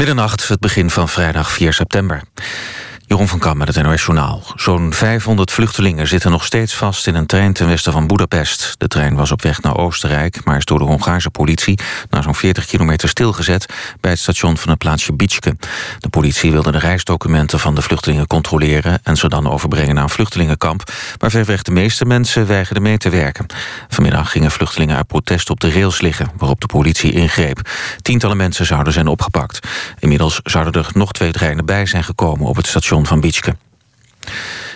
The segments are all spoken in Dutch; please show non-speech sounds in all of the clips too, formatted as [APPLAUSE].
Middernacht, het begin van vrijdag 4 september. Jeroen van Kam met het NOS Journaal. Zo'n 500 vluchtelingen zitten nog steeds vast in een trein ten westen van Budapest. De trein was op weg naar Oostenrijk, maar is door de Hongaarse politie... na zo'n 40 kilometer stilgezet bij het station van het plaatsje Bietske. De politie wilde de reisdocumenten van de vluchtelingen controleren... en ze dan overbrengen naar een vluchtelingenkamp... maar verreweg de meeste mensen weigerden mee te werken. Vanmiddag gingen vluchtelingen uit protest op de rails liggen... waarop de politie ingreep. Tientallen mensen zouden zijn opgepakt. Inmiddels zouden er nog twee treinen bij zijn gekomen op het station van.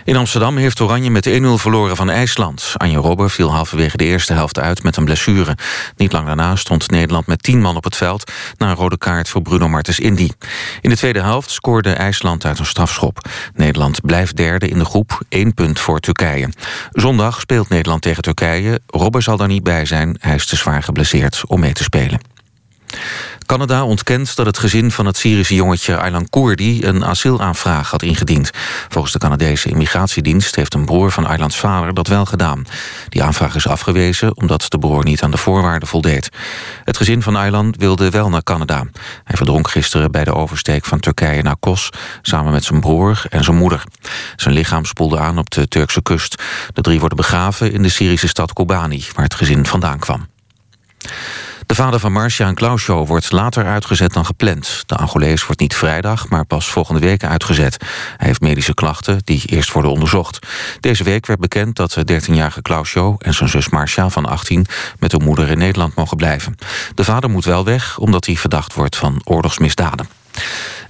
In Amsterdam heeft Oranje met 1-0 verloren van IJsland. Anje Robber viel halverwege de eerste helft uit met een blessure. Niet lang daarna stond Nederland met 10 man op het veld... na een rode kaart voor Bruno Martens Indy. In de tweede helft scoorde IJsland uit een strafschop. Nederland blijft derde in de groep, één punt voor Turkije. Zondag speelt Nederland tegen Turkije. Robber zal daar niet bij zijn, hij is te zwaar geblesseerd om mee te spelen. Canada ontkent dat het gezin van het Syrische jongetje Aylan Koerdi een asielaanvraag had ingediend. Volgens de Canadese immigratiedienst heeft een broer van Aylans vader dat wel gedaan. Die aanvraag is afgewezen omdat de broer niet aan de voorwaarden voldeed. Het gezin van Aylan wilde wel naar Canada. Hij verdronk gisteren bij de oversteek van Turkije naar Kos samen met zijn broer en zijn moeder. Zijn lichaam spoelde aan op de Turkse kust. De drie worden begraven in de Syrische stad Kobani, waar het gezin vandaan kwam. De vader van Marcia en Clausio wordt later uitgezet dan gepland. De Angolees wordt niet vrijdag, maar pas volgende week uitgezet. Hij heeft medische klachten die eerst worden onderzocht. Deze week werd bekend dat de 13-jarige Clausio en zijn zus Marcia van 18... met hun moeder in Nederland mogen blijven. De vader moet wel weg, omdat hij verdacht wordt van oorlogsmisdaden.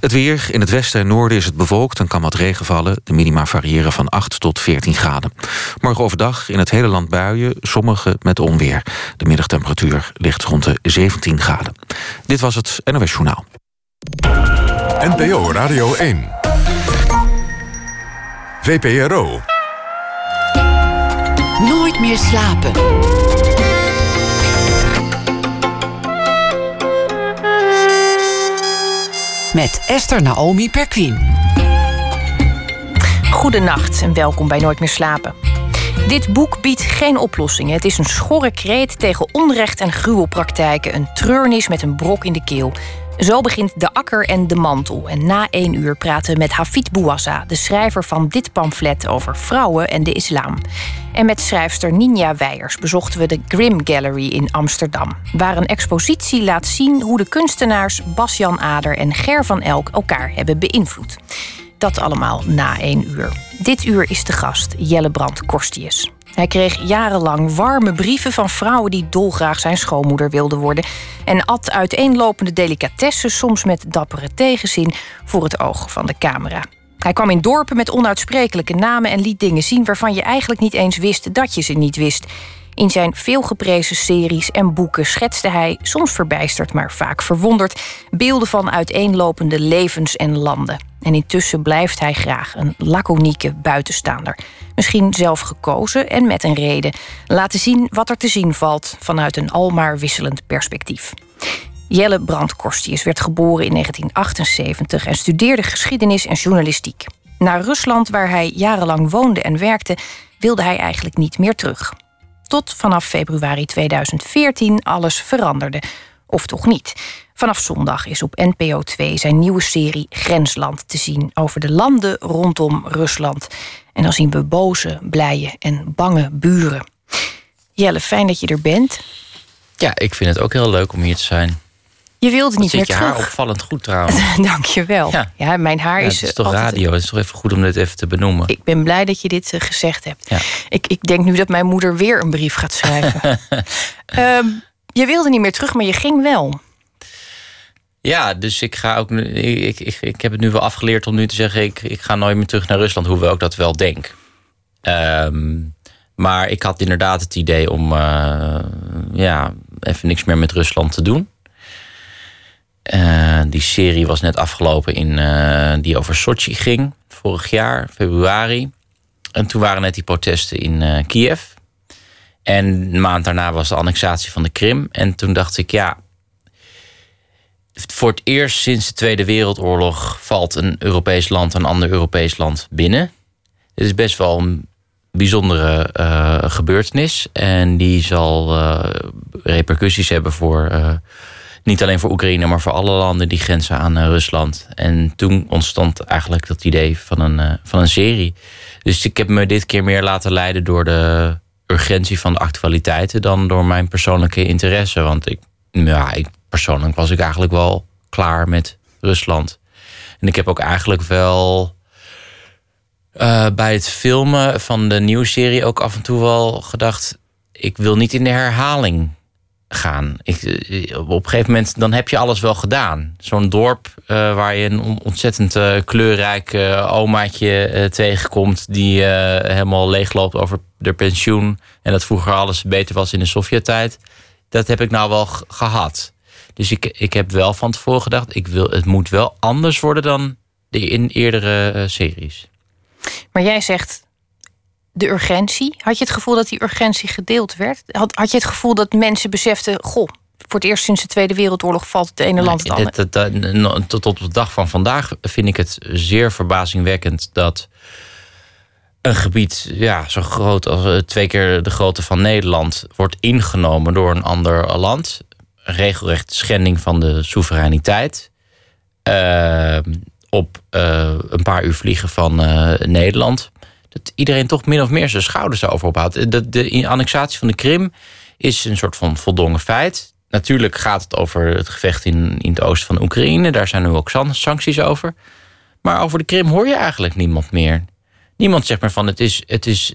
Het weer. In het westen en noorden is het bewolkt en kan wat regen vallen. De minima variëren van 8 tot 14 graden. Morgen overdag in het hele land buien, sommige met onweer. De middagtemperatuur ligt rond de 17 graden. Dit was het NOS Journaal. NPO Radio 1. VPRO. Nooit meer slapen. Met Esther Naomi Perquin. Goedenacht en welkom bij Nooit meer slapen. Dit boek biedt geen oplossingen. Het is een schorre kreet tegen onrecht en gruwelpraktijken. Een treurnis met een brok in de keel. Zo begint De Akker en de Mantel. En na één uur praten we met Hafid Bouassa, de schrijver van dit pamflet over vrouwen en de islam. En met schrijfster Ninja Weijers bezochten we de Grim Gallery in Amsterdam, waar een expositie laat zien hoe de kunstenaars Bas-Jan Ader en Ger van Elk elkaar hebben beïnvloed. Dat allemaal na één uur. Dit uur is de gast Jelle Brand Korstius. Hij kreeg jarenlang warme brieven van vrouwen die dolgraag zijn schoonmoeder wilden worden. En at uiteenlopende delicatessen, soms met dappere tegenzin, voor het oog van de camera. Hij kwam in dorpen met onuitsprekelijke namen en liet dingen zien waarvan je eigenlijk niet eens wist dat je ze niet wist. In zijn veelgeprezen series en boeken schetste hij, soms verbijsterd, maar vaak verwonderd, beelden van uiteenlopende levens en landen. En intussen blijft hij graag een laconieke buitenstaander. Misschien zelf gekozen en met een reden. Laten zien wat er te zien valt vanuit een almaar wisselend perspectief. Jelle Brandkorstius werd geboren in 1978 en studeerde geschiedenis en journalistiek. Naar Rusland, waar hij jarenlang woonde en werkte, wilde hij eigenlijk niet meer terug. Tot vanaf februari 2014 alles veranderde. Of toch niet. Vanaf zondag is op NPO 2 zijn nieuwe serie Grensland te zien over de landen rondom Rusland. En dan zien we boze, blije en bange buren. Jelle, fijn dat je er bent. Ja, ik vind het ook heel leuk om hier te zijn. Je wilde niet meer je terug. haar opvallend goed trouwens. [LAUGHS] Dank je wel. Ja. ja, mijn haar ja, is. Het is toch altijd- radio? Het is toch even goed om dit even te benoemen. Ik ben blij dat je dit eh, gezegd hebt. Ja. Ik, ik denk nu dat mijn moeder weer een brief gaat schrijven. [LAUGHS] Ehm, je wilde niet meer terug, maar je ging wel. Ja, dus ik ga ook. Ik, ik, ik heb het nu wel afgeleerd om nu te zeggen: ik, ik ga nooit meer terug naar Rusland, hoewel ik dat wel denk. Ehm, maar ik had inderdaad het idee om eh, ja, even niks meer met Rusland te doen. Eh, die serie was net afgelopen in, eh, die over Sochi ging, vorig jaar, februari. En toen waren net die protesten in eh, Kiev. En een maand daarna was de annexatie van de Krim. En toen dacht ik, ja, voor het eerst sinds de Tweede Wereldoorlog valt een Europees land een ander Europees land binnen. Dit is best wel een bijzondere gebeurtenis. En die zal repercussies hebben voor Niet alleen voor Oekraïne, maar voor alle landen die grenzen aan Rusland. En toen ontstond eigenlijk dat idee van een, van een serie. Dus ik heb me dit keer meer laten leiden door de urgentie van de actualiteiten dan door mijn persoonlijke interesse. Want ik, ja, ik persoonlijk was ik eigenlijk wel klaar met Rusland. En ik heb ook eigenlijk wel uh, bij het filmen van de nieuwe serie ook af en toe wel gedacht: ik wil niet in de herhaling gaan. Ik, eh, op een gegeven moment dan heb je alles wel gedaan. Zo'n dorp uh, waar je een ontzettend uh, kleurrijk omaatje tegenkomt... die helemaal leegloopt over de pensioen... en dat vroeger alles beter was in de Sovjet-tijd. Dat heb ik nou wel gehad. Dus ik, ik heb wel van tevoren gedacht... Ik wil, het moet wel anders worden dan de in eerdere series. Maar jij zegt de urgentie. Had je het gevoel dat die urgentie gedeeld werd? Had, had je het gevoel dat mensen beseften: goh, voor het eerst sinds de Tweede Wereldoorlog valt het ene land het andere? Tot op de dag van vandaag vind ik het zeer verbazingwekkend dat een gebied ja, zo groot als eh, twee keer de grootte van Nederland wordt ingenomen door een ander land. Regelrecht schending van de soevereiniteit. Uh, op uh, een paar uur vliegen van uh, Nederland dat iedereen toch min of meer zijn schouders erover ophoudt. De, de annexatie van de Krim is een soort van voldongen feit. Natuurlijk gaat het over het gevecht in, in het oosten van Oekraïne. Daar zijn nu ook sancties over. Maar over de Krim hoor je eigenlijk niemand meer. Niemand zegt meer van het is, het is,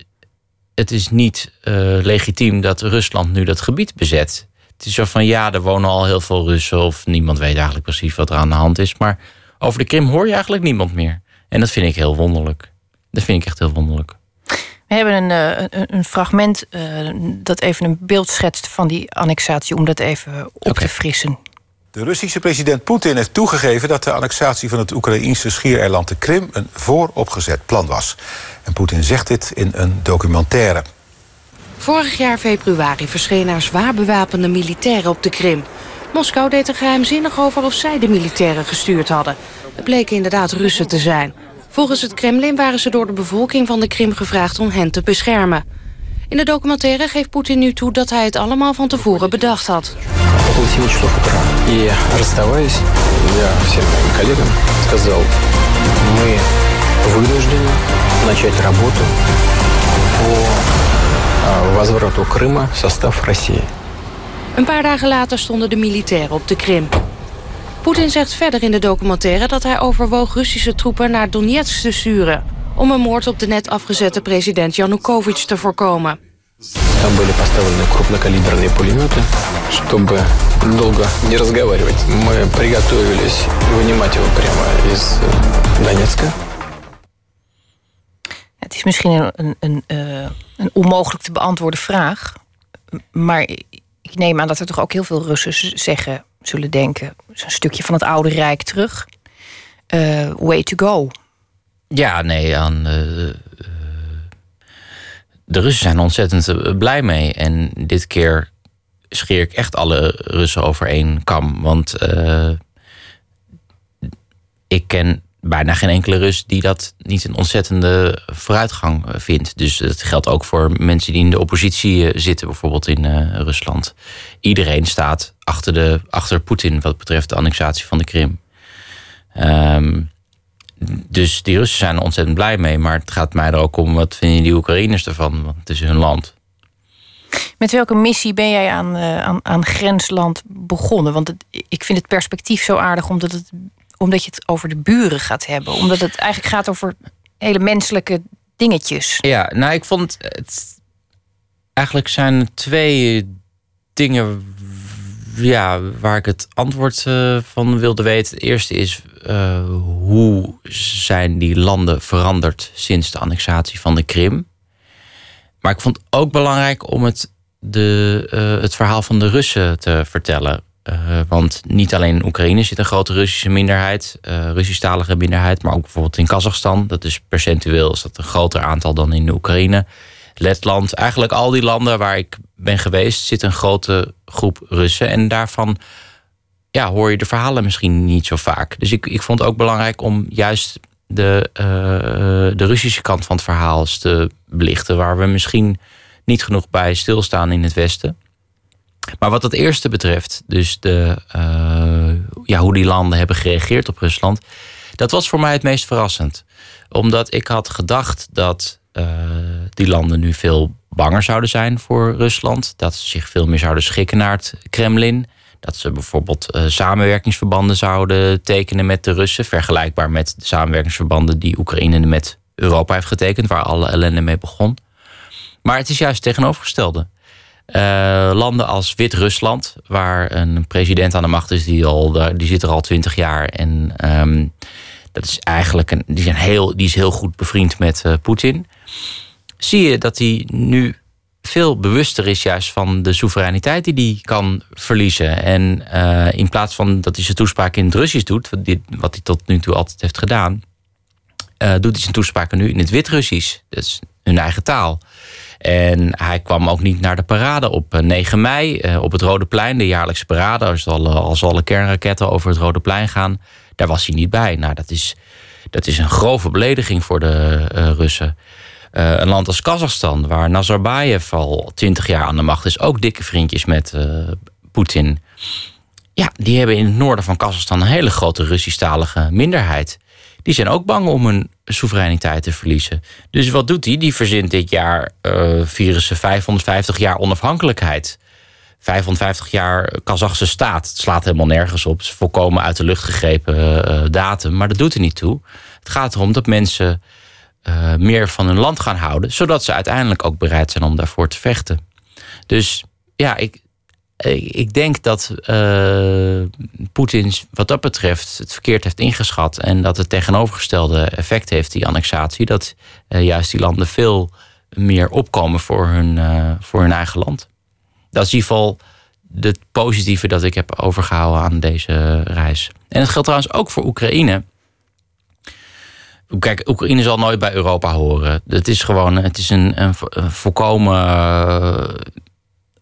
het is niet uh, legitiem dat Rusland nu dat gebied bezet. Het is zo van ja, er wonen al heel veel Russen of niemand weet eigenlijk precies wat er aan de hand is. Maar over de Krim hoor je eigenlijk niemand meer. En dat vind ik heel wonderlijk. Dat vind ik echt heel wonderlijk. We hebben een, eh, een, een fragment uh, dat even een beeld schetst van die annexatie, om dat even op te frissen. De Russische president Poetin heeft toegegeven dat de annexatie van het Oekraïnse schiereiland de Krim een vooropgezet plan was. En Poetin zegt dit in een documentaire. Vorig jaar februari verschenen er zwaar bewapende militairen op de Krim. Moskou deed er geheimzinnig over of zij de militairen gestuurd hadden. Het bleken inderdaad Russen te zijn. Volgens het Kremlin waren ze door de bevolking van de Krim gevraagd om hen te beschermen. In de documentaire geeft Poetin nu toe dat hij het allemaal van tevoren bedacht had. Een paar dagen later stonden de militairen op de Krim. Poetin zegt verder in de documentaire dat hij overwoog Russische troepen naar Donetsk te sturen... om een moord op de net afgezette president Yanukovych te voorkomen. Там были поставлены крупнокалиберные пулеметы, чтобы долго не разговаривать. Мы приготовились вынимать его прямо из Донецка. Het is misschien een, een, een, uh, een onmogelijk te beantwoorden vraag. Maar ik neem aan dat er toch ook heel veel Russen zeggen zullen denken. Een stukje van het oude Rijk terug. Uh, way to go. Ja, nee, aan. Uh, de Russen zijn ontzettend blij mee. En dit keer scheer ik echt alle Russen over één kam. Want ik ken bijna geen enkele Rus die dat niet een ontzettende vooruitgang vindt. Dus dat geldt ook voor mensen die in de oppositie zitten, bijvoorbeeld in uh, Rusland. Iedereen staat achter, de, achter Poetin wat betreft de annexatie van de Krim. Um, dus die Russen zijn er ontzettend blij mee. Maar het gaat mij er ook om, wat vinden die Oekraïners ervan? Want het is hun land. Met welke missie ben jij aan, aan, aan grensland begonnen? Want ik vind het perspectief zo aardig, omdat het omdat je het over de buren gaat hebben. Omdat het eigenlijk gaat over hele menselijke dingetjes. Ja, nou, ik vond het. Eigenlijk zijn twee dingen ja, waar ik het antwoord uh, van wilde weten. Het eerste is uh, hoe zijn die landen veranderd sinds de annexatie van de Krim. Maar ik vond ook belangrijk om het, de, uh, het verhaal van de Russen te vertellen. Uh, want niet alleen in Oekraïne zit een grote Russische minderheid, uh, Russisch-talige minderheid, maar ook bijvoorbeeld in Kazachstan. Dat is percentueel is dat een groter aantal dan in Oekraïne. Letland, eigenlijk al die landen waar ik ben geweest, zit een grote groep Russen. En daarvan ja, hoor je de verhalen misschien niet zo vaak. Dus ik, ik vond het ook belangrijk om juist de, uh, de Russische kant van het verhaal te belichten, waar we misschien niet genoeg bij stilstaan in het Westen. Maar wat het eerste betreft, dus de, uh, ja, hoe die landen hebben gereageerd op Rusland, dat was voor mij het meest verrassend. Omdat ik had gedacht dat uh, die landen nu veel banger zouden zijn voor Rusland. Dat ze zich veel meer zouden schikken naar het Kremlin. Dat ze bijvoorbeeld uh, samenwerkingsverbanden zouden tekenen met de Russen. Vergelijkbaar met de samenwerkingsverbanden die Oekraïne met Europa heeft getekend, waar alle ellende mee begon. Maar het is juist tegenovergestelde. Uh, landen als Wit-Rusland, waar een president aan de macht is, die, al, die zit er al twintig jaar. En um, dat is eigenlijk een, die, heel, die is heel goed bevriend met uh, Poetin. Zie je dat hij nu veel bewuster is juist van de soevereiniteit die hij kan verliezen. En uh, in plaats van dat hij zijn toespraak in het Russisch doet, wat, hij tot nu toe altijd heeft gedaan, doet hij zijn toespraken nu in het Wit-Russisch. Dat is hun eigen taal. En hij kwam ook niet naar de parade op 9 mei op het Rode Plein, de jaarlijkse parade. Als alle, als alle kernraketten over het Rode Plein gaan, daar was hij niet bij. Nou, dat is, dat is een grove belediging voor de Russen. Een land als Kazachstan, waar Nazarbayev al twintig jaar aan de macht is, ook dikke vriendjes met Poetin. Ja, die hebben in het noorden van Kazachstan een hele grote Russisch-talige minderheid. Die zijn ook bang om hun soevereiniteit te verliezen. Dus wat doet hij? Die verzint dit jaar uh, ze 550 jaar onafhankelijkheid. 550 jaar Kazachse staat. Het slaat helemaal nergens op. Het is volkomen uit de lucht gegrepen uh, datum. Maar dat doet er niet toe. Het gaat erom dat mensen uh, meer van hun land gaan houden. Zodat ze uiteindelijk ook bereid zijn om daarvoor te vechten. Dus ja, ik, ik denk dat uh, Poetin wat dat betreft het verkeerd heeft ingeschat. En dat het tegenovergestelde effect heeft, die annexatie. Dat juist die landen veel meer opkomen voor hun, voor hun eigen land dat is in ieder geval het positieve dat ik heb overgehouden aan deze reis. En het geldt trouwens ook voor Oekraïne. Kijk, Oekraïne zal nooit bij Europa horen. Het is gewoon het is een, een, volkomen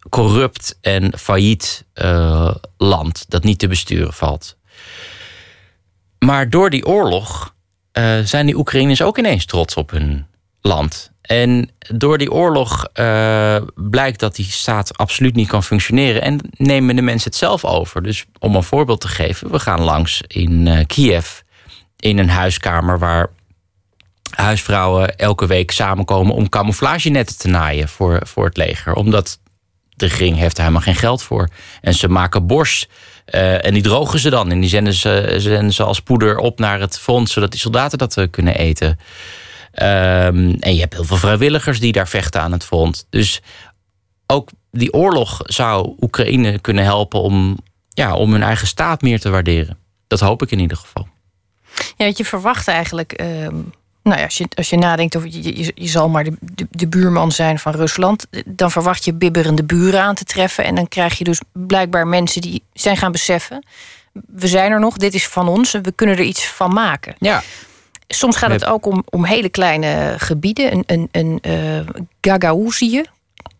corrupt en failliet uh, land dat niet te besturen valt. Maar door die oorlog uh, zijn die Oekraïners ook ineens trots op hun land. En door die oorlog uh, blijkt dat die staat absoluut niet kan functioneren. En nemen de mensen het zelf over. Dus om een voorbeeld te geven, we gaan langs in Kiev. In een huiskamer waar huisvrouwen elke week samenkomen om camouflagenetten te naaien voor, voor het leger. Omdat de regering heeft er helemaal geen geld voor. En ze maken borst. Uh, en die drogen ze dan. En die zenden ze, ze als poeder op naar het front, zodat die soldaten dat kunnen eten. Um, en je hebt heel veel vrijwilligers die daar vechten aan het front. Dus ook die oorlog zou Oekraïne kunnen helpen om, ja, om hun eigen staat meer te waarderen. Dat hoop ik in ieder geval. Ja, want je verwacht eigenlijk. Uh, nou ja, als je, als je nadenkt over je, je, je zal maar de, de, de, buurman zijn van Rusland, dan verwacht je bibberende buren aan te treffen. En dan krijg je dus blijkbaar mensen die zijn gaan beseffen. We zijn er nog, dit is van ons en we kunnen er iets van maken. Ja. Soms gaat het ook om, om hele kleine gebieden. Een, een, een uh, Gagauzië.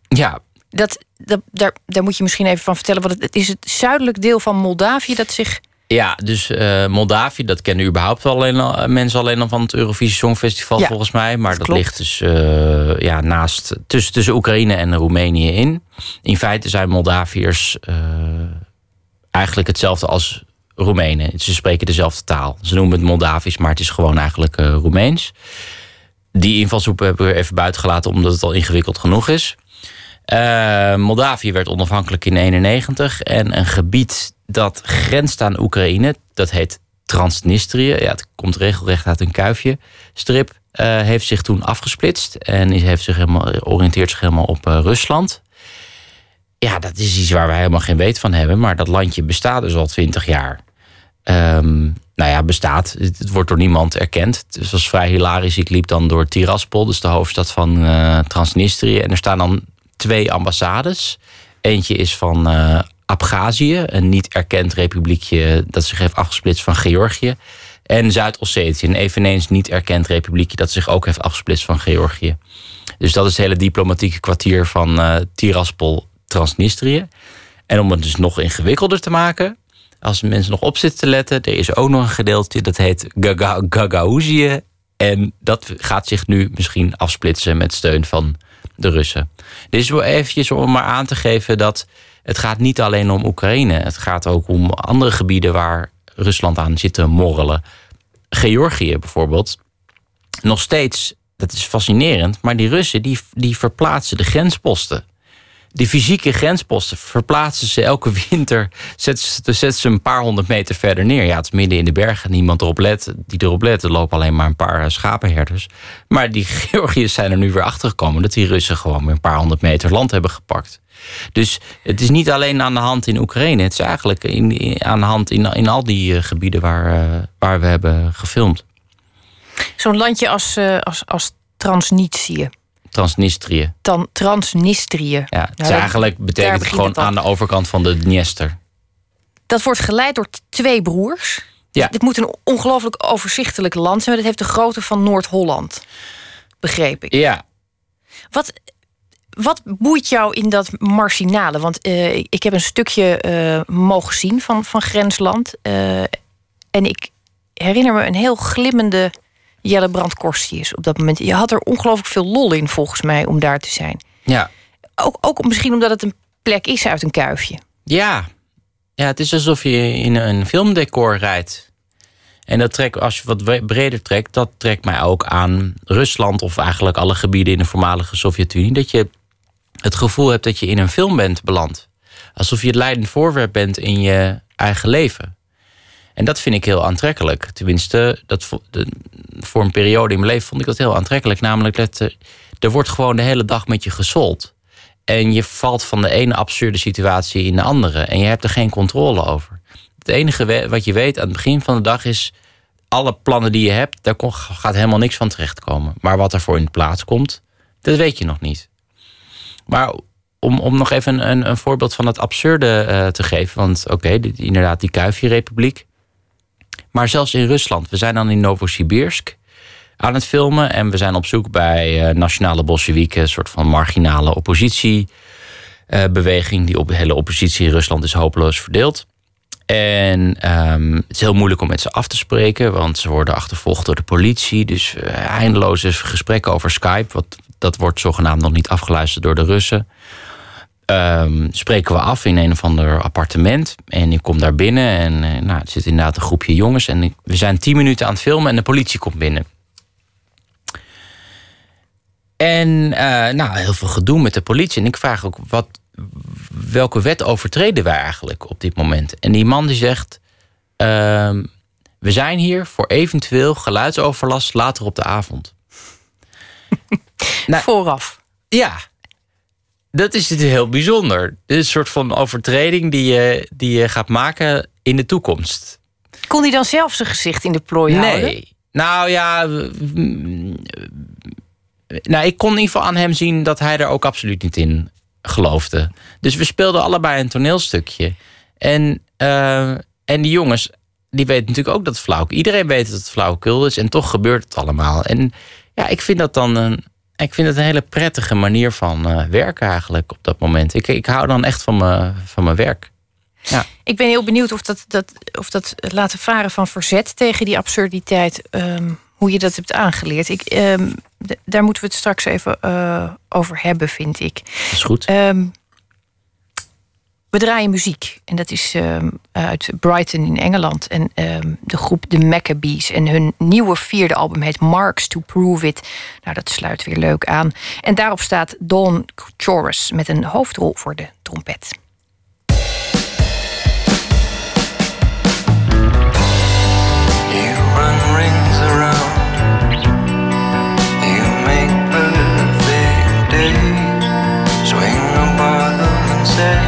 Ja. Dat, dat, daar, daar moet je misschien even van vertellen. Wat het, het is het zuidelijk deel van Moldavië dat zich... Ja, dus uh, Moldavië, dat kennen überhaupt alleen al, mensen alleen al van het Eurovisie Songfestival ja, volgens mij. Maar dat, dat ligt dus uh, ja, naast, tussen, tussen Oekraïne en Roemenië in. In feite zijn Moldaviërs eigenlijk hetzelfde als Roemenen. Ze spreken dezelfde taal. Ze noemen het Moldavisch, maar het is gewoon eigenlijk Roemeens. Die invalshoek hebben we even buiten gelaten omdat het al ingewikkeld genoeg is. Moldavië werd onafhankelijk in 1991 en een gebied dat grenst aan Oekraïne, dat heet Transnistrië. Ja, het komt regelrecht uit een kuifje. Strip uh, heeft zich toen afgesplitst en heeft zich helemaal, oriënteert zich helemaal op uh, Rusland. Ja, dat is iets waar wij helemaal geen weet van hebben. Maar dat landje bestaat dus al twintig jaar. Um, nou ja, bestaat. Het wordt door niemand erkend. Het was vrij hilarisch. Ik liep dan door Tiraspol, dus de hoofdstad van uh, Transnistrië. En er staan dan twee ambassades. Eentje is van Abhazie, een niet erkend republiekje dat zich heeft afgesplitst van Georgië. En Zuid-Ossetië, een eveneens niet erkend republiekje dat zich ook heeft afgesplitst van Georgië. Dus dat is het hele diplomatieke kwartier van uh, Tiraspol, Transnistrië. En om het dus nog ingewikkelder te maken, als mensen nog op zitten te letten, er is ook nog een gedeelte dat heet Gaga Gagauzië. En dat gaat zich nu misschien afsplitsen met steun van de Russen. Dit is wel eventjes om maar aan te geven dat het gaat niet alleen om Oekraïne. Het gaat ook om andere gebieden waar Rusland aan zit te morrelen. Georgië bijvoorbeeld. Nog steeds, dat is fascinerend, maar die Russen die, die verplaatsen de grensposten die fysieke grensposten verplaatsen ze elke [LAUGHS] winter. Zetten ze, ze een paar honderd meter verder neer. Ja, het is midden in de bergen. Niemand erop let. Die erop let. Er lopen alleen maar een paar eh, schapenherders. Maar die [LAUGHS] Georgiërs zijn er nu weer achter gekomen. dat die Russen gewoon weer een paar honderd meter land hebben gepakt. Dus het is niet alleen aan de hand in Oekraïne. Het is eigenlijk in, aan de hand in, in al die eh, gebieden waar, uh, waar we hebben gefilmd. Zo'n landje als, uh, als, als. Transnistrië. Dan Transnistrië. Ja, het is eigenlijk betekent het gewoon aan de overkant van de Dniester. Dat wordt geleid door twee broers. Ja. Dit moet een ongelooflijk overzichtelijk land zijn. Maar dat heeft de grootte van Noord-Holland. Begreep ik. Ja. Wat, wat boeit jou in dat marginale? Want uh, ik heb een stukje uh, mogen zien van, van Grensland. Uh, en ik herinner me een heel glimmende Jelle Korstius op dat moment. Je had er ongelooflijk veel lol in, volgens mij, om daar te zijn. Ja. Ook, ook misschien omdat het een plek is uit een kuifje. Ja. Ja, het is alsof je in een filmdecor rijdt. En dat trekt, als je wat breder trekt, dat trekt mij ook aan Rusland of eigenlijk alle gebieden in de voormalige Sovjet-Unie. Dat je het gevoel hebt dat je in een film bent beland. Alsof je het leidend voorwerp bent in je eigen leven. En dat vind ik heel aantrekkelijk. Tenminste, dat, voor een periode in mijn leven vond ik dat heel aantrekkelijk. Namelijk dat er, er wordt gewoon de hele dag met je gesold. En je valt van de ene absurde situatie in de andere. En je hebt er geen controle over. Het enige wat je weet aan het begin van de dag is... alle plannen die je hebt, daar gaat helemaal niks van terechtkomen. Maar wat er voor in plaats komt, dat weet je nog niet. Maar om, om nog even een, een voorbeeld van het absurde uh, te geven... want oké, inderdaad die Kuifje-republiek... Maar zelfs in Rusland. We zijn dan in Novosibirsk aan het filmen. En we zijn op zoek bij uh, nationale Bolsjewieken, een soort van marginale oppositiebeweging. Die op, de hele oppositie in Rusland is hopeloos verdeeld. En um, het is heel moeilijk om met ze af te spreken, want ze worden achtervolgd door de politie. Dus uh, eindeloze gesprekken over Skype. Wat, dat wordt zogenaamd nog niet afgeluisterd door de Russen. Um, spreken we af in een of ander appartement. En ik kom daar binnen en uh, nou, er zit inderdaad een groepje jongens. En ik, we zijn tien minuten aan het filmen en de politie komt binnen. En uh, nou, heel veel gedoe met de politie. En ik vraag ook, wat, welke wet overtreden wij eigenlijk op dit moment? En die man die zegt, uh, we zijn hier voor eventueel geluidsoverlast later op de avond. [LAUGHS] nou, Vooraf. Ja, dat is het heel bijzonder. Dit is een soort van overtreding die je, die je gaat maken in de toekomst. Kon hij dan zelf zijn gezicht in de plooi nee. houden? Nee. Nou ja. Nou, ik kon in ieder geval aan hem zien dat hij er ook absoluut niet in geloofde. Dus we speelden allebei een toneelstukje. En, uh, en die jongens, die weten natuurlijk ook dat het flauw Iedereen weet dat het flauwekul is en toch gebeurt het allemaal. En ja, ik vind dat dan een, ik vind het een hele prettige manier van uh, werken eigenlijk op dat moment. Ik, ik hou dan echt van, me, van mijn werk. Ja. Ik ben heel benieuwd of dat, dat, of dat laten varen van verzet tegen die absurditeit, um, hoe je dat hebt aangeleerd. Ik, um, daar moeten we het straks even uh, over hebben, vind ik. Dat is goed. Um, we draaien muziek. En dat is um, uit Brighton in Engeland. En um, de groep The Maccabees. En hun nieuwe vierde album heet Marks to Prove It. Nou, dat sluit weer leuk aan. En daarop staat Dawn Chorus met een hoofdrol voor de trompet. You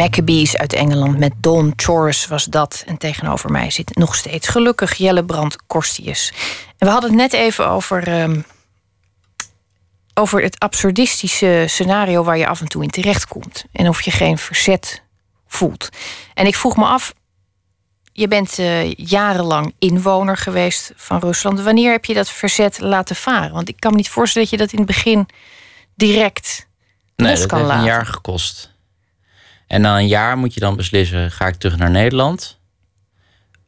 Maccabees uit Engeland met Don Chorus was dat. En tegenover mij zit nog steeds gelukkig Jelle Brand Korstius. En we hadden het net even over, ehm, over het absurdistische scenario waar je af en toe in terechtkomt. En of je geen verzet voelt. En ik vroeg me af, je bent eh, jarenlang inwoner geweest van Rusland. Wanneer heb je dat verzet laten varen? Want ik kan me niet voorstellen dat je dat in het begin direct Nee, los dat kan heeft laten. een jaar gekost. En na een jaar moet je dan beslissen: ga ik terug naar Nederland?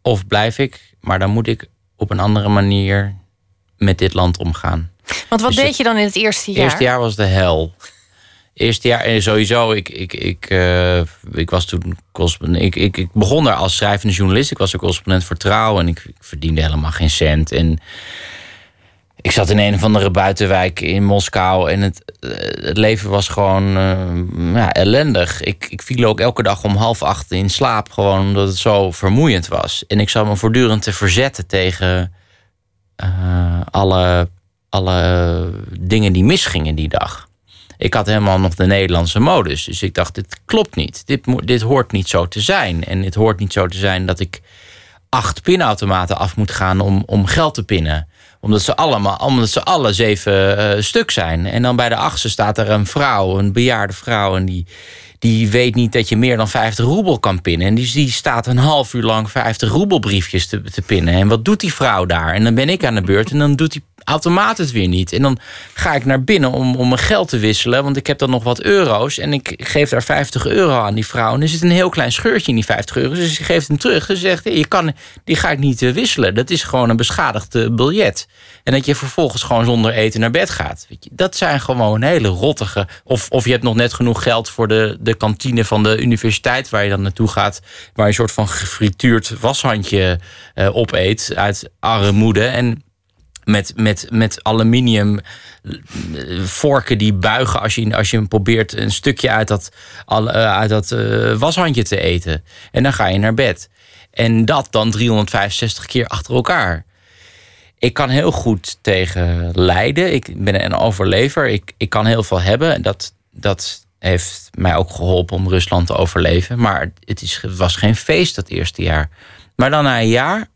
Of blijf ik? Maar dan moet ik op een andere manier met dit land omgaan. Want wat Dus deed het je dan in het eerste Het jaar? eerste jaar was de hel. Eerste jaar, en sowieso, ik, ik, ik, eh, ik was toen correspondent. Ik, ik, ik begon daar als schrijvende journalist. Ik was een correspondent voor trouw en ik, ik verdiende helemaal geen cent. En ik zat in een of andere buitenwijk in Moskou en het, eh, het leven was gewoon eh, ja, ellendig. Ik, ik viel ook elke dag om half acht in slaap, gewoon omdat het zo vermoeiend was. En ik zat me voortdurend te verzetten tegen eh, alle, alle dingen die misgingen die dag. Ik had helemaal nog de Nederlandse modus. Dus ik dacht, dit klopt niet. Dit, dit hoort niet zo te zijn. En het hoort niet zo te zijn dat ik acht pinautomaten af moet gaan om, om geld te pinnen. Omdat ze allemaal, omdat ze alle zeven eh, stuk zijn. En dan bij de achtste staat er een vrouw, een bejaarde vrouw. En die, die weet niet dat je meer dan 50 roebel kan pinnen. En die, die staat een half uur lang 50 roebelbriefjes te, te pinnen. En wat doet die vrouw daar? En dan ben ik aan de beurt en dan doet die automaat het weer niet. En dan ga ik naar binnen om, om mijn geld te wisselen. Want ik heb dan nog wat euro's. En ik geef daar 50 euro aan die vrouw. En er zit een heel klein scheurtje in die 50 euro. Dus ze geeft hem terug. Ze zegt, je kan, die ga ik niet eh, wisselen. Dat is gewoon een beschadigd eh, biljet. En dat je vervolgens gewoon zonder eten naar bed gaat. Dat zijn gewoon hele rottige... Of, of je hebt nog net genoeg geld voor de, de kantine van de universiteit... waar je dan naartoe gaat. Waar je een soort van gefrituurd washandje eh, opeet uit armoede. En met, met, met aluminium eh, vorken die buigen als je, als je hem probeert een stukje uit dat, eh, uit dat eh, washandje te eten. En dan ga je naar bed. En dat dan 365 keer achter elkaar. Ik kan heel goed tegen lijden. Ik ben een overlever. Ik, ik kan heel veel hebben. En dat, dat heeft mij ook geholpen om Rusland te overleven. Maar het, is, het was geen feest dat eerste jaar. Maar dan na een jaar,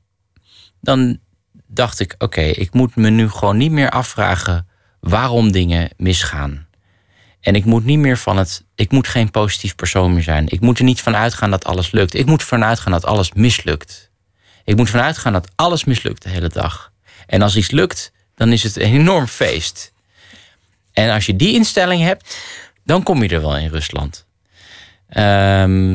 dan dacht ik: oké, ik moet me nu gewoon niet meer afvragen waarom dingen misgaan. En ik moet niet meer van het. Ik moet geen positief persoon meer zijn. Ik moet er niet van uitgaan dat alles lukt. Ik moet ervan uitgaan dat alles mislukt. Ik moet ervan uitgaan dat alles mislukt de hele dag. En als iets lukt, dan is het een enorm feest. En als je die instelling hebt, dan kom je er wel in Rusland. Ehm,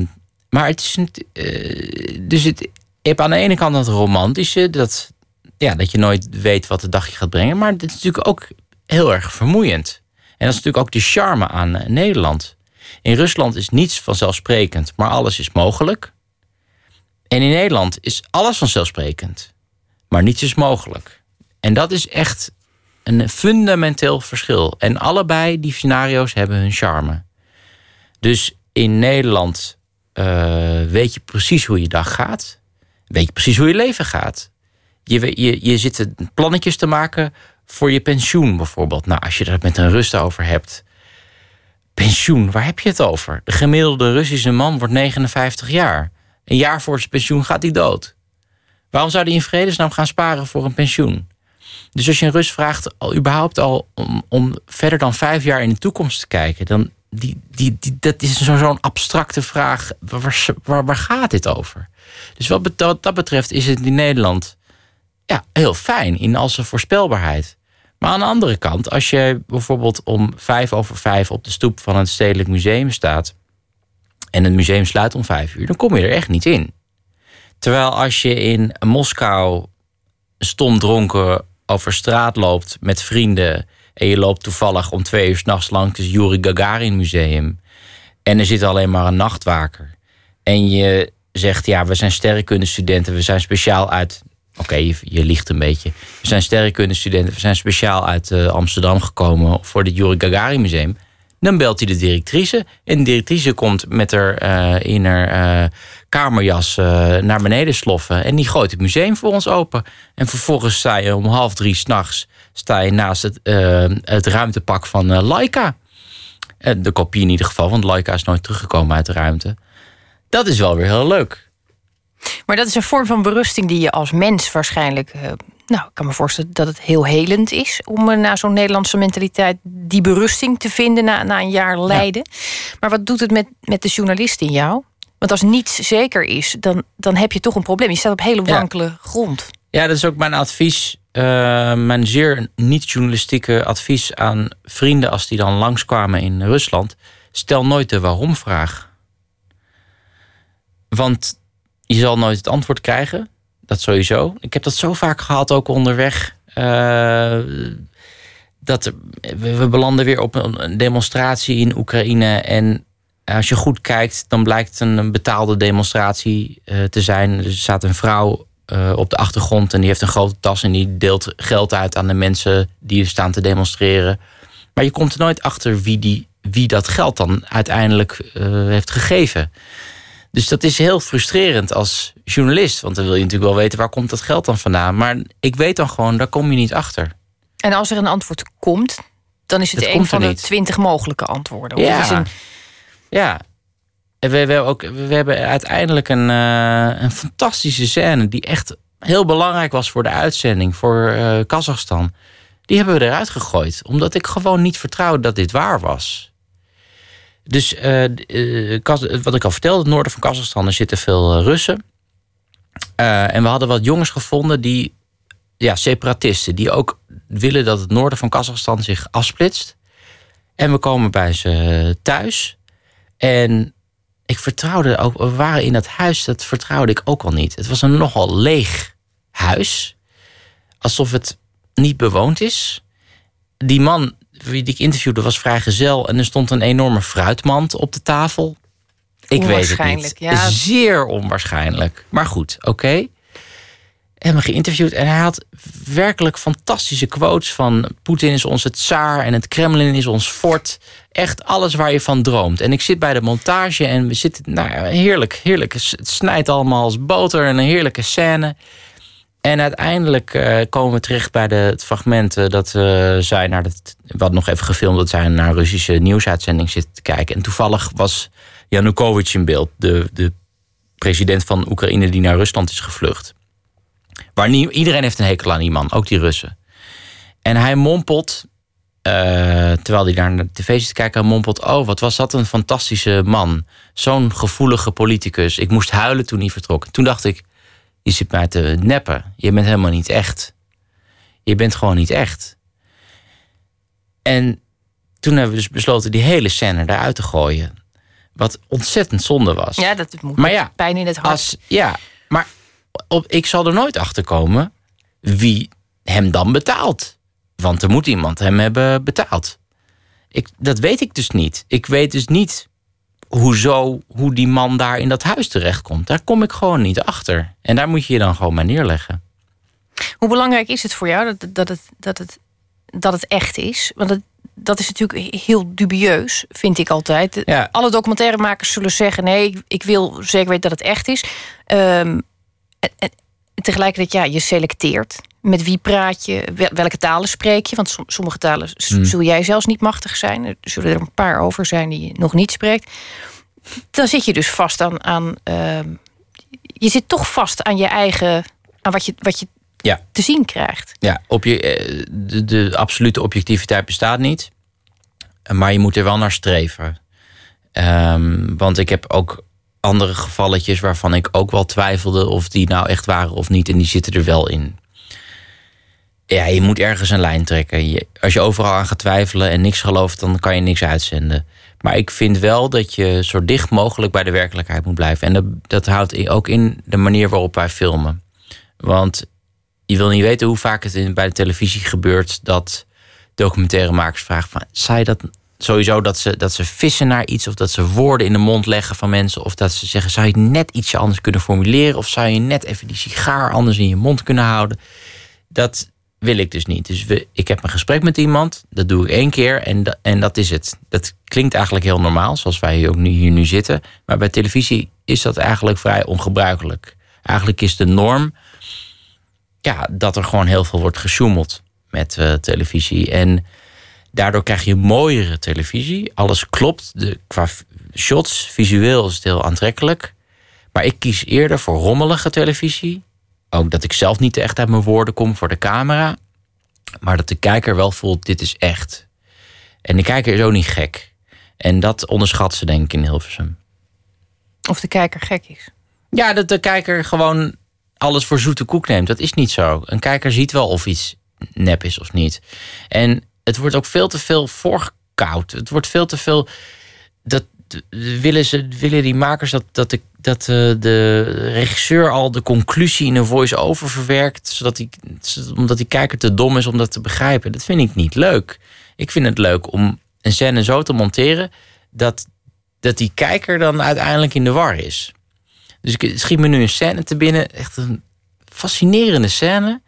maar het is. eh, dus het, je hebt aan de ene kant dat romantische, dat, ja, dat je nooit weet wat de dag je gaat brengen. Maar het is natuurlijk ook heel erg vermoeiend. En dat is natuurlijk ook de charme aan eh, Nederland. In Rusland is niets vanzelfsprekend, maar alles is mogelijk. En in Nederland is alles vanzelfsprekend, maar niets is mogelijk. En dat is echt een fundamenteel verschil. En allebei die scenario's hebben hun charme. Dus in Nederland eh, weet je precies hoe je dag gaat. Weet je precies hoe je leven gaat. Je, je, je zit plannetjes te maken voor je pensioen bijvoorbeeld. Nou, als je het met een Rust over hebt. Pensioen, waar heb je het over? De gemiddelde Russische man wordt 59 jaar. Een jaar voor zijn pensioen gaat hij dood. Waarom zou hij in vredesnaam gaan sparen voor een pensioen? Dus als je een Rus vraagt, al, überhaupt al om, om verder dan vijf jaar in de toekomst te kijken, dan die, die, die, dat is zo- zo'n abstracte vraag. Waar, waar, waar gaat dit over? Dus wat dat betreft is het in Nederland ja, heel fijn in al zijn voorspelbaarheid. Maar aan de andere kant, als je bijvoorbeeld om vijf over vijf op de stoep van het Stedelijk Museum staat. en het museum sluit om vijf uur, dan kom je er echt niet in. Terwijl als je in Moskou stom dronken over straat loopt met vrienden. en je loopt toevallig om twee uur s'nachts langs het Yuri Gagarin Museum. en er zit alleen maar een nachtwaker. en je zegt: Ja, we zijn sterrenkundestudenten, we zijn speciaal uit. Oké, je, je liegt een beetje. We zijn sterrenkundestudenten, we zijn speciaal uit eh, Amsterdam gekomen voor het Yuri Gagarin Museum. Dan belt hij de directrice. En de directrice komt met haar eh, in haar eh, kamerjas naar beneden sloffen. En die gooit het museum voor ons open. En vervolgens sta je om half drie s'nachts naast het, het ruimtepak van Laika. De kopie in ieder geval, want Laika is nooit teruggekomen uit de ruimte. Dat is wel weer heel leuk. Maar dat is een vorm van berusting die je als mens waarschijnlijk. eh, nou, ik kan me voorstellen dat het heel helend is om eh, na zo'n Nederlandse mentaliteit die berusting te vinden na, na een jaar lijden. Maar wat doet het met, met de journalist in jou? Want als niets zeker is, dan, dan heb je toch een probleem. Je staat op hele Ja. wankele grond. Ja, dat is ook mijn advies. eh, mijn zeer niet-journalistieke advies aan vrienden als die dan langskwamen in Rusland. Stel nooit de waarom-vraag. Want je zal nooit het antwoord krijgen. Dat sowieso. Ik heb dat zo vaak gehad, ook onderweg. eh, dat we, belanden weer op een demonstratie in Oekraïne. En als je goed kijkt, dan blijkt een, betaalde demonstratie eh, te zijn. Er staat een vrouw eh, op de achtergrond en die heeft een grote tas en die deelt geld uit aan de mensen die er staan te demonstreren. Maar je komt er nooit achter wie, die, wie dat geld dan uiteindelijk heeft gegeven. Dus dat is heel frustrerend als journalist. Want dan wil je natuurlijk wel weten waar komt dat geld dan vandaan. Maar ik weet dan gewoon, daar kom je niet achter. En als er een antwoord komt, dan is het een van de twintig mogelijke antwoorden. Of Ja. een, Ja. En we, we, ook, we hebben uiteindelijk een, eh, een fantastische scène die echt heel belangrijk was voor de uitzending, voor eh Kazachstan. Die hebben we eruit gegooid, omdat ik gewoon niet vertrouwde dat dit waar was. Dus eh, eh, wat ik al vertelde, het noorden van Kazachstan, er zitten veel eh, Russen. En we hadden wat jongens gevonden die, ja, separatisten, die ook willen dat het noorden van Kazachstan zich afsplitst. En we komen bij ze thuis. En ik vertrouwde ook, we waren in dat huis, dat vertrouwde ik ook al niet. Het was een nogal leeg huis. Alsof het niet bewoond is. Die man wie die ik interviewde was vrijgezel en er stond een enorme fruitmand op de tafel. Ik weet het niet. ja. Zeer onwaarschijnlijk. Maar goed, oké. Hebben geïnterviewd en hij had werkelijk fantastische quotes van Poetin is onze tsaar en het Kremlin is ons fort. Echt alles waar je van droomt. En ik zit bij de montage en we zitten, nou ja, heerlijk, heerlijk. Het snijdt allemaal als boter en een heerlijke scène. En uiteindelijk eh, komen we terecht bij de, het fragment eh, dat we zij naar het, wat nog even gefilmd, dat zij naar een Russische nieuwsuitzending zitten te kijken. En toevallig was Yanukovych in beeld, de, de president van Oekraïne die naar Rusland is gevlucht. Waar iedereen heeft een hekel aan die man, ook die Russen. En hij mompelt, eh, terwijl hij daar naar de tv zit te kijken, hij mompelt: Oh, wat was dat een fantastische man. Zo'n gevoelige politicus. Ik moest huilen toen hij vertrok. Toen dacht ik: Je zit mij te neppen. Je bent helemaal niet echt. Je bent gewoon niet echt. En toen hebben we dus besloten die hele scène eruit te gooien. Wat ontzettend zonde was. ja, dat moet Maar ja, pijn in het hart. Als, ja, maar op, ik zal er nooit achter komen wie hem dan betaalt. Want er moet iemand hem hebben betaald. Ik, dat weet ik dus niet. Ik weet dus niet hoezo, hoe die man daar in dat huis terechtkomt. Daar kom ik gewoon niet achter. En daar moet je je dan gewoon maar neerleggen. Hoe belangrijk is het voor jou dat, dat, het, dat, het, dat het echt is? Want het, dat is natuurlijk heel dubieus, vind ik altijd. Ja. Alle documentairemakers zullen zeggen: nee, ik, ik wil zeker weten dat het echt is. Ehm, en, en tegelijkertijd, ja, je selecteert. Met wie praat je? Wel- Welke talen spreek je? Want som- sommige talen Hmm. zul jij zelfs niet machtig zijn. Er zullen er een paar over zijn die je nog niet spreekt. Dan zit je dus vast aan. aan ehm, je zit toch vast aan je eigen. aan wat je, wat je Ja. te zien krijgt. Ja, op je, eh, de, de absolute objectiviteit bestaat niet. Maar je moet er wel naar streven. Ehm, want ik heb ook andere gevalletjes waarvan ik ook wel twijfelde of die nou echt waren of niet. En die zitten er wel in. Ja, je moet ergens een lijn trekken. Als je overal aan gaat twijfelen en niks gelooft, dan kan je niks uitzenden. Maar ik vind wel dat je zo dicht mogelijk bij de werkelijkheid moet blijven. En dat, dat houdt ook in de manier waarop wij filmen. Want je wil niet weten hoe vaak het bij de televisie gebeurt dat documentairemakers vragen van je dat sowieso dat ze, dat ze vissen naar iets of dat ze woorden in de mond leggen van mensen of dat ze zeggen zou je net ietsje anders kunnen formuleren of zou je net even die sigaar anders in je mond kunnen houden. Dat wil ik dus niet. Dus we, ik heb een gesprek met iemand, dat doe ik één keer en, en dat is het. Dat klinkt eigenlijk heel normaal, zoals wij hier ook nu, hier nu zitten. Maar bij televisie is dat eigenlijk vrij ongebruikelijk. Eigenlijk is de norm ja, dat er gewoon heel veel wordt gesjoemeld met eh, televisie. En Daardoor krijg je mooiere televisie. Alles klopt. De, qua shots, visueel is het heel aantrekkelijk. Maar ik kies eerder voor rommelige televisie. Ook dat ik zelf niet echt uit mijn woorden kom voor de camera. Maar dat de kijker wel voelt, dit is echt. En de kijker is ook niet gek. En dat onderschat ze denk ik in Hilversum. Of de kijker gek is. Ja, dat de kijker gewoon alles voor zoete koek neemt. Dat is niet zo. Een kijker ziet wel of iets nep is of niet. En het wordt ook veel te veel voorgekoud. Het wordt veel te veel. Dat willen, ze, willen die makers dat, dat, de, dat de, de regisseur al de conclusie in een voice-over verwerkt. Zodat die, omdat die kijker te dom is om dat te begrijpen. Dat vind ik niet leuk. Ik vind het leuk om een scène zo te monteren. dat, dat die kijker dan uiteindelijk in de war is. Dus ik schiet me nu een scène te binnen. Echt een fascinerende scène.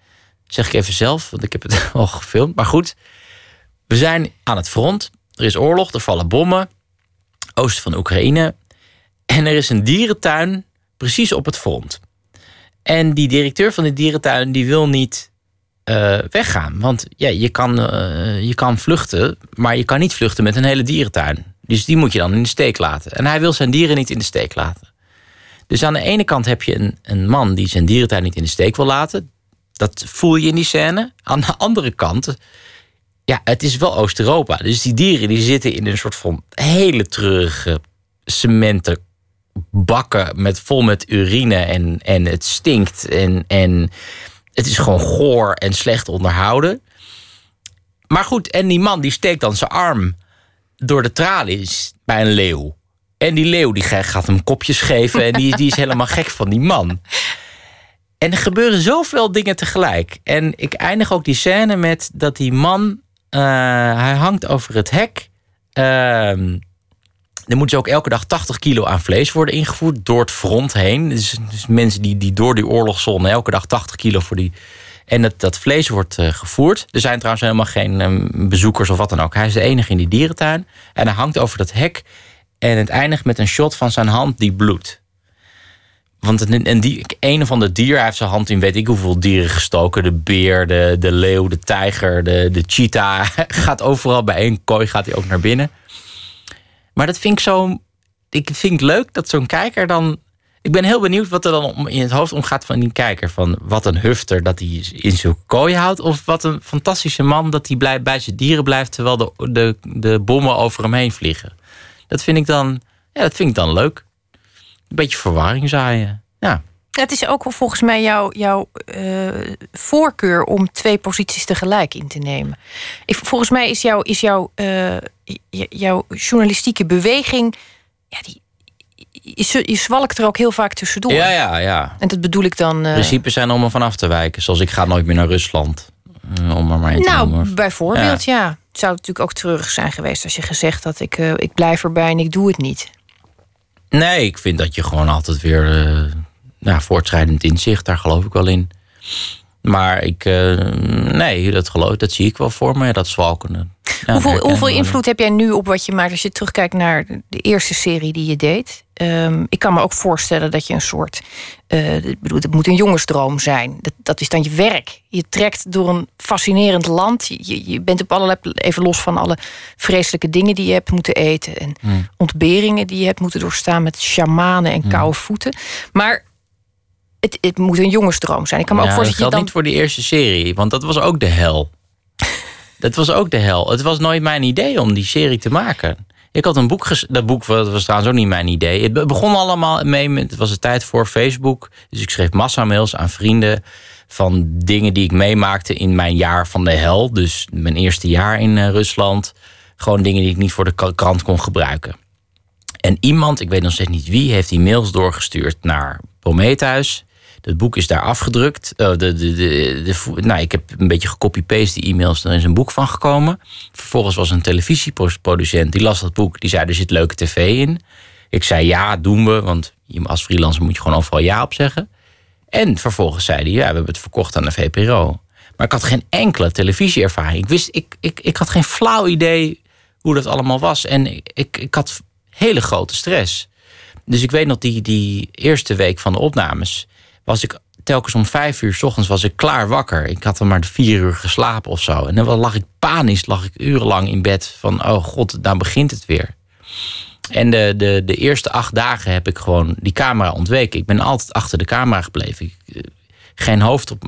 Zeg ik even zelf, want ik heb het [LAUGHS] al gefilmd. Maar goed, we zijn aan het front. Er is oorlog, er vallen bommen. Oosten van Oekraïne. En er is een dierentuin precies op het front. En die directeur van de dierentuin die wil niet eh, weggaan. Want ja, je, kan, eh, je kan vluchten, maar je kan niet vluchten met een hele dierentuin. Dus die moet je dan in de steek laten. En hij wil zijn dieren niet in de steek laten. Dus aan de ene kant heb je een, een man die zijn dierentuin niet in de steek wil laten. Dat voel je in die scène. Aan de andere kant, ja, het is wel Oost-Europa. Dus die dieren die zitten in een soort van hele treurige cementen bakken met, vol met urine en, en het stinkt en, en het is gewoon goor en slecht onderhouden. Maar goed, en die man die steekt dan zijn arm door de tralies bij een leeuw. En die leeuw die gaat hem kopjes geven en die, die is helemaal gek van die man. En er gebeuren zoveel dingen tegelijk. En ik eindig ook die scène met dat die man, hij hangt over het hek. Ehm er moet dus ook elke dag 80 kilo aan vlees worden ingevoerd door het front heen. Dus, dus mensen die, die door die oorlogszone elke dag 80 kilo voor die. En dat, dat vlees wordt eh, gevoerd. Er zijn trouwens helemaal geen ehm, bezoekers of wat dan ook. Hij is de enige in die dierentuin. En hij hangt over dat hek. En het eindigt met een shot van zijn hand die bloedt. Want een, die, een van de dier, heeft zijn hand in weet ik hoeveel dieren gestoken. De beer, de, de leeuw, de tijger, de, de cheetah. [LAUGHS] gaat overal bij één kooi gaat hij ook naar binnen. Maar dat vind ik zo. Ik vind het leuk dat zo'n kijker dan. Ik ben heel benieuwd wat er dan in het hoofd omgaat van die kijker. Van wat een hufter dat hij in zijn kooi houdt. Of wat een fantastische man dat hij blij, bij zijn dieren blijft. terwijl de, de, de bommen over hem heen vliegen. Dat vind ik dan. Ja, dat vind ik dan leuk. Een beetje verwarring zaaien. Ja. Het is ook wel volgens mij jouw, jouw eh, voorkeur om twee posities tegelijk in te nemen. Ik, volgens mij is, jouw is jouw, eh, jouw journalistieke beweging. Ja, die, je, je zwalkt er ook heel vaak tussendoor. Ja, ja, ja. En dat bedoel ik dan. eh, Principes zijn om er vanaf te wijken. Zoals ik ga nooit meer naar Rusland. Om er maar nou, noemen. bijvoorbeeld, ja. Het zou natuurlijk ook treurig zijn geweest als je gezegd had: ik, ik blijf erbij en ik doe het niet. Nee, ik vind dat je gewoon altijd weer eh ja, voortschrijdend inzicht, daar geloof ik wel in. Maar ik, eh, nee, dat geloof dat zie ik wel voor me, dat zwalkende. Ja, hoeveel, hoeveel invloed heb jij nu op wat je maakt als je terugkijkt naar de eerste serie die je deed? Ehm, ik kan me ook voorstellen dat je een soort. ik bedoel, het moet een jongensdroom zijn. Dat, dat is dan je werk. Je trekt door een fascinerend land. Je- Je, bent op allerlei. Even los van alle vreselijke dingen die je hebt moeten eten. En Hmm. ontberingen die je hebt moeten doorstaan met shamanen en koude voeten. Maar het, het moet een jongensdroom zijn. Ik kan me Ja, ook voorstellen dat je dan. niet voor die eerste serie, want dat was ook de hel. [LAUGHS] dat was ook de hel. Het was nooit mijn idee om die serie te maken. Ik had een boek, dat boek was was trouwens ook niet mijn idee. Het be- begon allemaal mee met, het was de tijd voor Facebook. Dus ik schreef massamails aan vrienden van dingen die ik meemaakte in mijn jaar van de hel. Dus mijn eerste jaar in eh, Rusland. Gewoon dingen die ik niet voor de krant kon gebruiken. En iemand, ik weet nog steeds niet wie, heeft die mails doorgestuurd naar Prometheus. Het boek is daar afgedrukt. Eh, de, de, de, nou, ik heb een beetje gecopy-paste die e-mails. Er is een boek van gekomen. Vervolgens was een televisieproducent. Die las dat boek. Die zei, er zit leuke tv in. Ik zei, ja, doen we. Want als freelancer moet je gewoon overal ja op zeggen. En vervolgens zei hij, ja, we hebben het verkocht aan de VPRO. Maar ik had geen enkele televisieervaring. Ik, wist, ik, ik, ik had geen flauw idee hoe dat allemaal was. En ik, ik had hele grote stress. Dus ik weet nog, die, die eerste week van de opnames... was ik telkens om vijf uur s ochtends was ik klaar wakker. Ik had dan maar vier uur geslapen of zo. En dan lag ik panisch, lag ik urenlang in bed van... oh god, nou begint het weer. En de, de, de eerste acht dagen heb ik gewoon die camera ontweken. Ik ben altijd achter de camera gebleven. Eh, geen, hoofd op,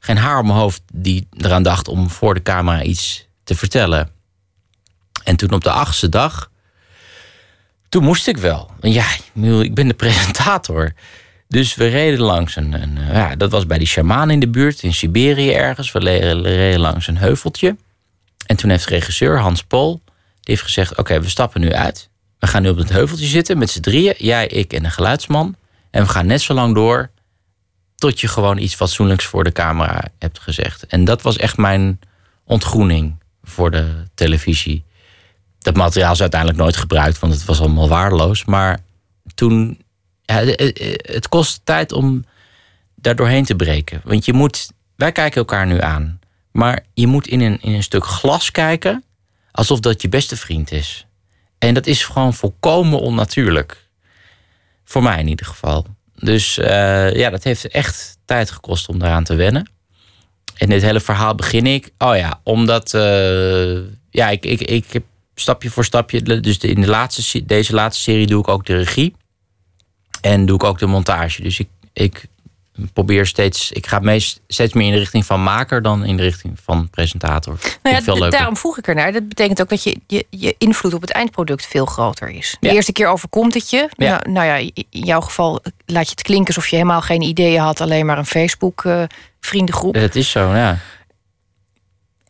geen haar op mijn hoofd die eraan dacht om voor de camera iets te vertellen. En toen op de achtste dag, toen moest ik wel. Ja, ik ben de presentator. Dus we reden langs een, een ja, dat was bij die shaman in de buurt, in Siberië ergens. We reden langs een heuveltje. En toen heeft regisseur Hans Pol, die heeft gezegd, oké, we stappen nu uit. We gaan nu op het heuveltje zitten met z'n drieën, jij, ik en een geluidsman. En we gaan net zo lang door tot je gewoon iets fatsoenlijks voor de camera hebt gezegd. En dat was echt mijn ontgroening voor de televisie. Dat materiaal is uiteindelijk nooit gebruikt, want het was allemaal waardeloos. Maar toen, ja, het kost tijd om daar doorheen te breken. Want je moet, wij kijken elkaar nu aan. Maar je moet in een, in een stuk glas kijken, alsof dat je beste vriend is. En dat is gewoon volkomen onnatuurlijk. Voor mij in ieder geval. Dus uh, ja, dat heeft echt tijd gekost om daaraan te wennen. En dit hele verhaal begin ik. Oh ja, omdat. Ja, ik, ik, ik heb stapje voor stapje. Dus in de laatste, deze laatste serie doe ik ook de regie. En doe ik ook de montage. Dus ik, ik probeer steeds, ik ga meest, steeds meer in de richting van maker dan in de richting van presentator. Nou ja, veel daarom vroeg ik ernaar. Dat betekent ook dat je, je, je invloed op het eindproduct veel groter is. De eerste keer overkomt het je. Ja. Nou, nou, ja, in jouw geval laat je het klinken alsof je helemaal geen ideeën had, alleen maar een Facebook uh, vriendengroep. Dat is zo, ja.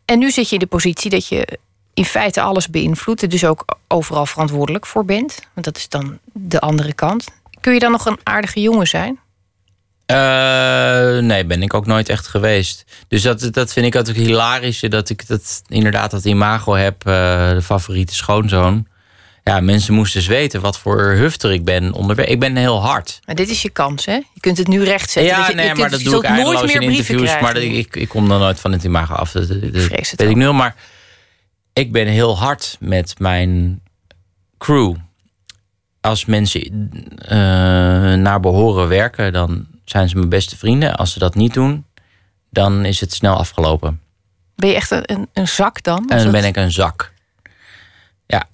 En nu zit je in de positie dat je in feite alles beïnvloedt, dus ook overal verantwoordelijk voor bent. Want dat is dan de andere kant. Kun je dan nog een aardige jongen zijn? Uh, nee, ben ik ook nooit echt geweest. Dus dat, dat vind ik altijd hilarisch. Dat ik dat, inderdaad dat imago heb, uh, de favoriete schoonzoon. Ja, mensen moesten eens weten wat voor hufter ik ben onderweg. Ik ben heel hard. Maar dit is je kans, hè? Je kunt het nu rechtzetten. Ja, je, nee, maar dat doe ik eindeloos in interviews. Maar ik, ik kom dan nooit van het imago af. Dat, dat weet ik nu. Maar ik ben heel hard met mijn crew. Als mensen uh, naar behoren werken, dan zijn ze mijn beste vrienden. Als ze dat niet doen, dan is het snel afgelopen. Ben je echt een, een zak dan? En dan ben ik een zak. Ja.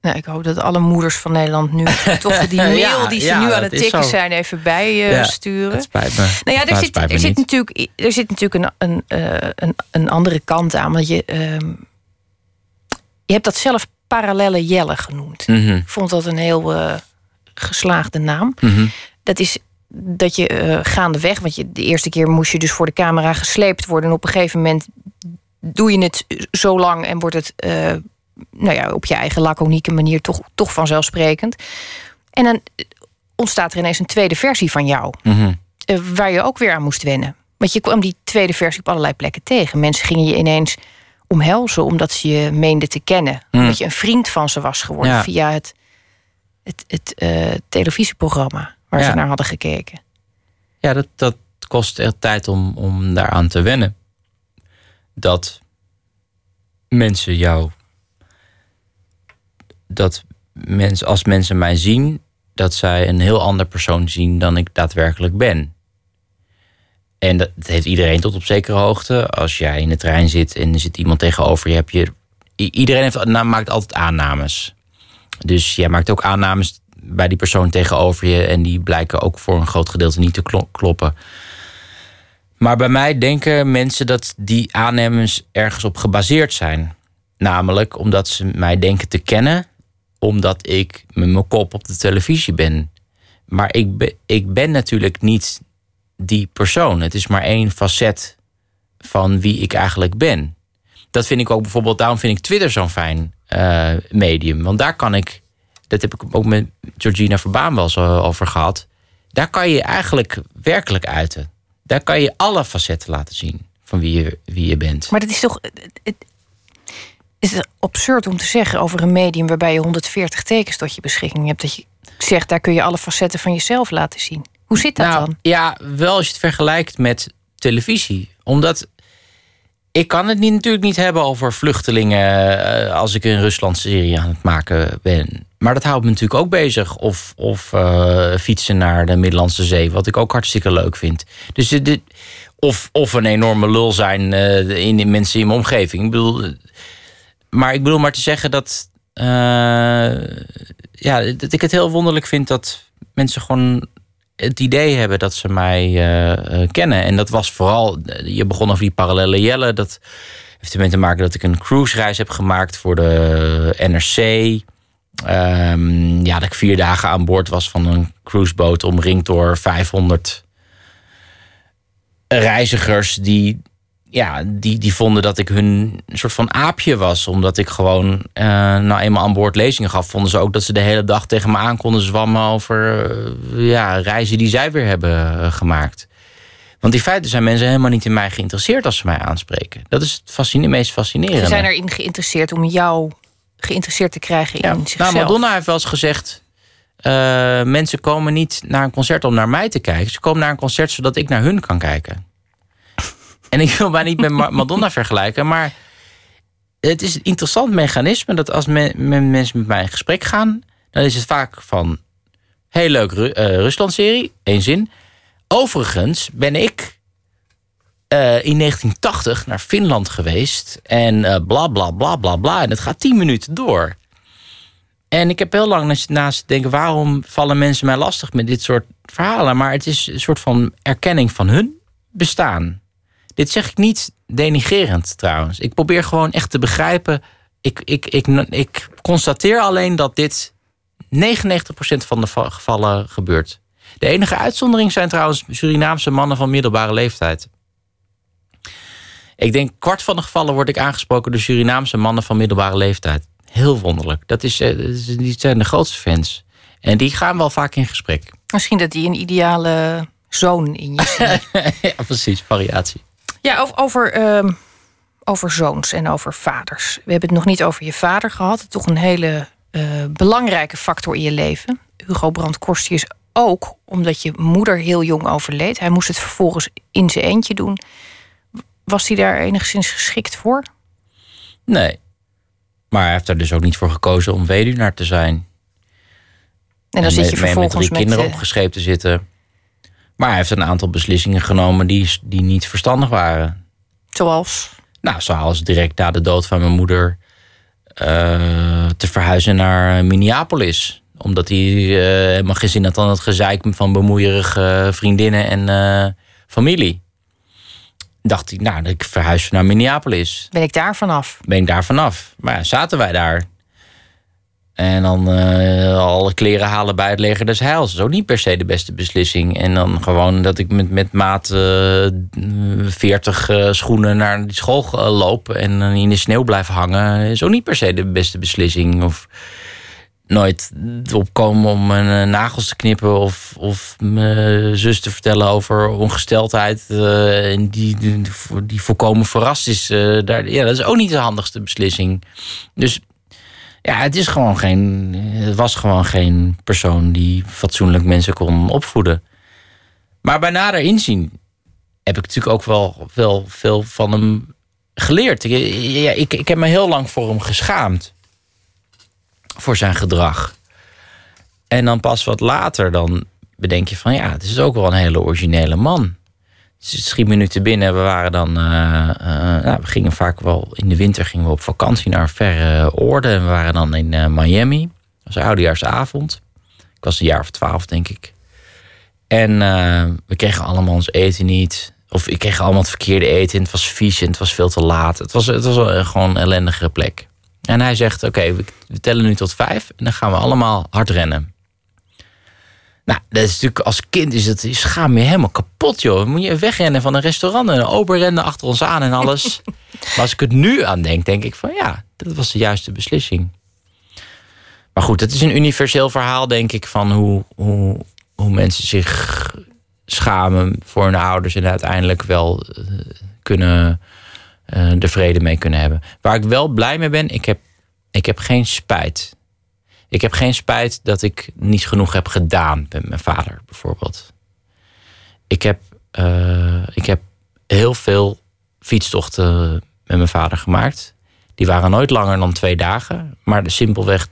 Nou, ik hoop dat alle moeders van Nederland nu [LAUGHS] toch die mail die ze nu aan het tikken zijn even bij uh, spijt me. Nou ja, er, zit, er, zit, natuurlijk, er zit natuurlijk een, een, uh, een, een, andere kant aan. Want je, uh, je hebt dat zelf parallelle Jelle genoemd. Mm -hmm. Ik vond dat een heel uh, geslaagde naam. Mm -hmm. Dat is dat je uh, gaandeweg, want je, de eerste keer moest je dus voor de camera gesleept worden. En op een gegeven moment doe je het zo lang en wordt het uh, nou ja, op je eigen laconieke manier toch, toch vanzelfsprekend. En dan ontstaat er ineens een tweede versie van jou, mm -hmm. uh, waar je ook weer aan moest wennen. Want je kwam die tweede versie op allerlei plekken tegen. Mensen gingen je ineens omhelzen omdat ze je meenden te kennen. Mm. Omdat je een vriend van ze was geworden Ja. via het, het, het televisieprogramma waar Ja. ze naar hadden gekeken. Ja, dat, dat kost echt tijd om, om daaraan te wennen. Dat mensen jou. Dat mensen, als mensen mij zien, dat zij een heel ander persoon zien dan ik daadwerkelijk ben. En dat, heeft iedereen tot op zekere hoogte. Als jij in de trein zit en er zit iemand tegenover je, heb je. Iedereen heeft, maakt altijd aannames. Dus jij maakt ook aannames bij die persoon tegenover je. En die blijken ook voor een groot gedeelte niet te klo- kloppen. Maar bij mij denken mensen dat die aannames ergens op gebaseerd zijn. Namelijk omdat ze mij denken te kennen, omdat ik met mijn kop op de televisie ben. Maar ik, ik ben natuurlijk niet die persoon. Het is maar één facet van wie ik eigenlijk ben. Dat vind ik ook bijvoorbeeld, daarom vind ik Twitter zo'n fijn eh, medium. Want daar kan ik, dat heb ik ook met Georgina Verbaan wel zo over gehad. Daar kan je eigenlijk werkelijk uiten. Daar kan je alle facetten laten zien van wie je, wie je bent. Maar dat is toch. Het absurd om te zeggen over een medium waarbij je 140 tekens tot je beschikking hebt. Dat je zegt, daar kun je alle facetten van jezelf laten zien. Hoe zit dat nou, dan? Ja, wel als je het vergelijkt met televisie. Omdat ik kan het niet, natuurlijk niet hebben over vluchtelingen eh, als ik een Rusland-serie aan het maken ben. Maar dat houdt me natuurlijk ook bezig. Of, of eh, fietsen naar de Middellandse Zee, wat ik ook hartstikke leuk vind. Dus dit, of, of een enorme lul zijn uh, in, in, mensen in mijn omgeving. Ik bedoel, maar ik bedoel maar te zeggen dat, ja, dat ik het heel wonderlijk vind dat mensen gewoon het idee hebben dat ze mij uh, kennen. En dat was vooral, je begon over die parallele Jelle. Dat heeft ermee te maken dat ik een cruise-reis heb gemaakt voor de NRC. Um, ja, dat ik vier dagen aan boord was van een cruiseboot omringd door 500 reizigers die ja, die, die vonden dat ik hun een soort van aapje was. Omdat ik gewoon uh, nou eenmaal aan boord lezingen gaf. Vonden ze ook dat ze de hele dag tegen me aan konden zwammen over uh, ja, reizen die zij weer hebben uh, gemaakt. Want in feite zijn mensen helemaal niet in mij geïnteresseerd als ze mij aanspreken. Dat is het fascine meest fascinerende. Ze zijn erin geïnteresseerd om jou geïnteresseerd te krijgen in ja, zichzelf. Nou, Madonna heeft wel eens gezegd... mensen komen niet naar een concert om naar mij te kijken. Ze komen naar een concert zodat ik naar hun kan kijken. En ik wil mij niet met Madonna [LAUGHS] vergelijken, maar het is een interessant mechanisme dat als men, mensen met mij in gesprek gaan, dan is het vaak van heel leuk uh, Rusland-serie, één zin. Overigens ben ik uh, in 1980 naar Finland geweest en uh, bla bla bla bla bla. En het gaat tien minuten door. En ik heb heel lang naast denken, waarom vallen mensen mij lastig met dit soort verhalen? Maar het is een soort van erkenning van hun bestaan. Dit zeg ik niet denigerend trouwens. Ik probeer gewoon echt te begrijpen. Ik, ik, ik, ik constateer alleen dat dit 99% van de gevallen gebeurt. De enige uitzondering zijn trouwens Surinaamse mannen van middelbare leeftijd. Ik denk kwart van de gevallen word ik aangesproken door Surinaamse mannen van middelbare leeftijd. Heel wonderlijk. Dat is, eh, die zijn de grootste fans. En die gaan wel vaak in gesprek. Misschien dat die een ideale zoon in je [LAUGHS] zien. ja, precies. Variatie. Ja, over, over, uh, over zoons en over vaders. We hebben het nog niet over je vader gehad. Toch een hele uh, belangrijke factor in je leven. Hugo Brandt Korstius ook omdat je moeder heel jong overleed. Hij moest het vervolgens in zijn eentje doen. Was hij daar enigszins geschikt voor? Nee. Maar hij heeft er dus ook niet voor gekozen om weduwnaar te zijn. En dan en zit je vervolgens met drie kinderen uh... opgescheept te zitten. Maar hij heeft een aantal beslissingen genomen die, die niet verstandig waren. Zoals? Nou, zoals direct na de dood van mijn moeder uh, te verhuizen naar Minneapolis. Omdat hij uh, helemaal geen zin had aan het gezeik van bemoeierige vriendinnen en uh, familie. Dacht hij, nou, ik verhuis naar Minneapolis. Ben ik daar vanaf? Ben ik daar vanaf. Maar ja, zaten wij daar. En dan uh, alle kleren halen bij het leger des heils. Ook niet per se de beste beslissing. En dan gewoon dat ik met, met maat uh, 40 uh, schoenen naar die school loop... en in de sneeuw blijf hangen... is ook niet per se de beste beslissing. Of nooit opkomen om mijn nagels te knippen... of, of mijn zus te vertellen over ongesteldheid... En die, die, volkomen verrast is. Daar, ja, dat is ook niet de handigste beslissing. Dus ja, het is gewoon geen. Het was gewoon geen persoon die fatsoenlijk mensen kon opvoeden. Maar bij nader inzien heb ik natuurlijk ook wel, veel van hem geleerd. Ik, ja, ik, ik heb me heel lang voor hem geschaamd. Voor zijn gedrag. En dan pas wat later dan bedenk je van ja, het is ook wel een hele originele man schiet minuten binnen. We waren dan. Uh, uh, nou, we gingen vaak wel. In de winter gingen we op vakantie naar verre oorden. En we waren dan in uh, Miami. Dat was oudejaarsavond. Ik was een jaar of twaalf, denk ik. En we kregen allemaal ons eten niet. Of ik kreeg allemaal het verkeerde eten. Het was vies en het was veel te laat. Het was, het was gewoon een ellendige plek. En hij zegt: Oké, we tellen nu tot vijf. En dan gaan we allemaal hard rennen. Nou, dat is natuurlijk als kind is het, schaam je helemaal kapot, joh. Moet je wegrennen van een restaurant en een ober rennen achter ons aan en alles. [LAUGHS] maar als ik het nu aan denk, denk ik van ja, dat was de juiste beslissing. Maar goed, het is een universeel verhaal, denk ik, van hoe, hoe, hoe mensen zich schamen voor hun ouders en uiteindelijk wel uh, kunnen uh, er vrede mee kunnen hebben. Waar ik wel blij mee ben, ik heb, ik heb geen spijt ik heb geen spijt dat ik niet genoeg heb gedaan met mijn vader, bijvoorbeeld. Ik heb, uh, ik heb heel veel fietstochten met mijn vader gemaakt. Die waren nooit langer dan twee dagen. Maar simpelweg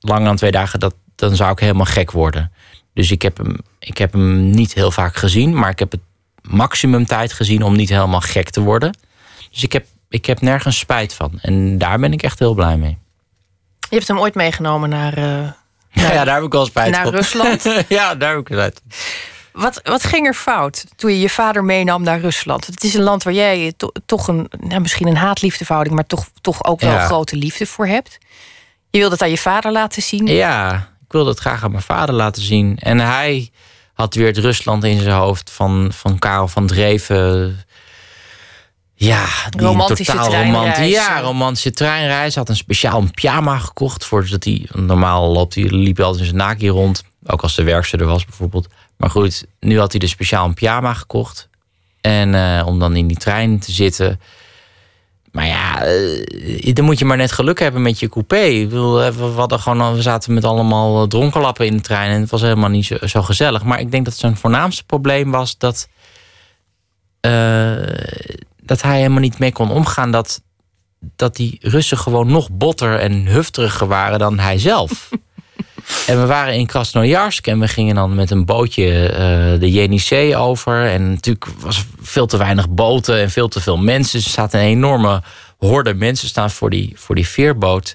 langer dan twee dagen, dat, dan zou ik helemaal gek worden. Dus ik heb, hem, ik heb hem niet heel vaak gezien. Maar ik heb het maximum tijd gezien om niet helemaal gek te worden. Dus ik heb, ik heb nergens spijt van. En daar ben ik echt heel blij mee. Je hebt hem ooit meegenomen naar, eh, Ja, [LAUGHS] ja daar heb ik wel spijt naar van. Rusland. ja, daar heb ik spijt. Wat, wat ging er fout toen je je vader meenam naar Rusland? Het is een land waar jij to- toch een, nou, misschien een haat-liefdeverhouding, maar toch, toch ook wel Ja. grote liefde voor hebt. Je wilde het aan je vader laten zien. Ja, ik wilde het graag aan mijn vader laten zien. En hij had weer het Rusland in zijn hoofd van, van Karel van Dreven. Ja, die Romantische totaal treinreis. romanti- Ja, romantische treinreis. Had een speciaal een pyjama gekocht. Voordat hij, normaal loopt hij, liep hij altijd in zijn naki rond. Ook als de werkster er was bijvoorbeeld. Maar goed, nu had hij dus speciaal een pyjama gekocht. En eh, om dan in die trein te zitten. Maar ja, eh, dan moet je maar net geluk hebben met je coupé. Ik bedoel, eh, we, hadden gewoon, we zaten met allemaal dronkenlappen in de trein. En het was helemaal niet zo, zo gezellig. Maar ik denk dat zijn voornaamste probleem was dat... dat hij helemaal niet mee kon omgaan. Dat, dat die Russen gewoon nog botter en hufteriger waren dan hij zelf. [LAUGHS] En we waren in Krasnojarsk en we gingen dan met een bootje eh, de Jenisee over. En natuurlijk was veel te weinig boten en veel te veel mensen. Er staat een enorme horde mensen staan voor die, voor die veerboot.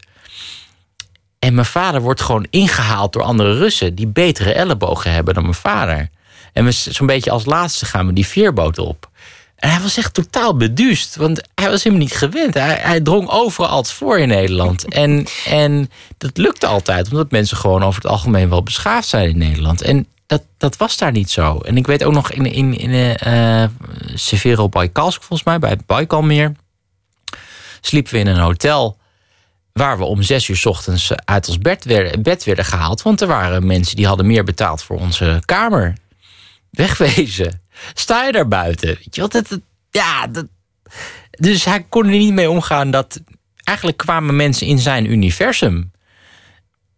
En mijn vader wordt gewoon ingehaald door andere Russen die betere ellebogen hebben dan mijn vader. En we zo'n beetje als laatste gaan we die veerboot op. En hij was echt totaal beduust, want hij was helemaal niet gewend. Hij, drong overal altijd voor in Nederland. En, en dat lukte altijd, omdat mensen gewoon over het algemeen wel beschaafd zijn in Nederland. En dat, dat was daar niet zo. En ik weet ook nog in, in, in eh Severo Baikalsk, volgens mij, bij het Baikalmeer, sliepen we in een hotel waar we om zes uur ochtends uit ons bed bed werden gehaald. Want er waren mensen die hadden meer betaald voor onze kamer. Wegwezen. Sta je daar buiten? Weet je wat? Ja, dat, dus hij kon er niet mee omgaan dat... Eigenlijk kwamen mensen in zijn universum.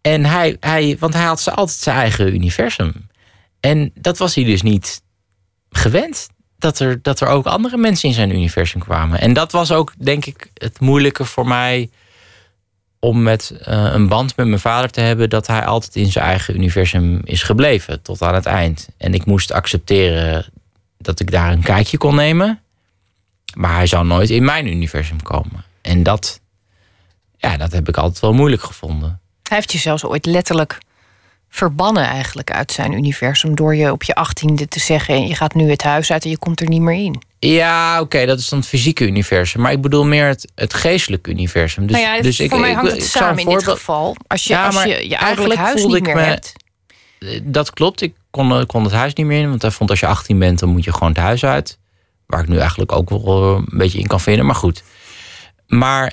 En hij, hij, want hij had altijd zijn eigen universum. En dat was hij dus niet gewend. Dat er, dat er ook andere mensen in zijn universum kwamen. En dat was ook, denk ik, het moeilijke voor mij om met eh, een band met mijn vader te hebben dat hij altijd in zijn eigen universum is gebleven tot aan het eind. En ik moest accepteren dat ik daar een kijkje kon nemen, maar hij zou nooit in mijn universum komen. En dat, ja, dat heb ik altijd wel moeilijk gevonden. Hij heeft je zelfs ooit letterlijk verbannen eigenlijk uit zijn universum... door je op je achttiende te zeggen... je gaat nu het huis uit en je komt er niet meer in. Ja, oké, dat is dan het fysieke universum. Maar ik bedoel meer het, het geestelijke universum. Dus, nou ja, dus voor mij hangt het ik zou samen in dit geval. Als je, Ja, als je, je eigenlijk huis niet ik meer me- hebt... Dat klopt. Ik kon, eh, kon het huis niet meer in. Want hij vond als je 18 bent, dan moet je gewoon het huis uit. Waar ik nu eigenlijk ook wel een beetje in kan vinden. Maar goed. Maar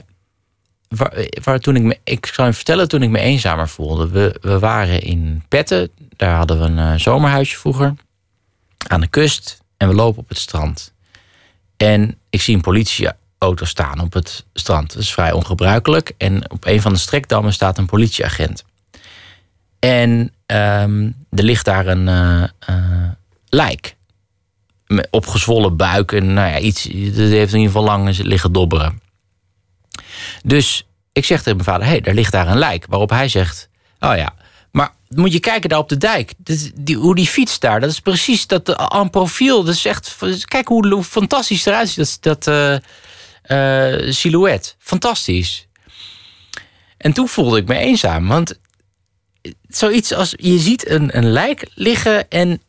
waar, waar toen ik, me, ik zal je vertellen, toen ik me eenzamer voelde. We, we waren in Petten. Daar hadden we een eh, zomerhuisje vroeger. Aan de kust. En we lopen op het strand. En ik zie een politieauto staan op het strand. Dat is vrij ongebruikelijk. En op een van de strekdammen staat een politieagent. En ehm, er ligt daar een eh, eh, lijk. Met opgezwollen buik en nou ja, iets. Dat heeft in ieder geval lang liggen dobberen. Dus ik zeg tegen mijn vader: hé, hey, daar ligt daar een lijk. Waarop hij zegt: Oh ja, maar moet je kijken daar op de dijk. Die, hoe die fiets daar, dat is precies dat aan profiel. Dat is echt. Kijk hoe, fantastisch eruit ziet, dat, eh, eh, silhouet. Fantastisch. En toen voelde ik me eenzaam, want zoiets als je ziet een, een lijk liggen en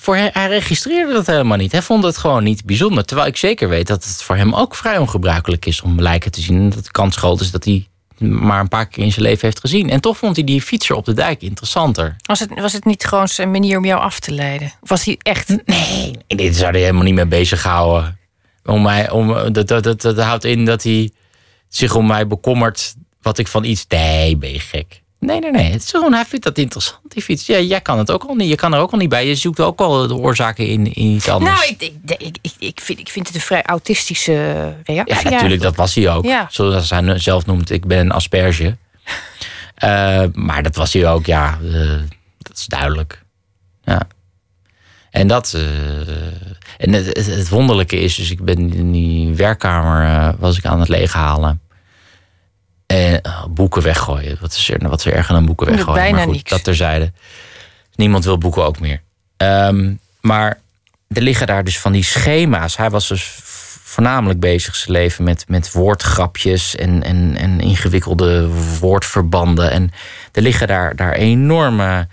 voor hem, hij registreerde dat helemaal niet. Hij vond het gewoon niet bijzonder. Terwijl ik zeker weet dat het voor hem ook vrij ongebruikelijk is om lijken te zien. En dat de kans groot is dat hij maar een paar keer in zijn leven heeft gezien. En toch vond hij die fietser op de dijk interessanter. Was het, was het niet gewoon zijn manier om jou af te leiden? Of was hij echt... Nee, dit zou hij helemaal niet mee bezighouden. Om mij, om, dat, dat, dat, dat houdt in dat hij zich om mij bekommert wat ik van iets... Nee, ben je gek. Nee, nee, nee. Het is gewoon, hij vindt dat interessant, die fiets. Ja, jij kan het ook al niet. Je kan er ook al niet bij. Je zoekt ook al de oorzaken in, in iets anders. Nou, ik, ik, ik, vind, ik vind het een vrij autistische reactie. ja, natuurlijk, dat was hij ook. Ja. Zoals hij zelf noemt, ik ben een asperge. [LAUGHS] Eh, maar dat was hij ook, ja. eh, dat is duidelijk. Ja. En dat. eh, en het, het, wonderlijke is, dus ik ben in die werkkamer eh, was ik aan het leeghalen. En oh, boeken weggooien. Wat is er, wat is er erger dan boeken weggooien? bijna maar goed, niks. dat terzijde. Niemand wil boeken ook meer. Ehm, maar er liggen daar dus van die schema's. Hij was dus voornamelijk bezig zijn leven met, met woordgrapjes en, en, en ingewikkelde woordverbanden. En er liggen daar, daar enorme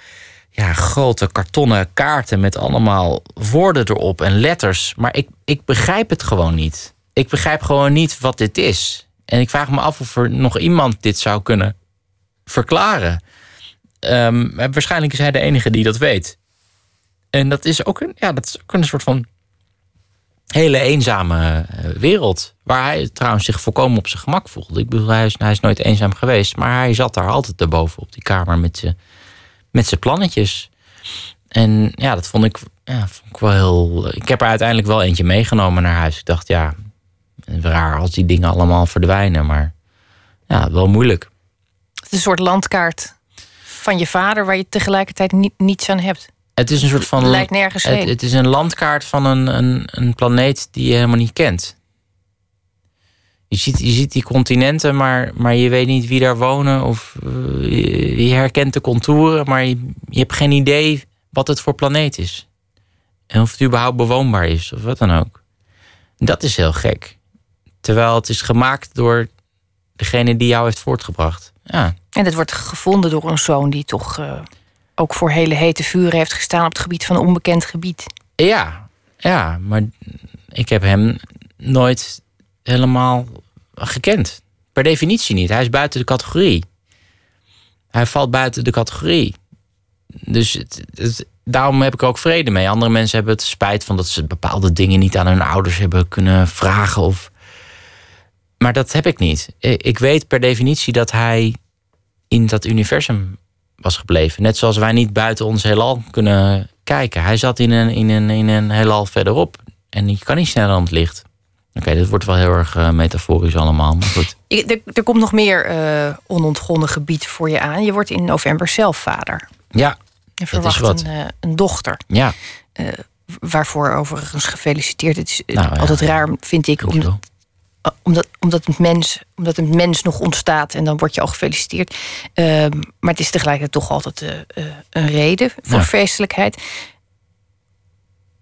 ja, grote kartonnen kaarten met allemaal woorden erop en letters. Maar ik, ik begrijp het gewoon niet. Ik begrijp gewoon niet wat dit is. En ik vraag me af of er nog iemand dit zou kunnen verklaren. Ehm, waarschijnlijk is hij de enige die dat weet. En dat is ook een, ja, dat is ook een soort van hele eenzame eh, wereld. Waar hij trouwens zich volkomen op zijn gemak voelde. Ik bedoel, hij is, hij is nooit eenzaam geweest. Maar hij zat daar altijd erboven op die kamer met zijn met zijn plannetjes. En ja, dat vond ik, ja, vond ik wel heel. Ik heb er uiteindelijk wel eentje meegenomen naar huis. Ik dacht, ja, raar als die dingen allemaal verdwijnen. Maar ja, wel moeilijk. Het is een soort landkaart van je vader waar je tegelijkertijd ni- niets aan hebt. Het is een soort van. Het lijkt nergens het, heen. het is een landkaart van een, een, een planeet die je helemaal niet kent. Je ziet, je ziet die continenten, maar, maar je weet niet wie daar wonen. Of eh, je, je herkent de contouren, maar je, je hebt geen idee wat het voor planeet is. En of het überhaupt bewoonbaar is, of wat dan ook. Dat is heel gek. Terwijl het is gemaakt door degene die jou heeft voortgebracht. Ja, En dat wordt gevonden door een zoon die toch eh, ook voor hele hete vuren heeft gestaan op het gebied van een onbekend gebied. Ja, ja, maar ik heb hem nooit helemaal gekend. Per definitie niet. Hij is buiten de categorie. Hij valt buiten de categorie. Dus het, het- daarom heb ik ook vrede mee. Andere mensen hebben het spijt van dat ze bepaalde dingen niet aan hun ouders hebben kunnen vragen. Of... Maar dat heb ik niet. Ik ik weet per definitie dat hij in dat universum was gebleven. Net zoals wij niet buiten ons heelal kunnen kijken. Hij zat in een, in een, in een heelal verderop. En je kan niet sneller dan het licht. Oké, dit wordt wel heel erg eh, metaforisch allemaal. Maar goed. [LAUGHS] Er, er komt nog meer eh, onontgonnen gebied voor je aan. Je wordt in november zelf vader. Ja, Je verwacht wat. Een, eh, een dochter. ja. Waarvoor overigens gefeliciteerd. Het is eh, Nou, ja. altijd raar, vind ik, om. Omdat, omdat, het mens, omdat een mens nog ontstaat en dan word je al gefeliciteerd. Ehm, maar het is tegelijkertijd toch altijd eh, eh, een reden voor Ja. feestelijkheid.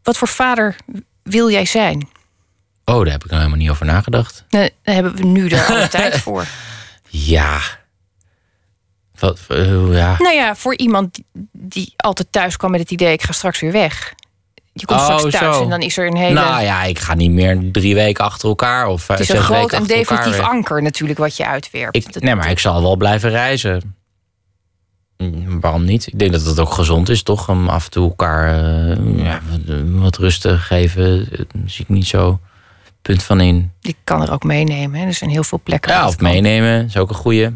Wat voor vader wil jij zijn? Oh, daar heb ik nou helemaal niet over nagedacht. Nee, daar hebben we nu daar [LAUGHS] alle tijd voor. Ja. Wat, eh, ja. Nou ja, voor iemand die, die altijd thuis kwam met het idee: ik ga straks weer weg. Je komt Oh, straks thuis zo. en dan is er een hele. Nou ja, ik ga niet meer drie weken achter elkaar of het is een groot en elkaar definitief anker natuurlijk wat je uitwerpt. Ik, nee, maar ik zal wel blijven reizen. Mm, Waarom niet? Ik denk dat het ook gezond is, toch? Om af en toe elkaar eh, ja, wat- rust te geven. Eh, zie ik niet zo punt van in. Je kan er ook meenemen. Hè. Er zijn heel veel plekken. Ja, of meenemen, is ook een goeie.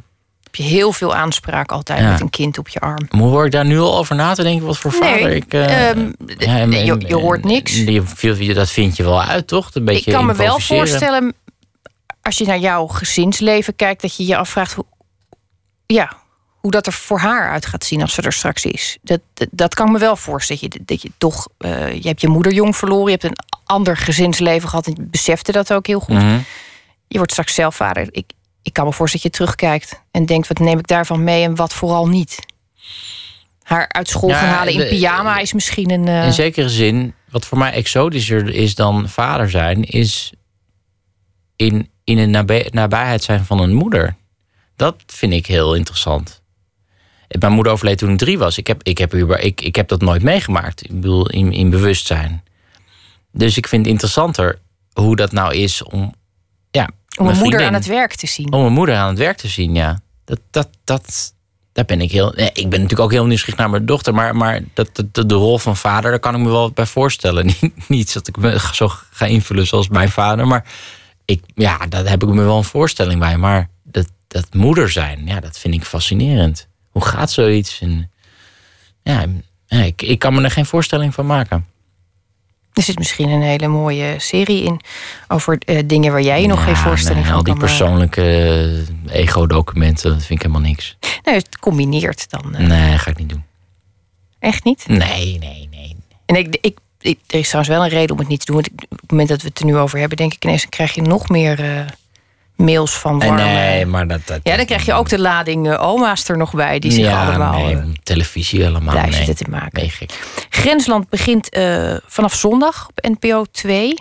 Je heel veel aanspraak altijd Ja. met een kind op je arm. Maar hoor ik daar nu al over na te denken? Wat voor Nee, vader ik... ehm, ja, en- je- je hoort niks. die- dat vind je wel uit, toch? Een beetje ik kan me wel voorstellen, als je naar jouw gezinsleven kijkt, dat je je afvraagt hoe, ja, hoe dat er voor haar uit gaat zien als ze er straks is. Dat, dat, dat kan me wel voorstellen. Dat je, dat je toch, eh, je hebt je moeder jong verloren, je hebt een ander gezinsleven gehad en je besefte dat ook heel goed. Mhm. Je wordt straks zelf vader. Ik, ik kan me voorstellen dat je terugkijkt en denkt: wat neem ik daarvan mee en wat vooral niet? Haar uit school Ja, gaan halen in de- pyjama is misschien een. eh, In zekere zin, wat voor mij exotischer is dan vader zijn, is in, in een nabij- nabijheid zijn van een moeder. Dat vind ik heel interessant. Mijn moeder overleed toen ik drie was. Ik heb, ik heb, ik, ik heb dat nooit meegemaakt. Ik bedoel, in, in bewustzijn. Dus ik vind het interessanter hoe dat nou is om. Ja, om mijn een moeder aan het werk te zien. om mijn moeder aan het werk te zien, ja. Dat, dat, dat, daar ben ik heel. nee, ik ben natuurlijk ook heel nieuwsgierig naar mijn dochter. Maar, maar dat, dat, de, rol van vader, daar kan ik me wel bij voorstellen. [LAUGHS] Niet, niet dat ik me zo ga invullen zoals mijn vader. Maar ik, ja, daar heb ik me wel een voorstelling bij. Maar dat, dat moeder zijn, ja, dat vind ik fascinerend. Hoe gaat zoiets? En, ja, ik, ik kan me er geen voorstelling van maken. Er zit misschien een hele mooie serie in over eh, dingen waar jij je nog Ja, geen voorstelling nee, van Al die persoonlijke eh, ego-documenten, dat vind ik helemaal niks. Nee, het combineert dan eh, Nee, ga ik niet doen. echt niet. Nee, nee, nee. En ik, ik er is trouwens wel een reden om het niet te doen. Want op het moment dat we het er nu over hebben, denk ik ineens, dan krijg je nog meer mails van warme. nee, maar dat, dat Ja, dan krijg je ook de lading eh, oma's er nog bij, die zich ja, allemaal nee, eh, televisie helemaal blij nee. zitten te maken. Nee, gek. Grensland begint eh, vanaf zondag op NPO 2.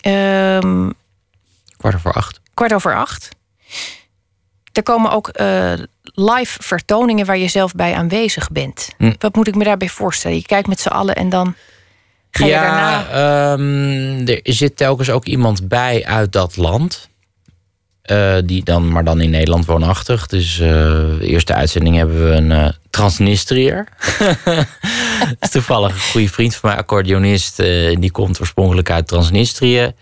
Ehm, Kwart over acht. kwart over acht. Er komen ook live vertoningen waar je zelf bij aanwezig bent. Hm. Wat moet ik me daarbij voorstellen? Je kijkt met z'n allen en dan ga je ja, daarna... ehm, er zit telkens ook iemand bij uit dat land. Eh, die dan, maar dan in Nederland woonachtig. Dus eh, de eerste uitzending hebben we een eh Transnistriër. [LAUGHS] Toevallig een goede vriend van mij, accordeonist. eh, die komt oorspronkelijk uit Transnistrië.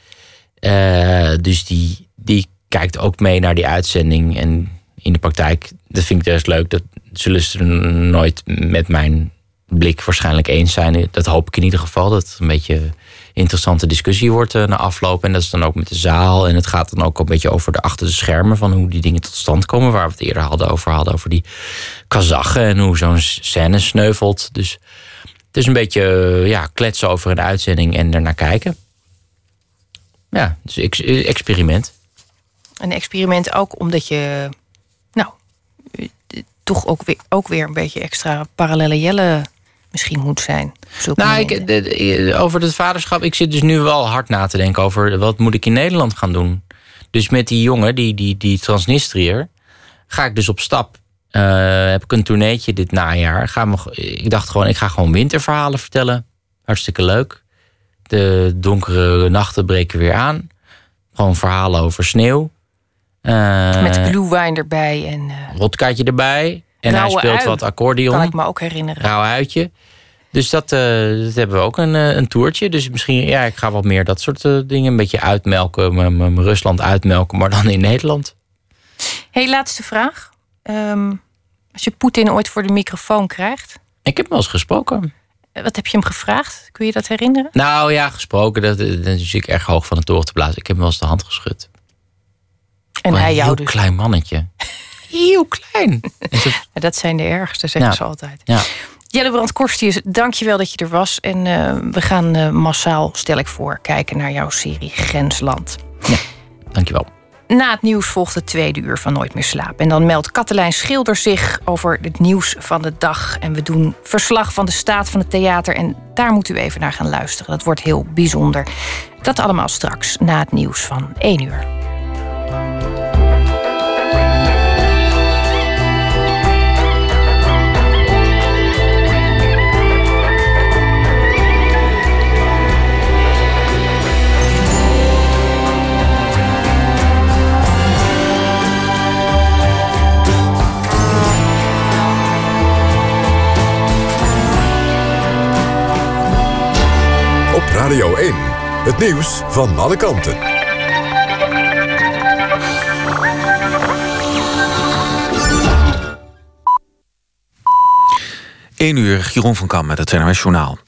Eh, dus die, die kijkt ook mee naar die uitzending. En in de praktijk, dat vind ik juist leuk. Dat zullen ze nooit met mijn blik waarschijnlijk eens zijn. Dat hoop ik in ieder geval. Dat een beetje interessante discussie wordt eh, na afloop. En dat is dan ook met de zaal. En het gaat dan ook een beetje over de achter de schermen van hoe die dingen tot stand komen. Waar we het eerder hadden over hadden. Over die Kazachen en hoe zo'n scène sneuvelt. Dus het is een beetje eh, ja, kletsen over een uitzending en ernaar kijken. Ja, dus ex- experiment. Een experiment ook omdat je... Nou, eh, toch ook weer, ook weer een beetje extra parallele jelle misschien moet zijn. Nou, ik, de- over het vaderschap. Ik zit dus nu wel hard na te denken over wat moet ik in Nederland gaan doen. Dus met die jongen, die, die, die Transnistriër, ga ik dus op stap. Eh, heb ik een tourneetje dit najaar. Gaan we, ik dacht gewoon, ik ga gewoon winterverhalen vertellen. Hartstikke leuk. De donkere nachten breken weer aan. Gewoon verhalen over sneeuw. Eh, Met glühwein erbij en eh Rotkaartje erbij. En hij speelt ui, wat accordeon. kan ik me ook herinneren. rauw uitje. Dus dat, eh, dat hebben we ook een, eh, een toertje. Dus misschien, ja, ik ga wat meer dat soort eh, dingen een beetje uitmelken. m- m- m- Rusland uitmelken, maar dan in Nederland. hey, laatste vraag. Ehm, als je Poetin ooit voor de microfoon krijgt, Ik heb hem wel eens gesproken. wat heb je hem gevraagd? Kun je dat herinneren? Nou ja, gesproken. Dat, dat is ik erg hoog van de toren te blazen. Ik heb hem wel eens de hand geschud. En hij een jou heel dus. klein mannetje. Heel klein. [LAUGHS] Ja, dat zijn de ergste, zeggen Ja. ze altijd. Ja. Jelle Brand Korstius, dank je wel dat je er was. En eh, we gaan eh, massaal, stel ik voor, kijken naar jouw serie Grensland. Dankjewel. Na het nieuws volgt het tweede uur van Nooit meer slapen. En dan meldt Katelijn Schilder zich over het nieuws van de dag. En we doen verslag van de staat van het theater. En daar moet u even naar gaan luisteren. Dat wordt heel bijzonder. Dat allemaal straks na het nieuws van 1 uur. Radio 1. Het nieuws van alle kanten. 1 uur, Jeroen van Kam met het NRS Journaal.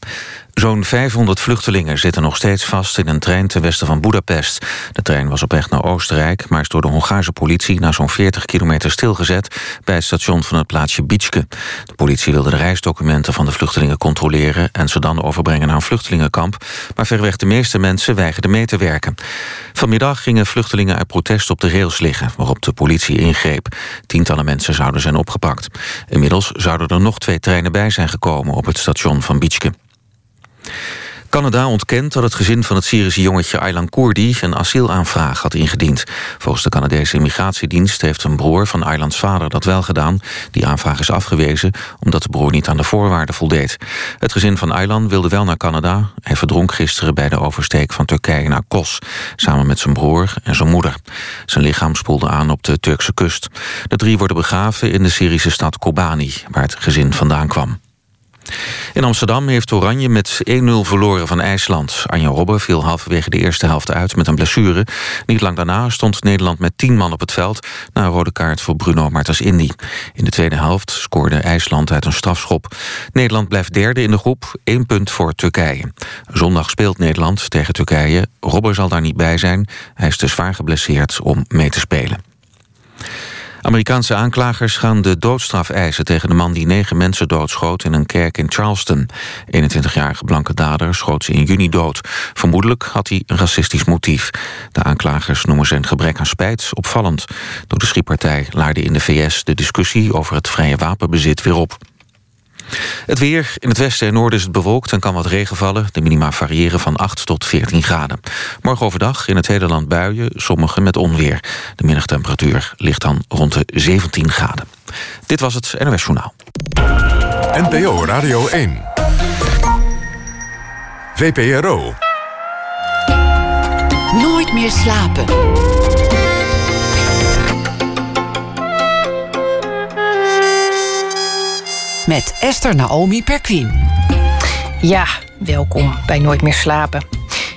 Zo'n 500 vluchtelingen zitten nog steeds vast in een trein ten westen van Budapest. De trein was op weg naar Oostenrijk, maar is door de Hongaarse politie... na zo'n 40 kilometer stilgezet bij het station van het plaatsje Bitske. De politie wilde de reisdocumenten van de vluchtelingen controleren... en ze dan overbrengen naar een vluchtelingenkamp... maar verreweg de meeste mensen weigerden mee te werken. Vanmiddag gingen vluchtelingen uit protest op de rails liggen... waarop de politie ingreep. Tientallen mensen zouden zijn opgepakt. Inmiddels zouden er nog twee treinen bij zijn gekomen... op het station van Bitske. Canada ontkent dat het gezin van het Syrische jongetje Aylan Koerdi een asielaanvraag had ingediend. Volgens de Canadese immigratiedienst heeft een broer van Aylans vader dat wel gedaan. Die aanvraag is afgewezen omdat de broer niet aan de voorwaarden voldeed. Het gezin van Aylan wilde wel naar Canada. Hij verdronk gisteren bij de oversteek van Turkije naar Kos, samen met zijn broer en zijn moeder. Zijn lichaam spoelde aan op de Turkse kust. De drie worden begraven in de Syrische stad Kobani, waar het gezin vandaan kwam. In Amsterdam heeft Oranje met 1-0 verloren van IJsland. Arjen Robben viel halverwege de eerste helft uit met een blessure. Niet lang daarna stond Nederland met 10 man op het veld... na een rode kaart voor Bruno Martens Indy. In de tweede helft scoorde IJsland uit een strafschop. Nederland blijft derde in de groep, één punt voor Turkije. Zondag speelt Nederland tegen Turkije. Robben zal daar niet bij zijn. Hij is te zwaar geblesseerd om mee te spelen. Amerikaanse aanklagers gaan de doodstraf eisen tegen de man die negen mensen doodschoot in een kerk in Charleston. 21-jarige blanke dader schoot ze in juni dood. Vermoedelijk had hij een racistisch motief. De aanklagers noemen zijn gebrek aan spijt opvallend. Door de schietpartij laarde in de VS de discussie over het vrije wapenbezit weer op. Het weer. In het westen en noorden is het bewolkt en kan wat regen vallen. De minima variëren van 8 tot 14 graden. Morgen overdag in het hele land buien, sommige met onweer. De middagtemperatuur ligt dan rond de 17 graden. Dit was het NOS Journaal. NPO Radio 1. VPRO. Nooit meer slapen. Met Esther Naomi Perquin. Ja, welkom bij Nooit meer slapen.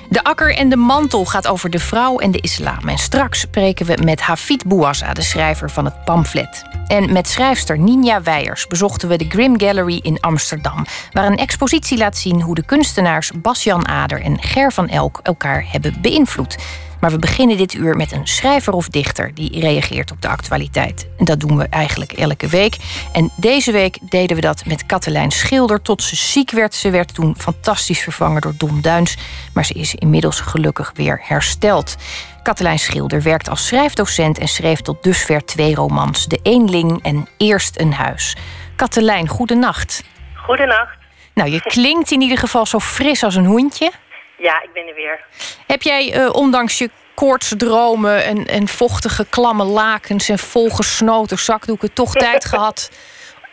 De akker en de mantel gaat over de vrouw en de islam. En straks spreken we met Hafid Bouassa, de schrijver van het pamflet. En met schrijfster Ninja Weijers bezochten we de Grim Gallery in Amsterdam... waar een expositie laat zien hoe de kunstenaars Bas-Jan Ader en Ger van Elk elkaar hebben beïnvloed. Maar we beginnen dit uur met een schrijver of dichter die reageert op de actualiteit. En dat doen we eigenlijk elke week. En deze week deden we dat met Katelijn Schilder tot ze ziek werd. Ze werd toen fantastisch vervangen door Don Duins, maar ze is inmiddels gelukkig weer hersteld. Katelijn Schilder werkt als schrijfdocent en schreef tot dusver twee romans: De Eenling en Eerst een Huis. Katelijn, goedenacht. Goedenacht. Nou, je klinkt in ieder geval zo fris als een hoentje. Ja, ik ben er weer. Heb jij, uh, ondanks je koortsdromen en, en vochtige klamme lakens en volgesnoten zakdoeken, toch [LAUGHS] tijd gehad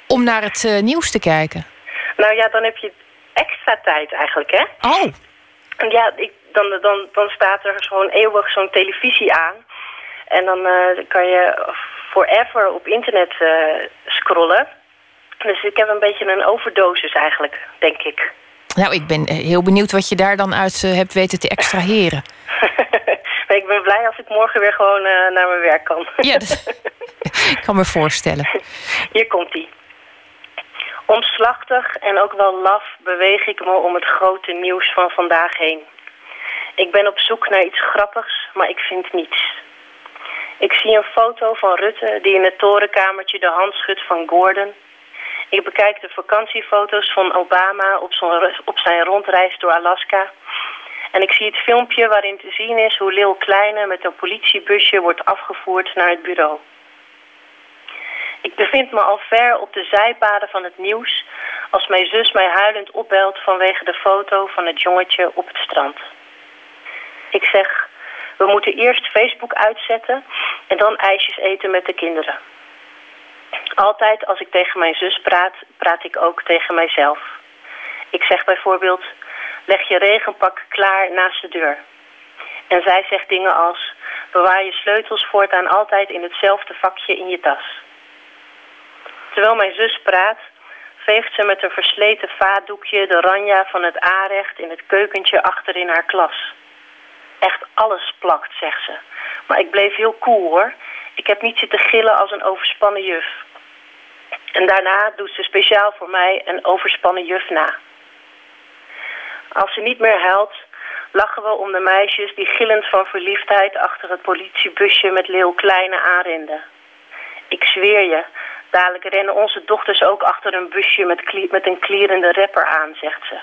om naar het uh, nieuws te kijken? Nou ja, dan heb je extra tijd eigenlijk, hè? Oh. Ja, ik, dan, dan, dan staat er gewoon eeuwig zo'n televisie aan. En dan uh, kan je forever op internet scrollen. Dus ik heb een beetje een overdosis eigenlijk, denk ik. Nou, ik ben heel benieuwd wat je daar dan uit uh, hebt weten te extraheren. [LAUGHS] ik ben blij als ik morgen weer gewoon uh, naar mijn werk kan. [LAUGHS] ja, dat, [LAUGHS] ik kan me voorstellen. Hier komt-ie. Omslachtig en ook wel laf beweeg ik me om het grote nieuws van vandaag heen. Ik ben op zoek naar iets grappigs, maar ik vind niets. Ik zie een foto van Rutte die in het torenkamertje de hand schudt van Gordon ik bekijk de vakantiefoto's van Obama op, zijn rondreis door Alaska. En ik zie het filmpje waarin te zien is hoe Lil Kleine met een politiebusje wordt afgevoerd naar het bureau. Ik bevind me al ver op de zijpaden van het nieuws als mijn zus mij huilend opbelt vanwege de foto van het jongetje op het strand. Ik zeg, we moeten eerst Facebook uitzetten en dan ijsjes eten met de kinderen. Altijd als ik tegen mijn zus praat, praat ik ook tegen mijzelf. Ik zeg bijvoorbeeld, leg je regenpak klaar naast de deur. En zij zegt dingen als, bewaar je sleutels voortaan altijd in hetzelfde vakje in je tas. Terwijl mijn zus praat, veegt ze met een versleten vaatdoekje de ranja van het aanrecht in het keukentje achter in haar klas. Echt alles plakt, zegt ze. Maar ik bleef heel cool hoor. Ik heb niet zitten gillen als een overspannen juf. En daarna doet ze speciaal voor mij een overspannen juf na. Als ze niet meer huilt, lachen we om de meisjes die gillend van verliefdheid achter het politiebusje met Leeuw Kleine aanrenden. Ik zweer je, dadelijk rennen onze dochters ook achter een busje met, met een klierende rapper aan, zegt ze.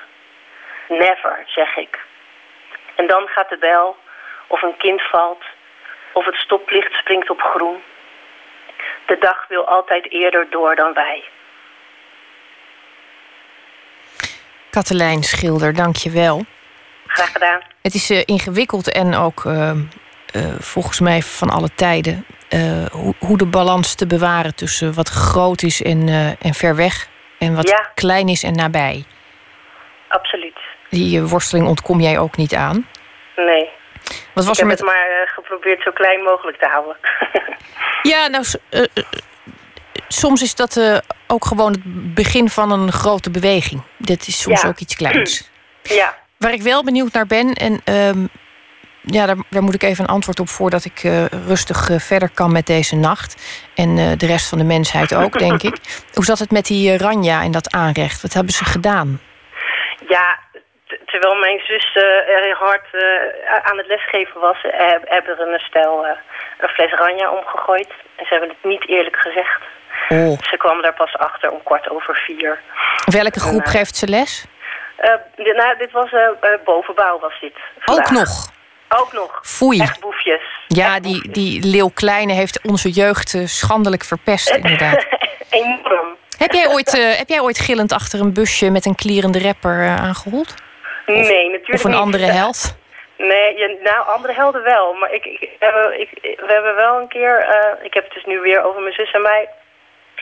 Never, zeg ik. En dan gaat de bel, of een kind valt, of het stoplicht springt op groen. De dag wil altijd eerder door dan wij. Katelijn Schilder, dank je wel. Graag gedaan. Het is uh, ingewikkeld en ook uh, uh, volgens mij van alle tijden... Hoe, hoe, de balans te bewaren tussen wat groot is en, en ver weg... en wat ja. klein is en nabij. Absoluut. Die worsteling ontkom jij ook niet aan? Nee. Wat was ik er heb het maar geprobeerd zo klein mogelijk te houden. [LAUGHS] ja, nou, uh, soms is dat uh, ook gewoon het begin van een grote beweging. Dit is soms ja. ook iets kleins. [CLEARS THROAT] Ja. Waar ik wel benieuwd naar ben, en um, ja, daar, daar, moet ik even een antwoord op voordat ik rustig verder kan met deze nacht. En de rest van de mensheid ook, [LAUGHS] denk ik. Hoe zat het met die Ranja en dat aanrecht? Wat hebben ze gedaan? Ja, terwijl mijn zus uh, erg hard uh, aan het lesgeven was, hebben er een stel een fles ranja omgegooid. En ze hebben het niet eerlijk gezegd. Oh. Ze kwamen daar pas achter om kwart over vier. Welke groep en, geeft ze les? Dit, nou, dit was bovenbouw was dit. Vandaag. Ook nog? Ook nog. Foei. Echt boefjes. Ja, Echt die, boefjes. die Leeuw Kleine heeft onze jeugd schandelijk verpest, [LAUGHS] inderdaad. Enorm. Heb jij, ooit, uh, heb jij ooit gillend achter een busje met een klierende rapper uh, aangehold? Nee, natuurlijk Of een niet. andere [LAUGHS] held? Nee, ja, nou, andere helden wel. Maar ik, ik, ik, we hebben wel een keer... ik heb het dus nu weer over mijn zus en mij...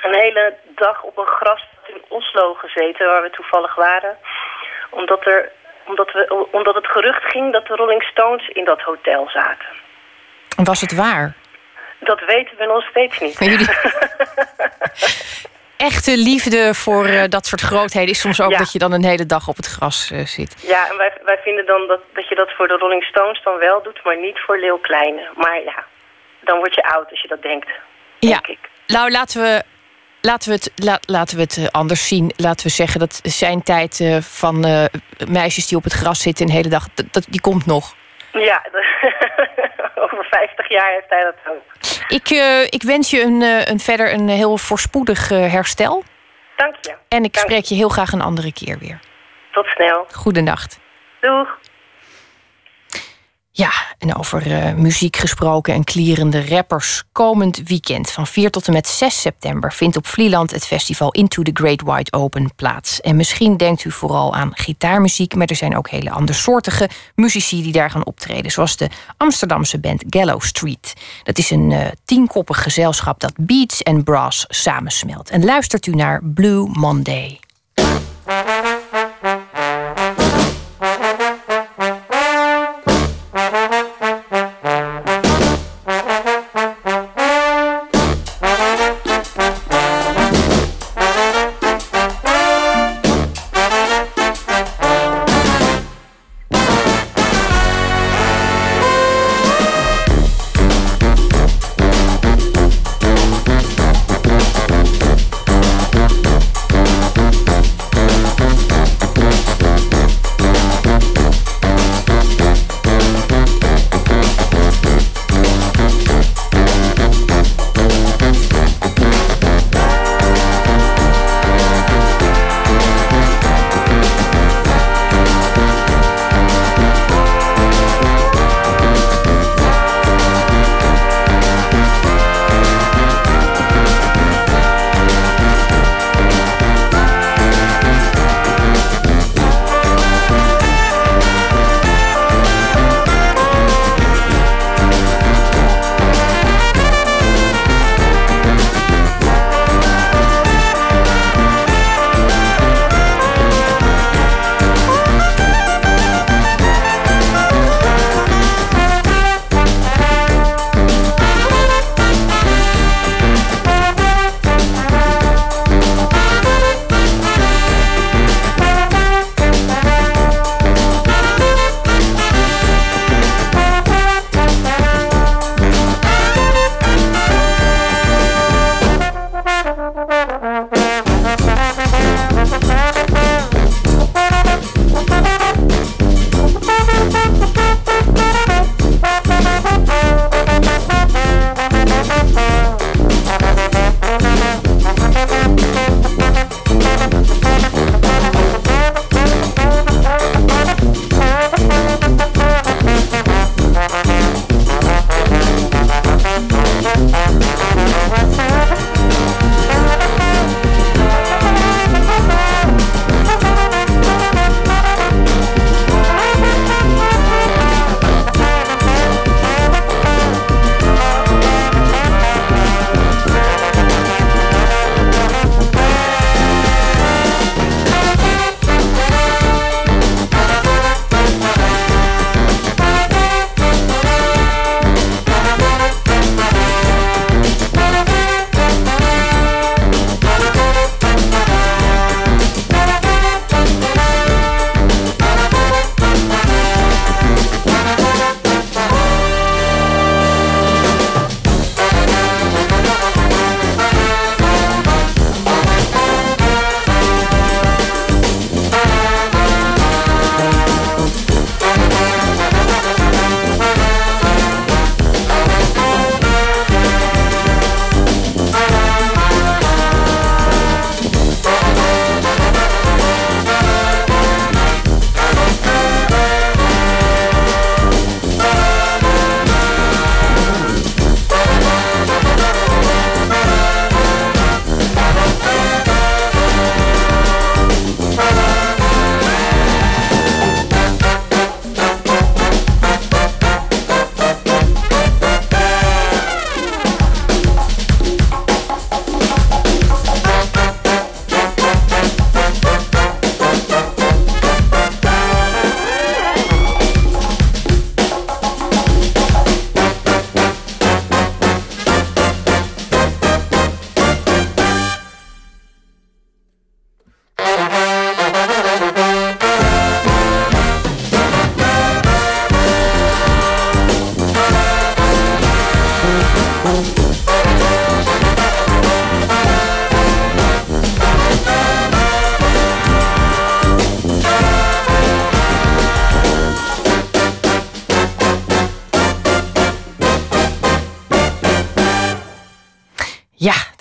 een hele dag op een gras in Oslo gezeten... waar we toevallig waren. Omdat, er, omdat, we, omdat het gerucht ging dat de Rolling Stones in dat hotel zaten. Was het waar? Dat weten we nog steeds niet. Jullie... [LAUGHS] echte liefde voor uh, dat soort grootheden is soms ook Ja. dat je dan een hele dag op het gras uh, zit. Ja, en wij, wij vinden dan dat, dat je dat voor de Rolling Stones dan wel doet, maar niet voor Leeuw Kleine. Maar ja, dan word je oud als je dat denkt. Ja, denk nou laten we, laten we het, la, laten we het uh, anders zien. Laten we zeggen dat zijn tijd uh, van uh, meisjes die op het gras zitten een hele dag, dat, die komt nog. Ja, [LAUGHS] 50 jaar heeft hij dat ook. Ik, uh, ik wens je een, uh, een verder een heel voorspoedig uh, herstel. Dank je. En ik Dank spreek je heel graag een andere keer weer. Tot snel. Goedenacht. Doeg. Ja, en over uh, muziek gesproken en klierende rappers. Komend weekend van 4 tot en met 6 september vindt op Vlieland het festival Into the Great Wide Open plaats. En misschien denkt u vooral aan gitaarmuziek, maar er zijn ook hele andersoortige muzici die daar gaan optreden. Zoals de Amsterdamse band Gallow Street. Dat is een uh, tienkoppig gezelschap dat beats en brass samensmelt. En luistert u naar Blue Monday.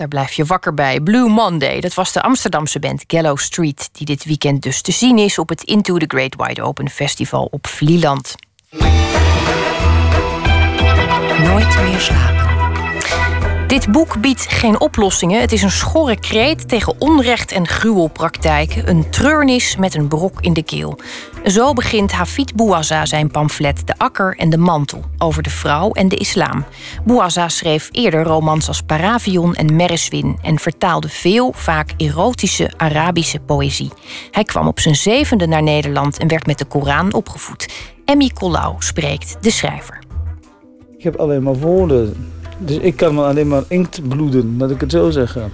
Blijf je wakker bij. Blue Monday, dat was de Amsterdamse band Gallow Street... die dit weekend dus te zien is op het Into the Great Wide Open Festival op Vlieland. Nooit meer slapen. Dit boek biedt geen oplossingen. Het is een schorre kreet tegen onrecht en gruwelpraktijken. Een treurnis met een brok in de keel. Zo begint Hafid Bouazza zijn pamflet De Akker en de Mantel over de vrouw en de islam. Bouazza schreef eerder romans als Paravion en Mereswin en vertaalde veel, vaak erotische Arabische poëzie. Hij kwam op zijn zevende naar Nederland en werd met de Koran opgevoed. Emmy Collau spreekt de schrijver. Ik heb alleen maar woorden. Dus ik kan me alleen maar inkt bloeden, laat ik het zo zeggen.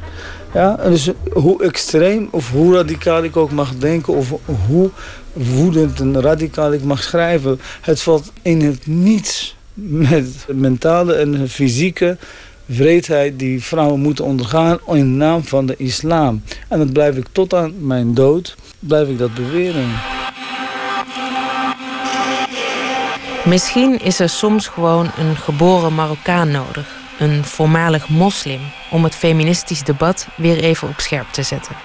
Ja, dus hoe extreem of hoe radicaal ik ook mag denken... of hoe woedend en radicaal ik mag schrijven... het valt in het niets met mentale en fysieke wreedheid... die vrouwen moeten ondergaan in naam van de islam. En dat blijf ik tot aan mijn dood, blijf ik dat beweren. Misschien is er soms gewoon een geboren Marokkaan nodig, een voormalig moslim, om het feministisch debat weer even op scherp te zetten.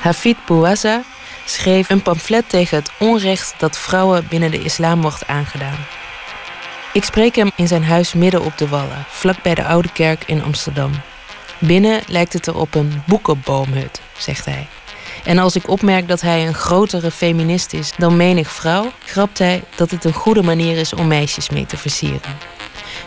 Hafid Bouazza schreef een pamflet tegen het onrecht dat vrouwen binnen de islam wordt aangedaan. Ik spreek hem in zijn huis midden op de Wallen, vlak bij de Oude Kerk in Amsterdam. Binnen lijkt het er op een boekenboomhut, zegt hij. En als ik opmerk dat hij een grotere feminist is dan menig vrouw, grapt hij dat het een goede manier is om meisjes mee te versieren.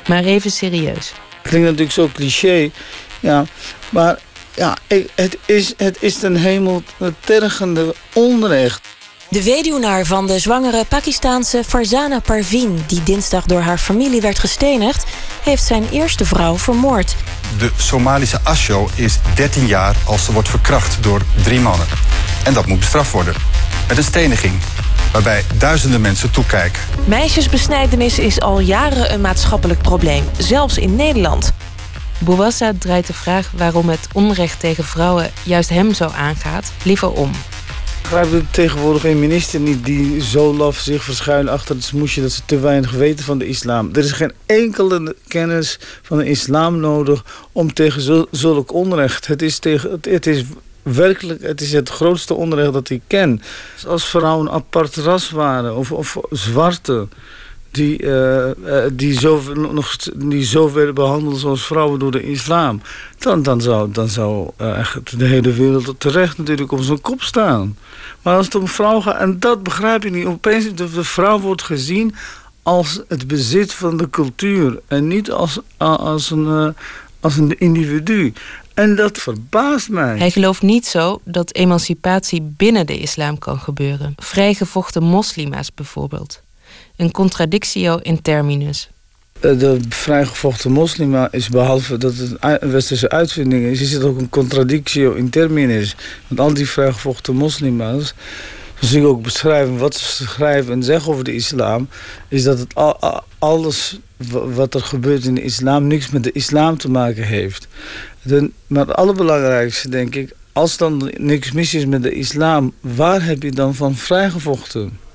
Maar even serieus. Klinkt natuurlijk zo cliché, ja, maar ja, het, is, het is ten hemel tergende onrecht. De weduwnaar van de zwangere Pakistaanse Farzana Parveen... die dinsdag door haar familie werd gestenigd... heeft zijn eerste vrouw vermoord. De Somalische Asho is 13 jaar als ze wordt verkracht door drie mannen. En dat moet bestraft worden. Met een steniging, waarbij duizenden mensen toekijken. Meisjesbesnijdenis is al jaren een maatschappelijk probleem, zelfs in Nederland. Bouassa draait de vraag waarom het onrecht tegen vrouwen juist hem zo aangaat, liever om. Begrijp tegenwoordig feministen niet die zo laf zich verschuilen achter het smoesje dat ze te weinig weten van de islam. Er is geen enkele kennis van de islam nodig om tegen zul- zulk onrecht. Het is, tegen, het, is werkelijk het, is het grootste onrecht dat ik ken. Als vrouwen een apart ras waren of, of zwarte. Die, eh, eh, die, zo, nog, die zo behandeld zoals vrouwen door de islam. Dan, dan zou, dan zou eh, de hele wereld terecht natuurlijk op zijn kop staan. Maar als het om vrouw gaat, en dat begrijp ik niet. Opeens de, de vrouw wordt gezien als het bezit van de cultuur. En niet als, als, een, eh, als een individu. En dat verbaast mij. Hij gelooft niet zo dat emancipatie binnen de islam kan gebeuren. Vrijgevochten moslima's bijvoorbeeld. Een contradictio in terminus. Eh, De vrijgevochten moslima is behalve dat het een westerse uitvinding is, is het ook een contradictio in terminis. Want al die vrijgevochten moslima's, zoals ik ook beschrijven wat ze schrijven en zeggen over de islam, is dat het al, al- alles wa- wat er gebeurt in de islam niks met de islam te maken heeft. De, maar het allerbelangrijkste denk ik, als dan niks mis is met de islam, waar heb je dan van vrijgevochten?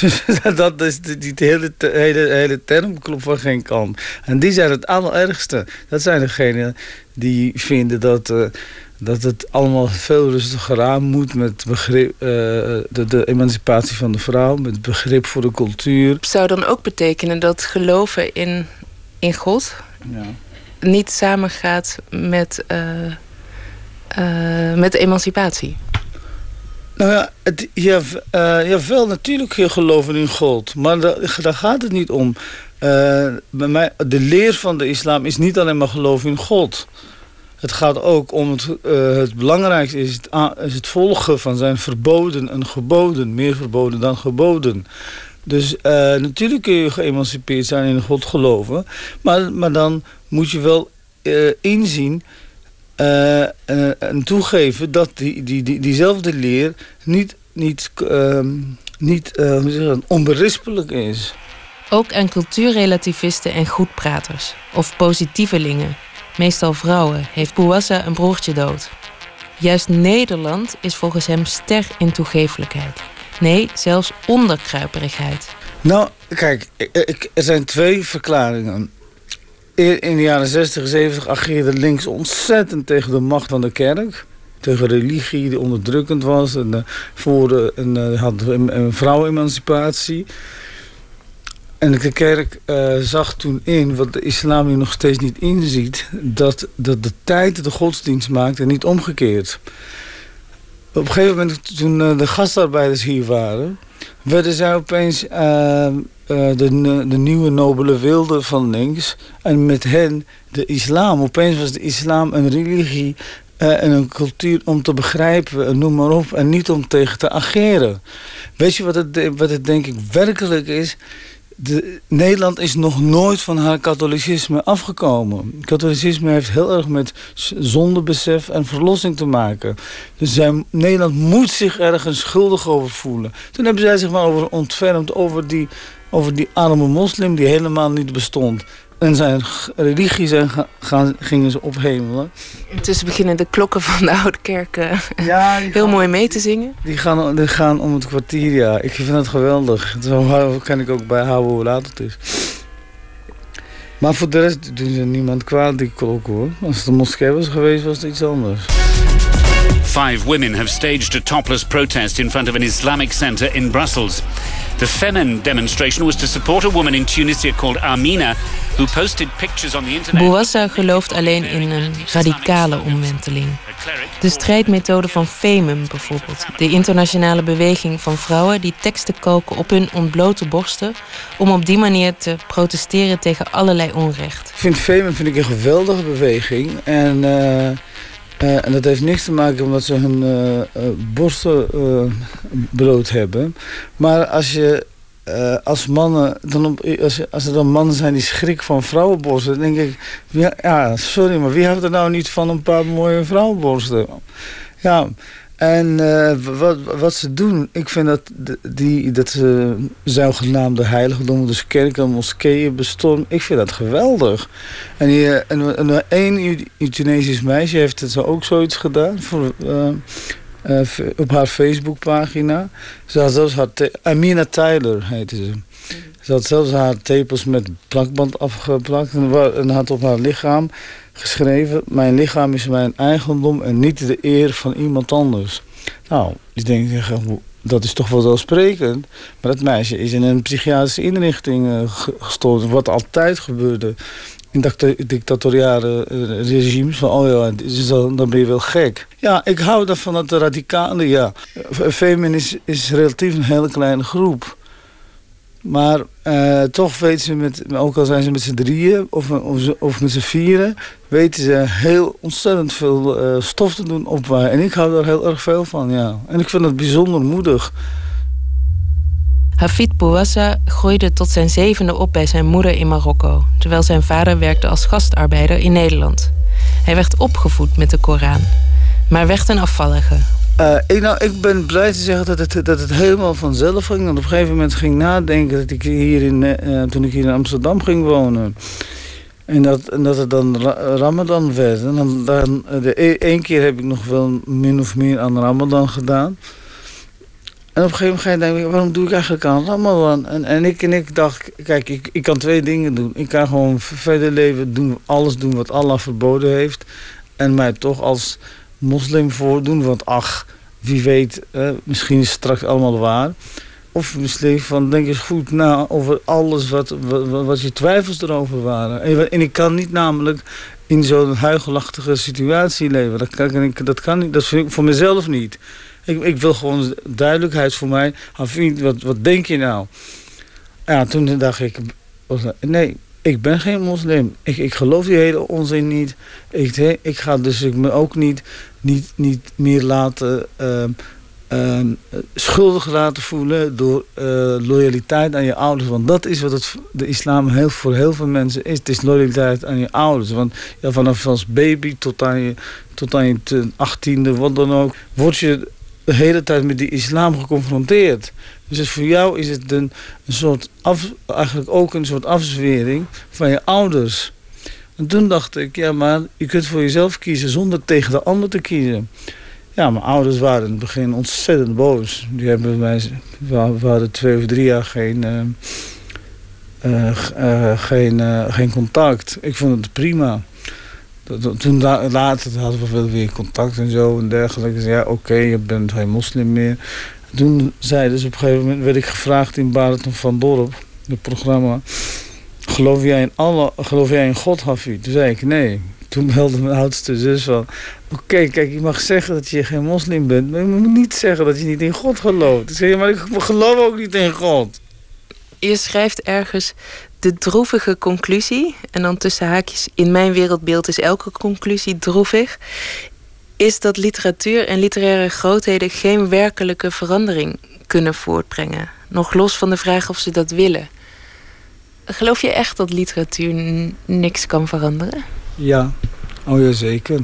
Dus [LAUGHS] dat is die, die hele, hele, hele term klopt van geen kant. En die zijn het allerergste. Dat zijn degenen die vinden dat, eh, dat het allemaal veel rustiger aan moet met begrip, eh, de, de emancipatie van de vrouw, met begrip voor de cultuur. Zou dan ook betekenen dat geloven in, in God Ja. niet samengaat met, eh, met emancipatie? Nou ja, het, ja, v- eh, jawel, natuurlijk je geloven in God. Maar daar, daar gaat het niet om. Eh, bij mij, de leer van de islam is niet alleen maar geloven in God. Het gaat ook om het, eh, het belangrijkste is het, is het volgen van zijn verboden en geboden. Meer verboden dan geboden. Dus natuurlijk kun je geëmancipeerd zijn in God geloven. Maar, maar dan moet je wel inzien eh, eh, en toegeven dat die, die, die, diezelfde leer niet, niet, ehm, niet eh, hoe zeg dat, onberispelijk is. Ook aan cultuurrelativisten en goedpraters. Of positievelingen, meestal vrouwen, heeft Bouassa een broertje dood. Juist Nederland is volgens hem ster in toegeeflijkheid. Nee, zelfs onderkruiperigheid. Nou, kijk, ik, ik- er zijn twee verklaringen. In de jaren 60 70 ageerde links ontzettend tegen de macht van de kerk. Tegen religie die onderdrukkend was. En uh, voor een, had een, vrouwenemancipatie. En de kerk uh, zag toen in, wat de islam nu nog steeds niet inziet... dat, dat de tijd de godsdienst maakt en niet omgekeerd. Op een gegeven moment, toen de gastarbeiders hier waren... werden zij opeens uh, de, de nieuwe nobele wilde van links... en met hen de islam. Opeens was de islam een religie en een cultuur om te begrijpen, noem maar op... en niet om tegen te ageren. Weet je wat het, wat het denk ik werkelijk is de, Nederland is nog nooit van haar katholicisme afgekomen. Katholicisme heeft heel erg met zondebesef en verlossing te maken. Dus zij, Nederland moet zich ergens schuldig over voelen. Toen hebben zij zich maar over ontfermd over die, over die arme moslim die helemaal niet bestond. En zijn religie zijn gaan, gingen ze ophemelen. Intussen beginnen de klokken van de oude kerk uh, ja, [LAUGHS] heel mooi mee te zingen. Die gaan, die gaan om het kwartier, ja. Ik vind het geweldig. Zo kan ik ook bijhouden hoe laat het is. Maar voor de rest doen ze niemand kwaad, die klok hoor. Als het een moskee was geweest, was het iets anders. Five women have staged a topless protest in front of an Islamic center in Brussels. The Femen demonstration was to support a woman in Tunisia called Amina, who posted pictures on the internet. Bouassa gelooft alleen in een radicale omwenteling. De strijdmethode van Femem bijvoorbeeld. De internationale beweging van vrouwen die teksten koken op hun ontblote borsten... om op die manier te protesteren tegen allerlei onrecht. Ik vind Femem vind ik een geweldige beweging. En... Uh... Uh, en dat heeft niks te maken omdat ze hun uh, borsten bloot hebben. Maar als je als mannen, dan op, als, als er dan mannen zijn die schrik van vrouwenborsten, dan denk ik, ja, ja, sorry, maar wie houdt er nou niet van een paar mooie vrouwenborsten? Ja, en uh, wat, wat ze doen, ik vind dat, die, dat ze zogenaamde heiligdommen, dus kerken en moskeeën bestormen, ik vind dat geweldig. En, die, en, en één Tunesisch meisje heeft het zo ook zoiets gedaan voor, op haar Facebookpagina. Ze had zelfs haar Amina Tyler heette ze. Ze had zelfs haar tepels met plakband afgeplakt en, had op haar lichaam geschreven... mijn lichaam is mijn eigendom en niet de eer van iemand anders. Nou, die denken, dat is toch wel zelfsprekend. Maar dat meisje is in een psychiatrische inrichting uh, gestoord. Wat altijd gebeurde in dictatoriale uh, regimes. Van, oh ja, dan, ben je wel gek. Ja, ik hou daarvan dat de radicalen, ja. Femin is, is relatief een hele kleine groep. Maar uh, toch weten ze, met, ook al zijn ze met z'n drieën of, of, of met z'n vieren... weten ze heel ontzettend veel uh, stof te doen opwaaien. En ik hou daar heel erg veel van, ja. En ik vind het bijzonder moedig. Hafid Bouassa groeide tot zijn zevende op bij zijn moeder in Marokko... terwijl zijn vader werkte als gastarbeider in Nederland. Hij werd opgevoed met de Koran, maar werd een afvallige... Uh, ik, nou, ik ben blij te zeggen dat het, dat het helemaal vanzelf ging. Op een gegeven moment ging nadenken dat ik hier in, uh, toen ik hier in Amsterdam ging wonen. En dat, en dat het dan Ramadan werd. En dan, de, e, één keer heb ik nog wel min of meer aan Ramadan gedaan. En op een gegeven moment je denken, waarom doe ik eigenlijk aan Ramadan? En, en, ik, en ik dacht, kijk, ik, ik kan twee dingen doen. Ik kan gewoon verder leven, doen, alles doen wat Allah verboden heeft. En mij toch als moslim voordoen. Want ach, wie weet, misschien is het straks allemaal waar. Of misschien van denk eens goed na over alles wat, wat, wat je twijfels erover waren. En, en ik kan niet namelijk in zo'n huigelachtige situatie leven. Dat kan, ik, dat kan niet, dat vind ik voor mezelf niet. Ik, ik wil gewoon duidelijkheid voor mij. Wat, wat denk je nou? Ja, toen dacht ik, nee, ik ben geen moslim. Ik, ik geloof die hele onzin niet. Ik, ik ga dus ik me ook niet, niet, niet meer laten uh, uh, schuldig laten voelen door uh, loyaliteit aan je ouders. Want dat is wat het, de islam heel, voor heel veel mensen is. Het is loyaliteit aan je ouders. Want ja, vanaf als baby tot aan je, tot aan je achttiende, wat dan ook, word je de hele tijd met die islam geconfronteerd. Dus voor jou is het een, soort eigenlijk ook een soort afzwering van je ouders. En toen dacht ik, ja, maar je kunt voor jezelf kiezen zonder tegen de ander te kiezen. Ja, mijn ouders waren in het begin ontzettend boos. Die hebben mij, we hadden twee of drie jaar geen, eh, g- eh, geen, eh, geen contact. Ik vond het prima. Toen la- later hadden we weer contact en zo en dergelijke. Ja, oké, je bent geen moslim meer. Toen zeiden ze op een gegeven moment, werd ik gevraagd in Baraton van Dorp, het programma. Geloof jij in Allah, geloof jij in God, Hafid? Toen zei ik nee. Toen belde mijn oudste zus van, oké, kijk, je mag zeggen dat je geen moslim bent, maar je moet niet zeggen dat je niet in God gelooft. Ik zei, maar ik geloof ook niet in God. Je schrijft ergens de droevige conclusie. En dan tussen haakjes, in mijn wereldbeeld is elke conclusie droevig. Is dat literatuur en literaire grootheden geen werkelijke verandering kunnen voortbrengen. Nog los van de vraag of ze dat willen. Geloof je echt dat literatuur niks kan veranderen? Ja, oh ja, zeker.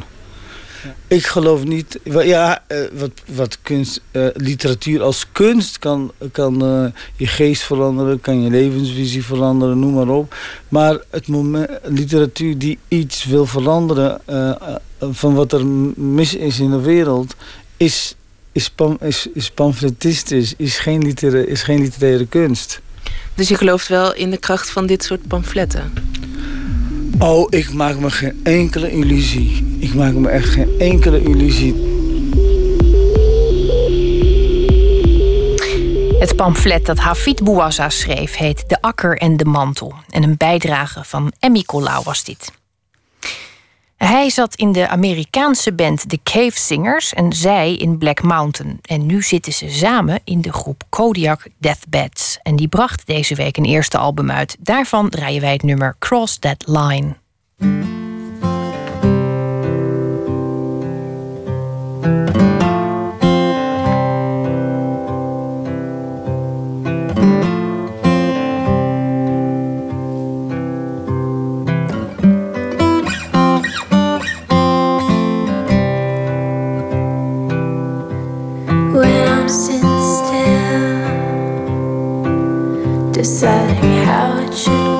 Ik geloof niet. Ja, eh, wat, wat kunst, eh, literatuur als kunst kan, kan eh, je geest veranderen, kan je levensvisie veranderen, noem maar op. Maar het moment, literatuur die iets wil veranderen van wat er mis is in de wereld, is, is, is, is pamfletistisch, is geen, litera, is geen literaire kunst. Dus je gelooft wel in de kracht van dit soort pamfletten? Oh, ik maak me geen enkele illusie. Ik maak me echt geen enkele illusie. Het pamflet dat Hafid Bouazza schreef heet De Akker en de Mantel. En een bijdrage van Emmy Colau was dit. Hij zat in de Amerikaanse band The Cave Singers en zij in Black Mountain. En nu zitten ze samen in de groep Kodiak Deathbeds. En die bracht deze week een eerste album uit. Daarvan draaien wij het nummer Cross That Line. How it should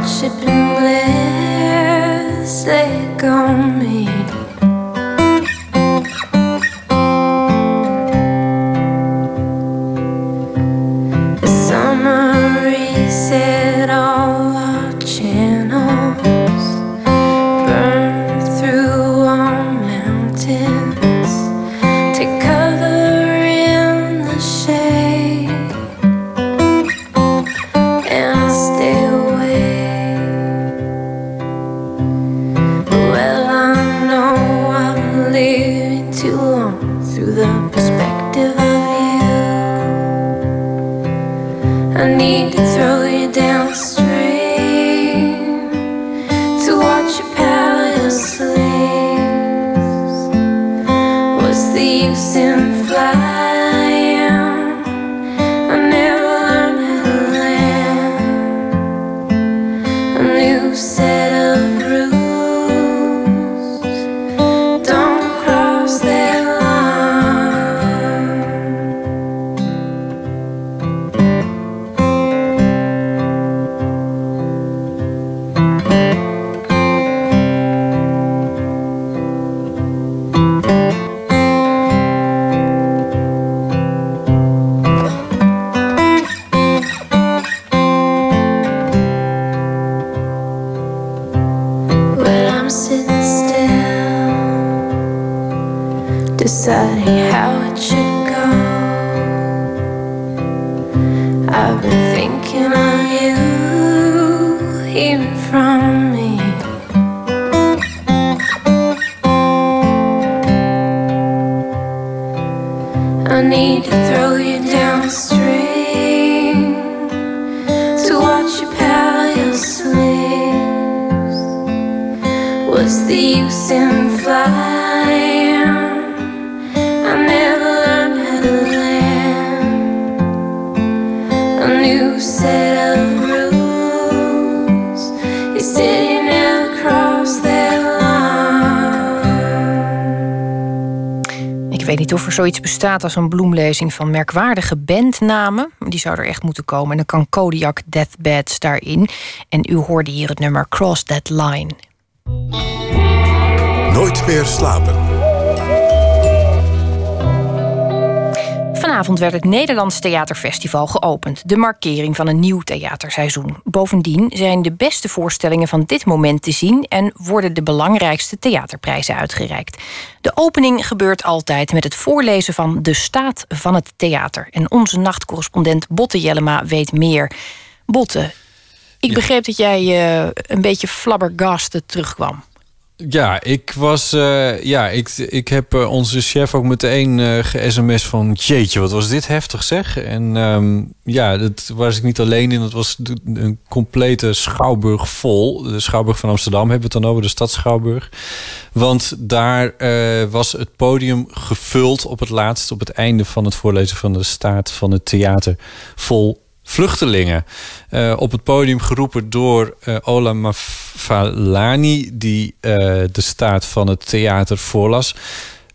hardship and bliss they on me. Zoiets bestaat als een bloemlezing van merkwaardige bandnamen. Die zou er echt moeten komen. En dan kan Kodiak Deathbeds daarin. En u hoorde hier het nummer Cross That Line. Nooit meer slapen. Vanavond werd het Nederlands Theaterfestival geopend. De markering van een nieuw theaterseizoen. Bovendien zijn de beste voorstellingen van dit moment te zien... en worden de belangrijkste theaterprijzen uitgereikt. De opening gebeurt altijd met het voorlezen van De Staat van het Theater. En onze nachtcorrespondent Botte Jellema weet meer. Botte, ik begreep dat jij eh, een beetje flabbergasted terugkwam. Ja, ik was. eh, ja, ik, ik heb eh, onze chef ook meteen eh ge-sms van. Jeetje, wat was dit heftig zeg. En ehm, ja, dat was ik niet alleen in. Het was een complete schouwburg vol. De schouwburg van Amsterdam hebben we het dan over, de stad Schouwburg. Want daar was het podium gevuld op het laatst, op het einde van het voorlezen van de staat van het theater. Vol vluchtelingen. Eh, op het podium geroepen door eh, Ola Mafalani, die eh, de staat van het theater voorlas.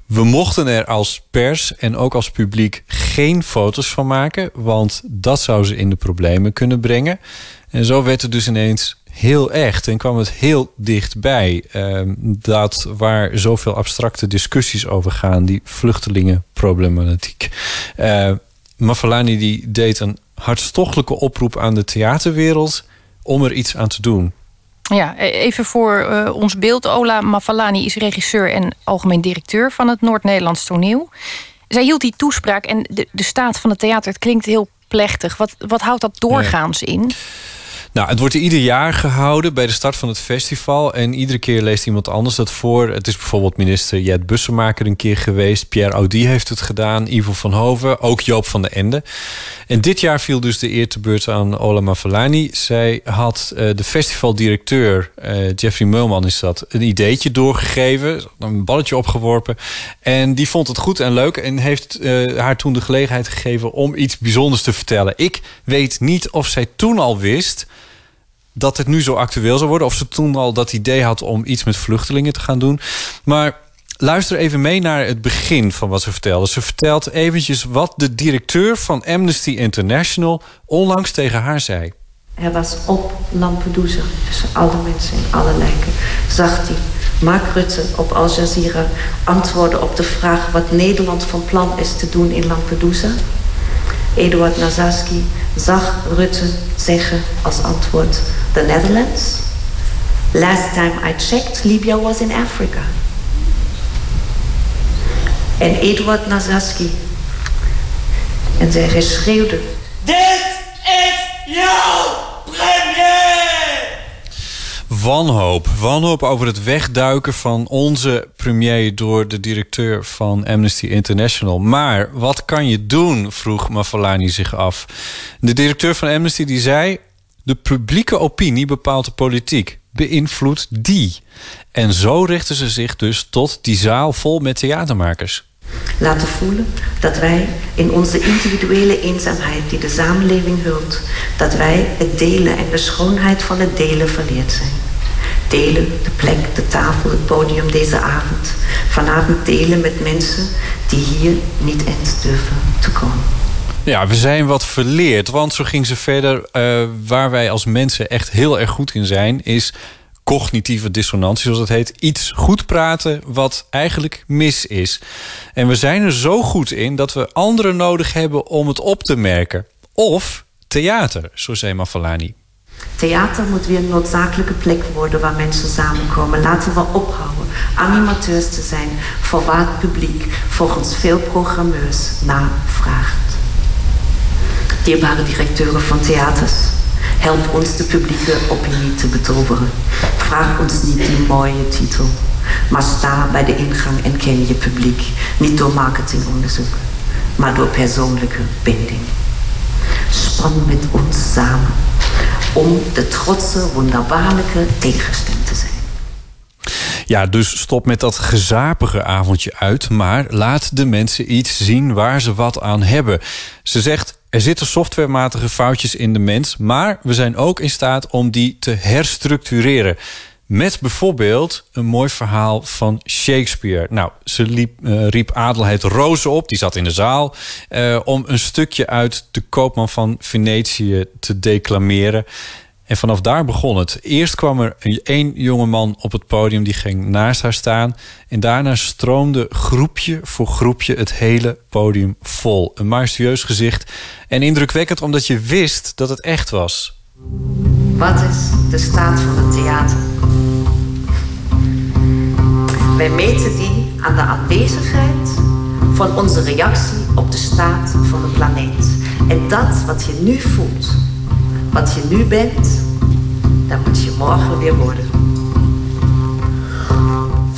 We mochten er als pers en ook als publiek geen foto's van maken, want dat zou ze in de problemen kunnen brengen. En zo werd het dus ineens heel echt en kwam het heel dichtbij. Ehm, dat waar zoveel abstracte discussies over gaan, die vluchtelingenproblematiek. Eh Mafalani die deed een hartstochtelijke oproep aan de theaterwereld om er iets aan te doen. Ja, e- even voor eh, ons beeld. Ola Mafalani is regisseur en algemeen directeur van het Noord-Nederlands toneel. Zij hield die toespraak en de, de staat van het theater, het klinkt heel plechtig. Wat, wat houdt dat doorgaans in? Nou, het wordt ieder jaar gehouden bij de start van het festival. En iedere keer leest iemand anders dat voor. Het is bijvoorbeeld minister Jet Bussemaker een keer geweest. Pierre Audi heeft het gedaan. Ivo van Hoven. Ook Joop van den Ende. En dit jaar viel dus de eer te beurt aan Ola Mafalani. Zij had eh, de festivaldirecteur, eh, Jeffrey Meulman is dat, een ideetje doorgegeven. Een balletje opgeworpen. En die vond het goed en leuk. En heeft eh, haar toen de gelegenheid gegeven om iets bijzonders te vertellen. Ik weet niet of zij toen al wist dat het nu zo actueel zou worden. Of ze toen al dat idee had om iets met vluchtelingen te gaan doen. Maar luister even mee naar het begin van wat ze vertelde. Ze vertelt eventjes wat de directeur van Amnesty International onlangs tegen haar zei. Hij was op Lampedusa, tussen alle mensen en alle lijken. Zag hij Mark Rutte op Al Jazeera antwoorden op de vraag wat Nederland van plan is te doen in Lampedusa. Eduard Nazaski zag Rutte zeggen als antwoord: The Netherlands. Last time I checked, Libya was in Africa. En Eduard Nazaski. En hij schreeuwde: Dit is jouw premier! Wanhoop. Wanhoop over het wegduiken van onze premier door de directeur van Amnesty International. Maar wat kan je doen? vroeg Mafalani zich af. De directeur van Amnesty die zei: De publieke opinie bepaalt de politiek. Beïnvloedt die. En zo richten ze zich dus tot die zaal vol met theatermakers. Laten voelen dat wij in onze individuele eenzaamheid die de samenleving hult, dat wij het delen en de schoonheid van het delen verleerd zijn. Delen, de plek, de tafel, het podium deze avond. Vanavond delen met mensen die hier niet eens durven te komen. Ja, we zijn wat verleerd, want zo ging ze verder. eh, waar wij als mensen echt heel erg goed in zijn, is cognitieve dissonantie, zoals het heet. Iets goed praten wat eigenlijk mis is. En we zijn er zo goed in dat we anderen nodig hebben om het op te merken. Of theater, zei Mafalani. Theater moet weer een noodzakelijke plek worden waar mensen samenkomen. Laten we ophouden animateurs te zijn voor waar het publiek volgens veel programmeurs naar vraagt. Dierbare directeuren van theaters, help ons de publieke opinie te betoveren. Vraag ons niet die mooie titel, maar sta bij de ingang en ken je publiek. Niet door marketingonderzoek, maar door persoonlijke binding. Span met ons samen om de trotse, wonderbaarlijke tegenstem te zijn. Ja, dus stop met dat gezapige avondje uit, maar laat de mensen iets zien waar ze wat aan hebben. Ze zegt: er zitten softwarematige foutjes in de mens, maar we zijn ook in staat om die te herstructureren. Met bijvoorbeeld een mooi verhaal van Shakespeare. Nou, ze liep, uh, riep Adelheid Rozen op, die zat in de zaal, uh, om een stukje uit De Koopman van Venetië te declameren. En vanaf daar begon het. Eerst kwam er één jonge man op het podium die ging naast haar staan. En daarna stroomde groepje voor groepje het hele podium vol. Een majestueus gezicht en indrukwekkend omdat je wist dat het echt was. Wat is de staat van het theater? Wij meten die aan de aanwezigheid van onze reactie op de staat van de planeet. En dat wat je nu voelt, wat je nu bent, dat moet je morgen weer worden.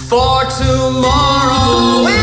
For tomorrow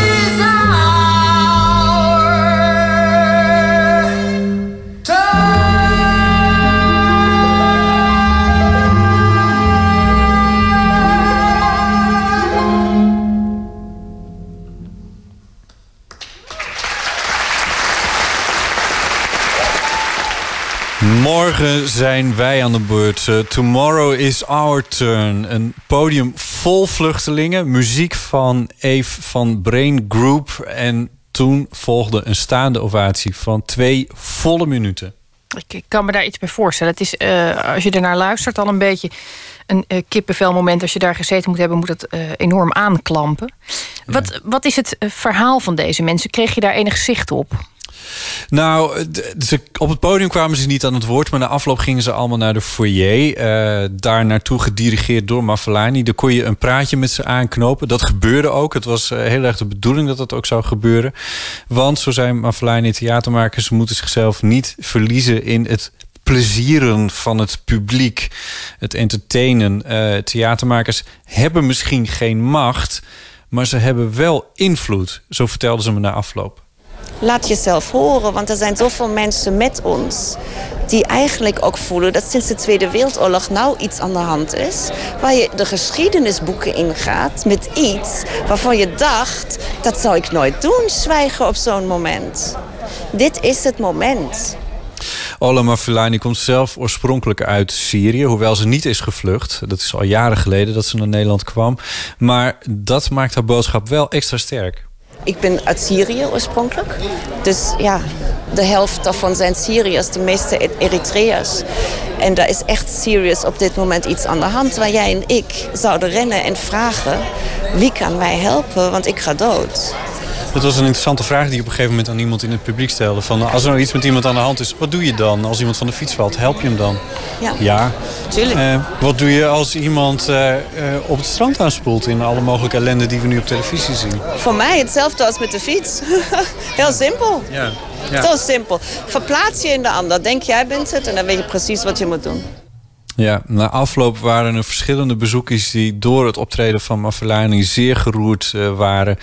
Morgen zijn wij aan de beurt. Uh, tomorrow is our turn. Een podium vol vluchtelingen. Muziek van Eve van Brain Group. En toen volgde een staande ovatie van twee volle minuten. Ik, ik kan me daar iets bij voorstellen. Het is, uh, als je ernaar luistert, al een beetje een uh, kippenvelmoment. Als je daar gezeten moet hebben, moet het uh, enorm aanklampen. Wat, wat is het verhaal van deze mensen? Kreeg je daar enig zicht op? Nou, ze, op het podium kwamen ze niet aan het woord, maar na afloop gingen ze allemaal naar de foyer. Uh, daar naartoe gedirigeerd door Mafalani. Daar kon je een praatje met ze aanknopen. Dat gebeurde ook. Het was uh, heel erg de bedoeling dat dat ook zou gebeuren. Want, zo zijn Mafalani theatermakers, moeten zichzelf niet verliezen in het plezieren van het publiek, het entertainen. Uh, theatermakers hebben misschien geen macht, maar ze hebben wel invloed. Zo vertelden ze me na afloop. Laat jezelf horen, want er zijn zoveel mensen met ons die eigenlijk ook voelen dat sinds de Tweede Wereldoorlog nou iets aan de hand is. Waar je de geschiedenisboeken ingaat met iets waarvan je dacht, dat zou ik nooit doen, zwijgen op zo'n moment. Dit is het moment. Ola Mafilani komt zelf oorspronkelijk uit Syrië, hoewel ze niet is gevlucht. Dat is al jaren geleden dat ze naar Nederland kwam. Maar dat maakt haar boodschap wel extra sterk. Ik ben uit Syrië oorspronkelijk. Dus ja, de helft daarvan zijn Syriërs, de meeste Eritreërs. En daar is echt serieus op dit moment iets aan de hand... waar jij en ik zouden rennen en vragen... wie kan mij helpen, want ik ga dood. Dat was een interessante vraag die ik op een gegeven moment aan iemand in het publiek stelde. Van, als er nou iets met iemand aan de hand is, wat doe je dan? Als iemand van de fiets valt, help je hem dan? Ja, ja. tuurlijk. Uh, wat doe je als iemand uh, uh, op het strand aanspoelt... in alle mogelijke ellende die we nu op televisie zien? Voor mij hetzelfde als met de fiets. [LAUGHS] Heel simpel. Ja. ja. Zo simpel. Verplaats je in de ander. Denk jij bent het en dan weet je precies wat je moet doen. Ja, na afloop waren er verschillende bezoekers... die door het optreden van Mafelani zeer geroerd waren...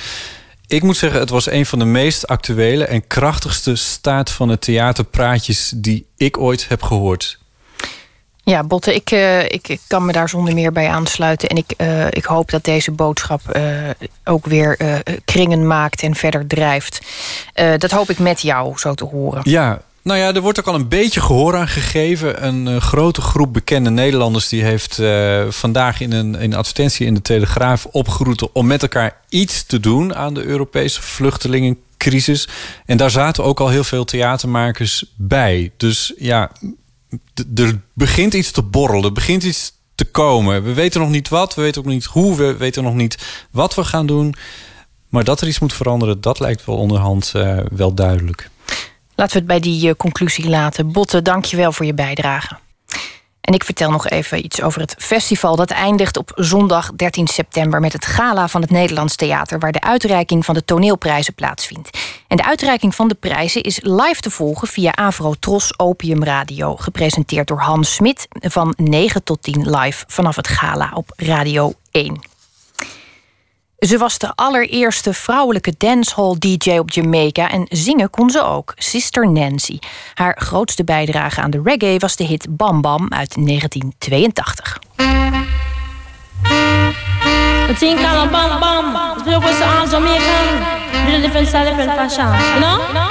Ik moet zeggen, het was een van de meest actuele en krachtigste staat van het theaterpraatjes die ik ooit heb gehoord. Ja, Botte, ik, uh, ik, ik, kan me daar zonder meer bij aansluiten. En ik, uh, ik hoop dat deze boodschap uh, ook weer kringen maakt en verder drijft. dat hoop ik met jou, zo te horen. Ja, nou ja, er wordt ook al een beetje gehoor aan gegeven. Een uh, grote groep bekende Nederlanders die heeft uh, vandaag in een, in advertentie in de Telegraaf opgeroepen om met elkaar iets te doen aan de Europese vluchtelingencrisis. En daar zaten ook al heel veel theatermakers bij. Dus ja, er begint iets te borrelen, er begint iets te komen. We weten nog niet wat, we weten ook niet hoe, we weten nog niet wat we gaan doen. Maar dat er iets moet veranderen, dat lijkt wel onderhand uh, wel duidelijk. Laten we het bij die uh, conclusie laten. Botte, dank je wel voor je bijdrage. En ik vertel nog even iets over het festival. Dat eindigt op zondag 13 september met het gala van het Nederlands Theater, waar de uitreiking van de toneelprijzen plaatsvindt. En de uitreiking van de prijzen is live te volgen via Avro Tros Opium Radio, gepresenteerd door Hans Smit van 9 tot 10 live vanaf het gala op Radio 1. Ze was de allereerste vrouwelijke dancehall DJ op Jamaica en zingen kon ze ook, Sister Nancy. Haar grootste bijdrage aan de reggae was de hit Bam Bam uit 1982. The thing called bam bam. The people say all Jamaican. Do the different style, different fashion. You?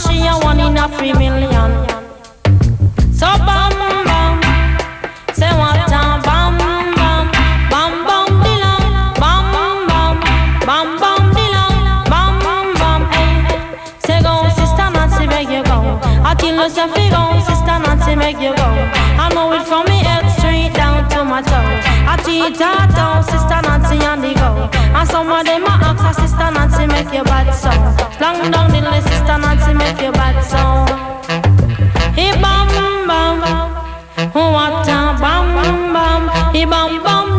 she a one in a three million. So bam bam. Say what a bam bam. Bam bam dilang Bam bam. Bam bam dilang Bam bam hey. Say go Sister Nancy make you go. I tell you say go. Sister Nancy make you go I down Sister Nancy on the go And some of them a ask Sister Nancy make you bad so Long down the Sister Nancy make you bad so Hey bam bam What a bam bam? Hey bam bam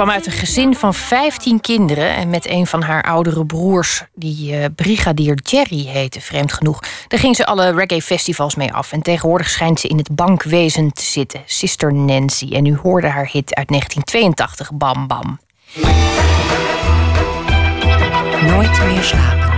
kwam uit een gezin van 15 kinderen en met een van haar oudere broers, die eh, Brigadier Jerry heette, vreemd genoeg. Daar ging ze alle reggae-festivals mee af. En tegenwoordig schijnt ze in het bankwezen te zitten, Sister Nancy. En u hoorde haar hit uit 1982, Bam Bam. Nooit meer slapen.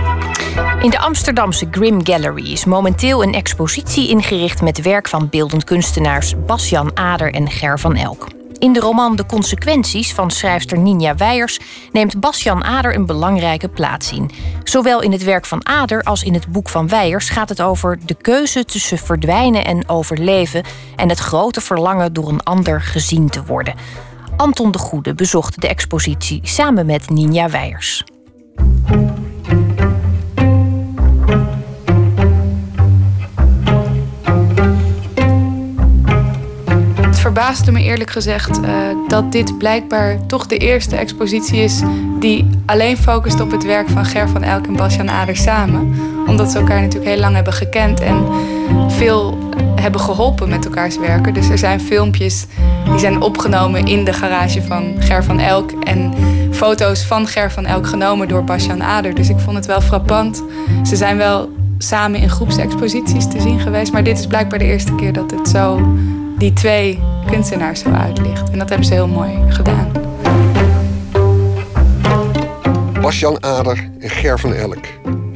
In de Amsterdamse Grim Gallery is momenteel een expositie ingericht met werk van beeldend kunstenaars Basjan Ader en Ger van Elk. In de roman De Consequenties van schrijfster Ninja Weijers neemt Basjan Ader een belangrijke plaats in. Zowel in het werk van Ader als in het boek van Weijers gaat het over de keuze tussen verdwijnen en overleven en het grote verlangen door een ander gezien te worden. Anton de Goede bezocht de expositie samen met Ninja Weijers. Verbaasde me eerlijk gezegd eh, dat dit blijkbaar toch de eerste expositie is die alleen focust op het werk van Ger van Elk en Bastiaan Ader samen. Omdat ze elkaar natuurlijk heel lang hebben gekend en veel hebben geholpen met elkaars werken. Dus er zijn filmpjes die zijn opgenomen in de garage van Ger van Elk en foto's van Ger van Elk genomen door Basjan Ader. Dus ik vond het wel frappant. Ze zijn wel samen in groepsexposities te zien geweest. Maar dit is blijkbaar de eerste keer dat het zo die twee kunstenaars zo uitlicht. En dat hebben ze heel mooi gedaan. Basjan Ader en Ger van Elk.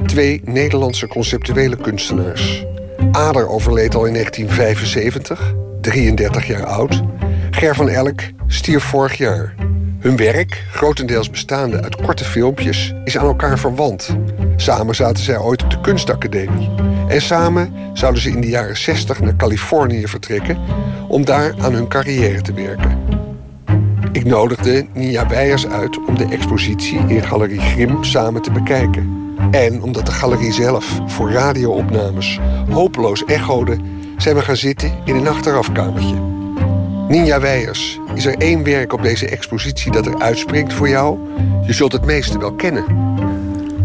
Twee Nederlandse conceptuele kunstenaars. Ader overleed al in 1975, 33 jaar oud. Ger van Elk stierf vorig jaar. Hun werk, grotendeels bestaande uit korte filmpjes, is aan elkaar verwant. Samen zaten zij ooit op de kunstacademie. En samen zouden ze in de jaren 60 naar Californië vertrekken om daar aan hun carrière te werken. Ik nodigde Nia Weijers uit om de expositie in Galerie Grim samen te bekijken. En omdat de galerie zelf voor radioopnames hopeloos echode, zijn we gaan zitten in een achterafkamertje. Ninja Weijers, is er één werk op deze expositie dat er uitspringt voor jou? Je zult het meeste wel kennen.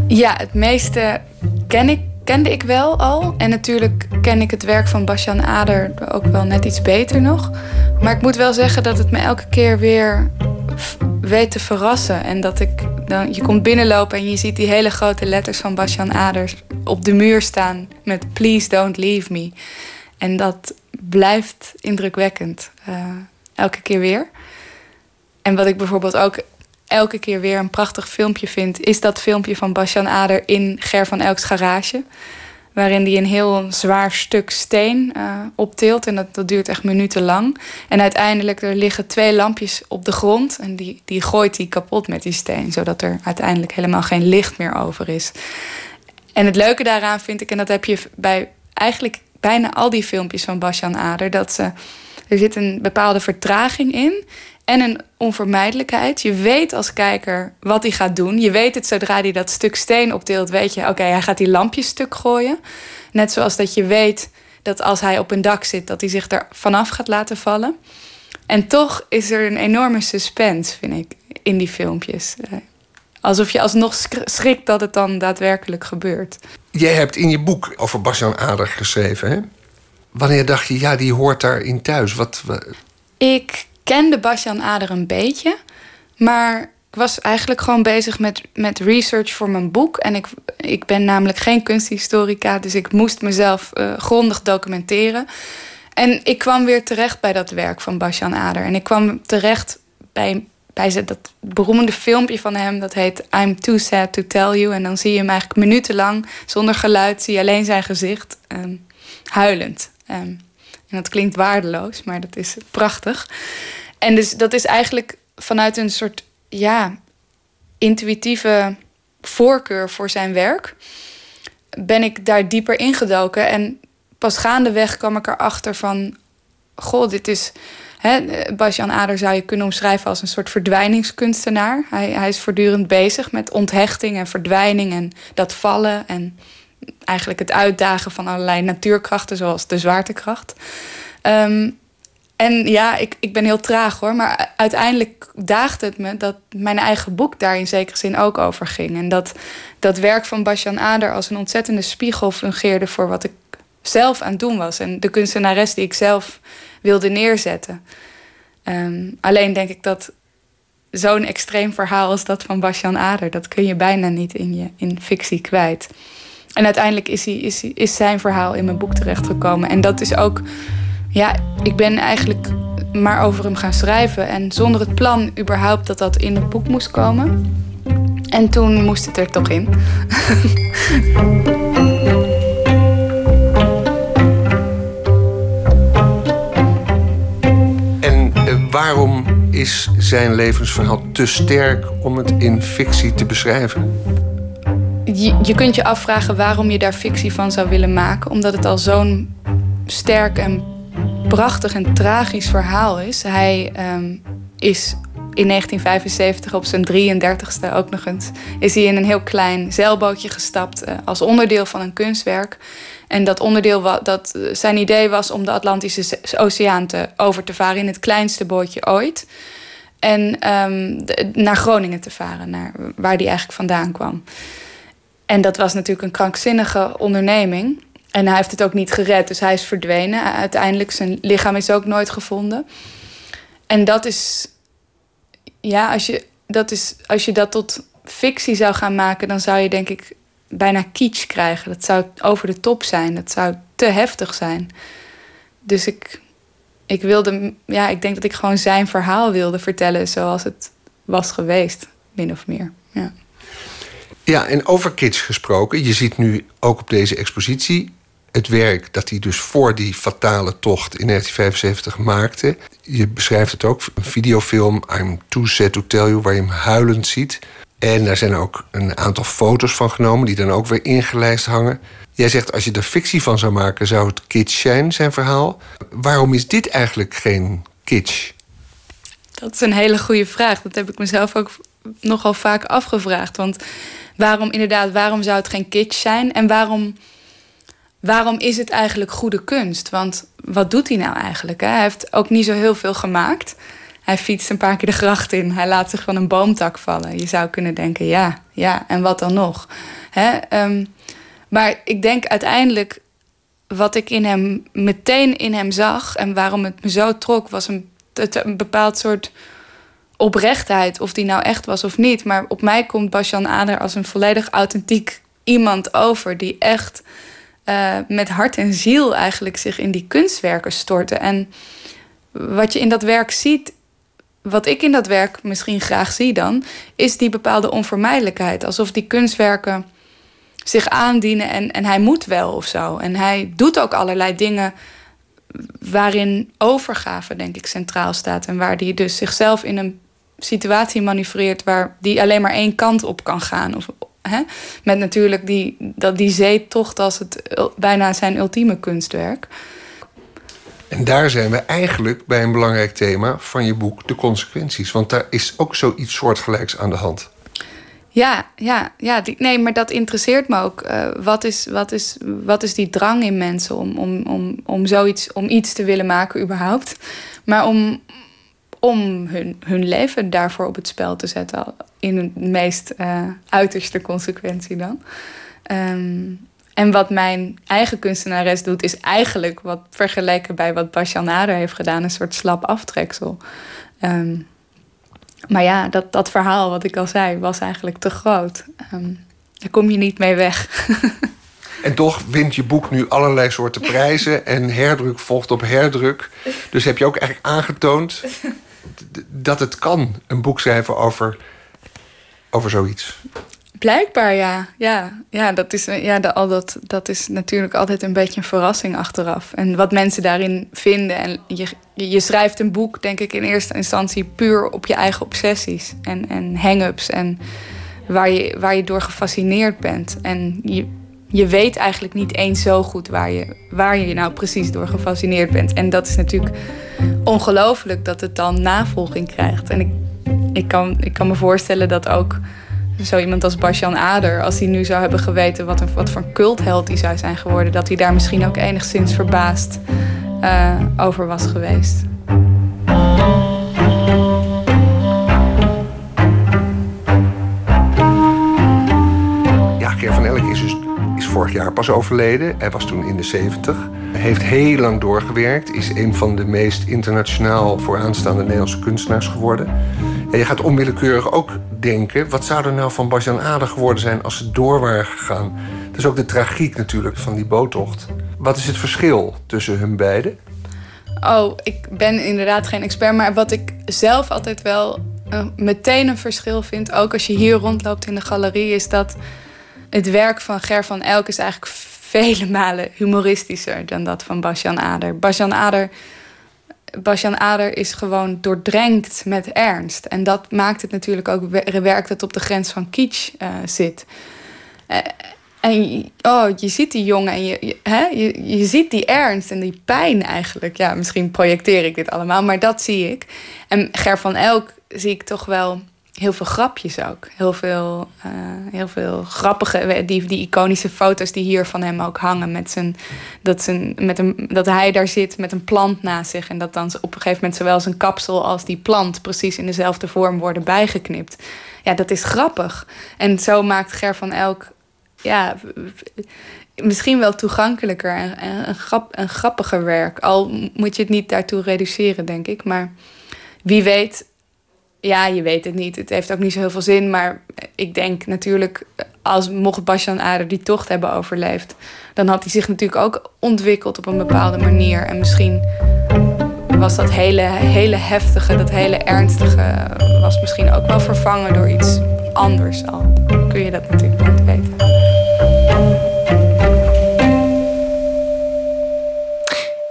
Ja, het meeste ken ik, kende ik wel al. En natuurlijk ken ik het werk van Basjan Ader ook wel net iets beter nog. Maar ik moet wel zeggen dat het me elke keer weer weet te verrassen. En dat ik dan, je komt binnenlopen en je ziet die hele grote letters van Basjan Ader op de muur staan met Please don't leave me. En dat blijft indrukwekkend. eh, elke keer weer. En wat ik bijvoorbeeld ook elke keer weer een prachtig filmpje vind, is dat filmpje van Basjan Ader in Ger van Elks garage. Waarin hij een heel zwaar stuk steen eh, optilt. En dat, dat duurt echt minutenlang. En uiteindelijk er liggen twee lampjes op de grond. En die, die gooit hij kapot met die steen. Zodat er uiteindelijk helemaal geen licht meer over is. En het leuke daaraan vind ik, en dat heb je bij eigenlijk bijna al die filmpjes van Basjan Ader, dat ze, er zit een bepaalde vertraging in en een onvermijdelijkheid. Je weet als kijker wat hij gaat doen. Je weet het zodra hij dat stuk steen optilt, weet je, oké, hij gaat die lampjes stuk gooien. Net zoals dat je weet dat als hij op een dak zit, dat hij zich er vanaf gaat laten vallen. En toch is er een enorme suspense, vind ik, in die filmpjes. Eh, Alsof je alsnog schrikt dat het dan daadwerkelijk gebeurt. Jij hebt in je boek over Basjan Ader geschreven, hè? Wanneer dacht je, ja, die hoort daarin thuis? Wat, wa- Ik kende Basjan Ader een beetje, maar ik was eigenlijk gewoon bezig met, met research voor mijn boek. En ik, ik ben namelijk geen kunsthistorica, dus ik moest mezelf eh, grondig documenteren. En ik kwam weer terecht bij dat werk van Basjan Ader. En ik kwam terecht bij, bij dat beroemde filmpje van hem. Dat heet I'm Too Sad to Tell You. En dan zie je hem eigenlijk minutenlang, zonder geluid, zie je alleen zijn gezicht, ehm, huilend. Ehm, en dat klinkt waardeloos, maar dat is prachtig. En dus dat is eigenlijk vanuit een soort ja, intuïtieve voorkeur voor zijn werk. Ben ik daar dieper ingedoken. En pas gaandeweg kwam ik erachter van... Goh, dit is... Basjan Ader zou je kunnen omschrijven als een soort verdwijningskunstenaar. Hij, hij is voortdurend bezig met onthechting en verdwijning en dat vallen. En eigenlijk het uitdagen van allerlei natuurkrachten, zoals de zwaartekracht. Ehm, en ja, ik, ik ben heel traag hoor. Maar uiteindelijk daagde het me dat mijn eigen boek daar in zekere zin ook over ging. En dat dat werk van Basjan Ader als een ontzettende spiegel fungeerde voor wat ik zelf aan het doen was. En de kunstenares die ik zelf wilde neerzetten. Ehm, alleen denk ik dat zo'n extreem verhaal als dat van Basjan Ader, dat kun je bijna niet in je in fictie kwijt. En uiteindelijk is, hij, is, is zijn verhaal in mijn boek terechtgekomen. En dat is ook, ja, ik ben eigenlijk maar over hem gaan schrijven. En zonder het plan überhaupt dat dat in het boek moest komen. En toen moest het er toch in. [LAUGHS] waarom is zijn levensverhaal te sterk om het in fictie te beschrijven? Je, kunt je afvragen waarom je daar fictie van zou willen maken. Omdat het al zo'n sterk en prachtig en tragisch verhaal is. Hij ehm, is in 1975 op zijn 33ste ook nog eens... is hij in een heel klein zeilbootje gestapt eh, als onderdeel van een kunstwerk. En dat onderdeel, dat, eh, zijn idee was om de Atlantische Oceaan te, over te varen... in het kleinste bootje ooit. En ehm, naar Groningen te varen, naar waar die eigenlijk vandaan kwam. En dat was natuurlijk een krankzinnige onderneming. En hij heeft het ook niet gered, dus hij is verdwenen. Uiteindelijk, zijn lichaam is ook nooit gevonden. En dat is, ja, als je dat is, als je dat tot fictie zou gaan maken, dan zou je denk ik bijna kitsch krijgen. Dat zou over de top zijn. Dat zou te heftig zijn. Dus ik, ik wilde, ja, ik denk dat ik gewoon zijn verhaal wilde vertellen zoals het was geweest, min of meer. Ja. Ja, en over kitsch gesproken, je ziet nu ook op deze expositie het werk dat hij dus voor die fatale tocht in 1975 maakte. Je beschrijft het ook, een videofilm, I'm Too Sad To Tell You, waar je hem huilend ziet. En daar zijn ook een aantal foto's van genomen, die dan ook weer ingelijst hangen. Jij zegt, als je er fictie van zou maken, zou het kitsch zijn, zijn verhaal. Waarom is dit eigenlijk geen kitsch? Dat is een hele goede vraag. Dat heb ik mezelf ook nogal vaak afgevraagd. Want waarom inderdaad, waarom zou het geen kitsch zijn? En waarom, waarom is het eigenlijk goede kunst? Want wat doet hij nou eigenlijk? Hè? Hij heeft ook niet zo heel veel gemaakt. Hij fietst een paar keer de gracht in. Hij laat zich van een boomtak vallen. Je zou kunnen denken, ja, ja, en wat dan nog? Hè? Ehm, maar ik denk uiteindelijk wat ik in hem meteen in hem zag en waarom het me zo trok, was een, een bepaald soort oprechtheid, of die nou echt was of niet. Maar op mij komt Basjan Ader als een volledig authentiek iemand over die echt uh, met hart en ziel eigenlijk zich in die kunstwerken stortte. En wat je in dat werk ziet, wat ik in dat werk misschien graag zie dan, is die bepaalde onvermijdelijkheid. Alsof die kunstwerken zich aandienen en, en hij moet wel of zo. En hij doet ook allerlei dingen waarin overgave, denk ik, centraal staat. En waar hij dus zichzelf in een situatie manoeuvreert waar die alleen maar één kant op kan gaan. Of, hè? Met natuurlijk die, dat, die zeetocht als het bijna zijn ultieme kunstwerk. En daar zijn we eigenlijk bij een belangrijk thema van je boek, de consequenties. Want daar is ook zoiets soortgelijks aan de hand. Ja, ja, ja die, nee, maar dat interesseert me ook. Uh, wat, is, wat, is, wat is die drang in mensen om, om, om, om zoiets, om iets te willen maken überhaupt? Maar om, om hun, hun leven daarvoor op het spel te zetten. In de meest uh, uiterste consequentie dan. Um, en wat mijn eigen kunstenares doet, is eigenlijk wat vergeleken bij wat Basjan Nader heeft gedaan, een soort slap aftreksel. Um, maar ja, dat, dat verhaal wat ik al zei, was eigenlijk te groot. Um, daar kom je niet mee weg. [LAUGHS] En toch wint je boek nu allerlei soorten prijzen en herdruk volgt op herdruk. Dus heb je ook eigenlijk aangetoond dat het kan, een boek schrijven over, over zoiets. Blijkbaar ja. Ja, ja, dat, is, ja al dat, dat is natuurlijk altijd een beetje een verrassing achteraf. En wat mensen daarin vinden. En je, je schrijft een boek, denk ik, in eerste instantie puur op je eigen obsessies en, en hang-ups. En waar je, waar je door gefascineerd bent. En je, je weet eigenlijk niet eens zo goed waar je, waar je nou precies door gefascineerd bent. En dat is natuurlijk ongelooflijk dat het dan navolging krijgt. En ik, ik, kan, ik kan me voorstellen dat ook zo iemand als Basjan Ader, als hij nu zou hebben geweten wat, een, wat voor een cultheld hij zou zijn geworden, dat hij daar misschien ook enigszins verbaasd uh, over was geweest. Vorig jaar pas overleden. Hij was toen in de 70. Hij heeft heel lang doorgewerkt. Is een van de meest internationaal vooraanstaande Nederlandse kunstenaars geworden. En je gaat onwillekeurig ook denken... wat zou er nou van Basjan Ader geworden zijn als ze door waren gegaan? Dat is ook de tragiek natuurlijk van die boottocht. Wat is het verschil tussen hun beiden? Oh, ik ben inderdaad geen expert. Maar wat ik zelf altijd wel uh, meteen een verschil vind... ook als je hier rondloopt in de galerie... is dat het werk van Ger van Elk is eigenlijk vele malen humoristischer... dan dat van Basjan Ader. Basjan Ader Basjan Ader is gewoon doordrenkt met ernst. En dat maakt het natuurlijk ook werk dat op de grens van kitsch uh, zit. Uh, en oh, je ziet die jongen en je, je, hè, je, je ziet die ernst en die pijn eigenlijk. Ja, misschien projecteer ik dit allemaal, maar dat zie ik. En Ger van Elk zie ik toch wel heel veel grapjes ook. Heel veel, uh, heel veel grappige, die, die iconische foto's die hier van hem ook hangen. Met zijn, dat, zijn, met een, dat hij daar zit met een plant naast zich. En dat dan op een gegeven moment zowel zijn kapsel als die plant precies in dezelfde vorm worden bijgeknipt. Ja, dat is grappig. En zo maakt Ger van Elk ja, misschien wel toegankelijker en een, grap, een grappiger werk. Al moet je het niet daartoe reduceren, denk ik. Maar wie weet Ja, je weet het niet. Het heeft ook niet zo heel veel zin. Maar ik denk natuurlijk, als mocht Basjan Ader die tocht hebben overleefd, dan had hij zich natuurlijk ook ontwikkeld op een bepaalde manier. En misschien was dat hele, hele heftige, dat hele ernstige, was misschien ook wel vervangen door iets anders al. Kun je dat natuurlijk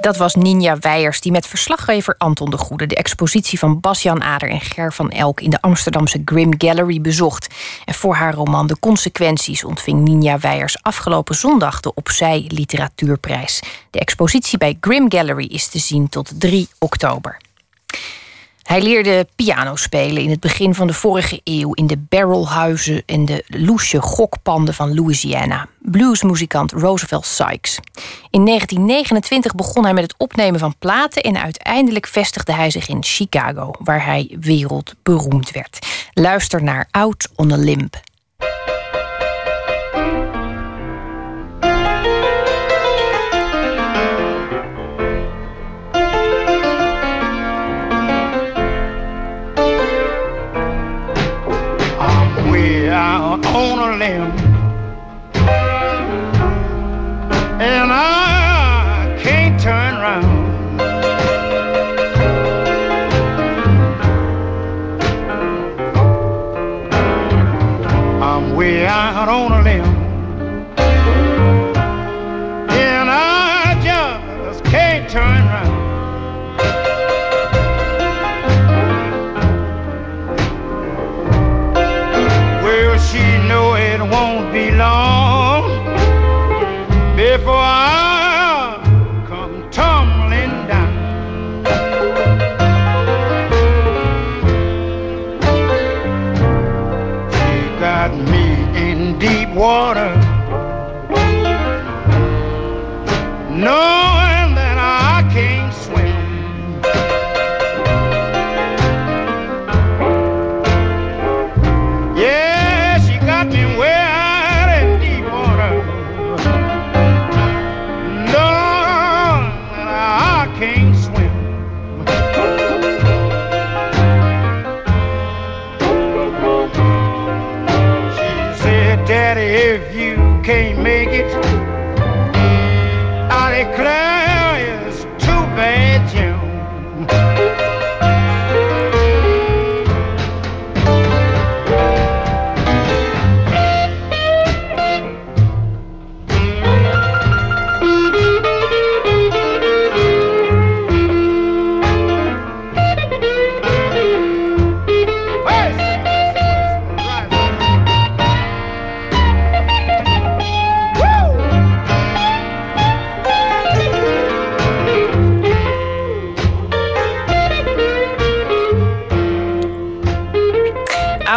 Dat was Ninja Weijers die met verslaggever Anton de Goede de expositie van Basjan Ader en Ger van Elk in de Amsterdamse Grim Gallery bezocht. En voor haar roman De Consequenties ontving Ninja Weijers afgelopen zondag de Opzij Literatuurprijs. De expositie bij Grim Gallery is te zien tot 3 oktober. Hij leerde piano spelen in het begin van de vorige eeuw in de barrelhuizen en de loesje gokpanden van Louisiana. Bluesmuzikant Roosevelt Sykes. In 1929 begon hij met het opnemen van platen en uiteindelijk vestigde hij zich in Chicago, waar hij wereldberoemd werd. Luister naar Out on a Limb. Out on a limb. And I can't turn around. I'm way out on a limb. And I just can't turn around. She know it won't be long before I come tumbling down. She got me in deep water, knowing can't make it,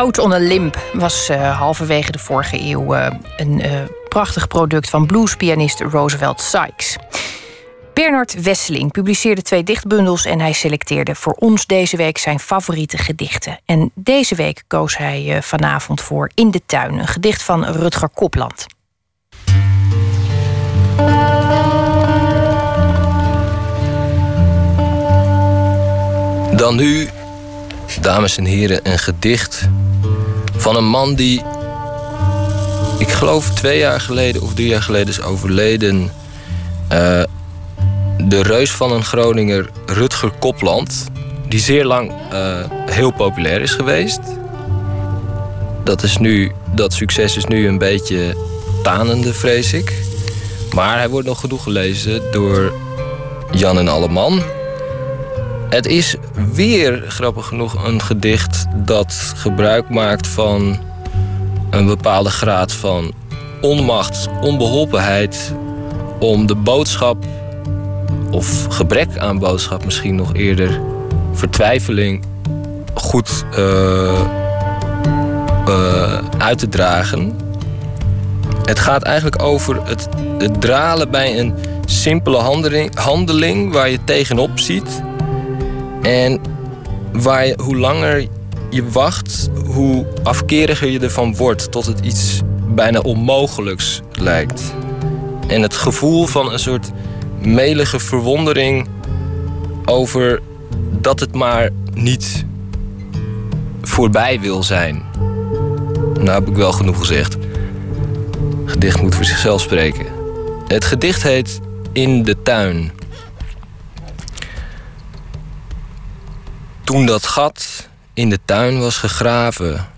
Out on a Limb was uh, halverwege de vorige eeuw uh, een uh, prachtig product van bluespianist Roosevelt Sykes. Bernard Wesseling publiceerde twee dichtbundels en hij selecteerde voor ons deze week zijn favoriete gedichten. En deze week koos hij vanavond voor In de Tuin, een gedicht van Rutger Kopland. Dan nu, dames en heren, een gedicht van een man die, ik geloof twee jaar geleden of drie jaar geleden is overleden. Uh, de reus van een Groninger, Rutger Kopland, die zeer lang uh, heel populair is geweest. Dat, is nu, dat succes is nu een beetje tanende, vrees ik. Maar hij wordt nog genoeg gelezen door Jan en Alleman. Het is weer, grappig genoeg, een gedicht dat gebruik maakt van een bepaalde graad van onmacht, onbeholpenheid om de boodschap, of gebrek aan boodschap misschien nog eerder, vertwijfeling goed uh, uh, uit te dragen. Het gaat eigenlijk over het, het dralen bij een simpele handeling, handeling waar je tegenop ziet. En waar hoe langer je wacht, hoe afkeriger je ervan wordt. Tot het iets bijna onmogelijks lijkt. En het gevoel van een soort melige verwondering over dat het maar niet voorbij wil zijn. Nou heb ik wel genoeg gezegd. Gedicht moet voor zichzelf spreken. Het gedicht heet In de tuin. Toen dat gat in de tuin was gegraven,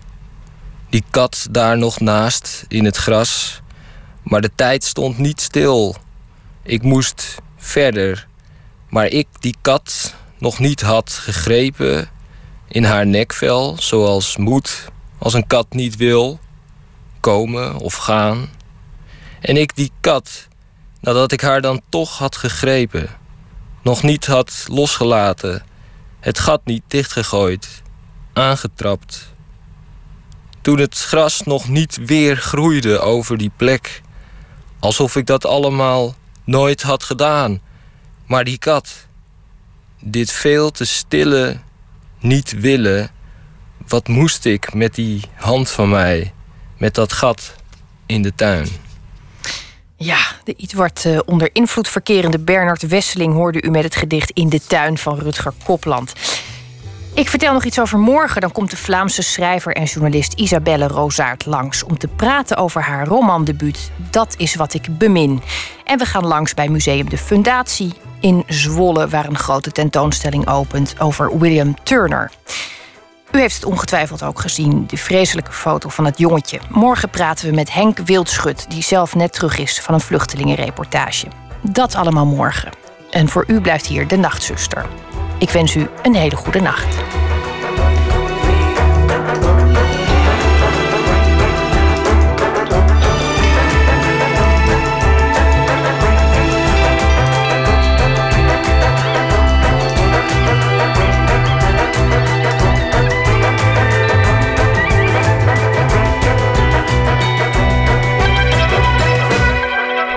die kat daar nog naast in het gras, maar de tijd stond niet stil. Ik moest verder, maar ik die kat nog niet had gegrepen in haar nekvel, zoals moet als een kat niet wil komen of gaan. En ik die kat, nadat ik haar dan toch had gegrepen, nog niet had losgelaten, het gat niet dichtgegooid, aangetrapt. Toen het gras nog niet weer groeide over die plek, alsof ik dat allemaal nooit had gedaan. Maar die kat, dit veel te stille, niet willen, wat moest ik met die hand van mij, met dat gat in de tuin? Ja, de iets wat uh, onder invloed verkerende Bernard Wesseling hoorde u met het gedicht In de tuin van Rutger Kopland. Ik vertel nog iets over morgen. Dan komt de Vlaamse schrijver en journalist Isabelle Rozaart langs om te praten over haar romandebuut Dat is wat ik bemin. En we gaan langs bij Museum de Fundatie in Zwolle, waar een grote tentoonstelling opent over William Turner. U heeft het ongetwijfeld ook gezien, de vreselijke foto van het jongetje. Morgen praten we met Henk Wildschut, die zelf net terug is van een vluchtelingenreportage. Dat allemaal morgen. En voor u blijft hier de Nachtzuster. Ik wens u een hele goede nacht.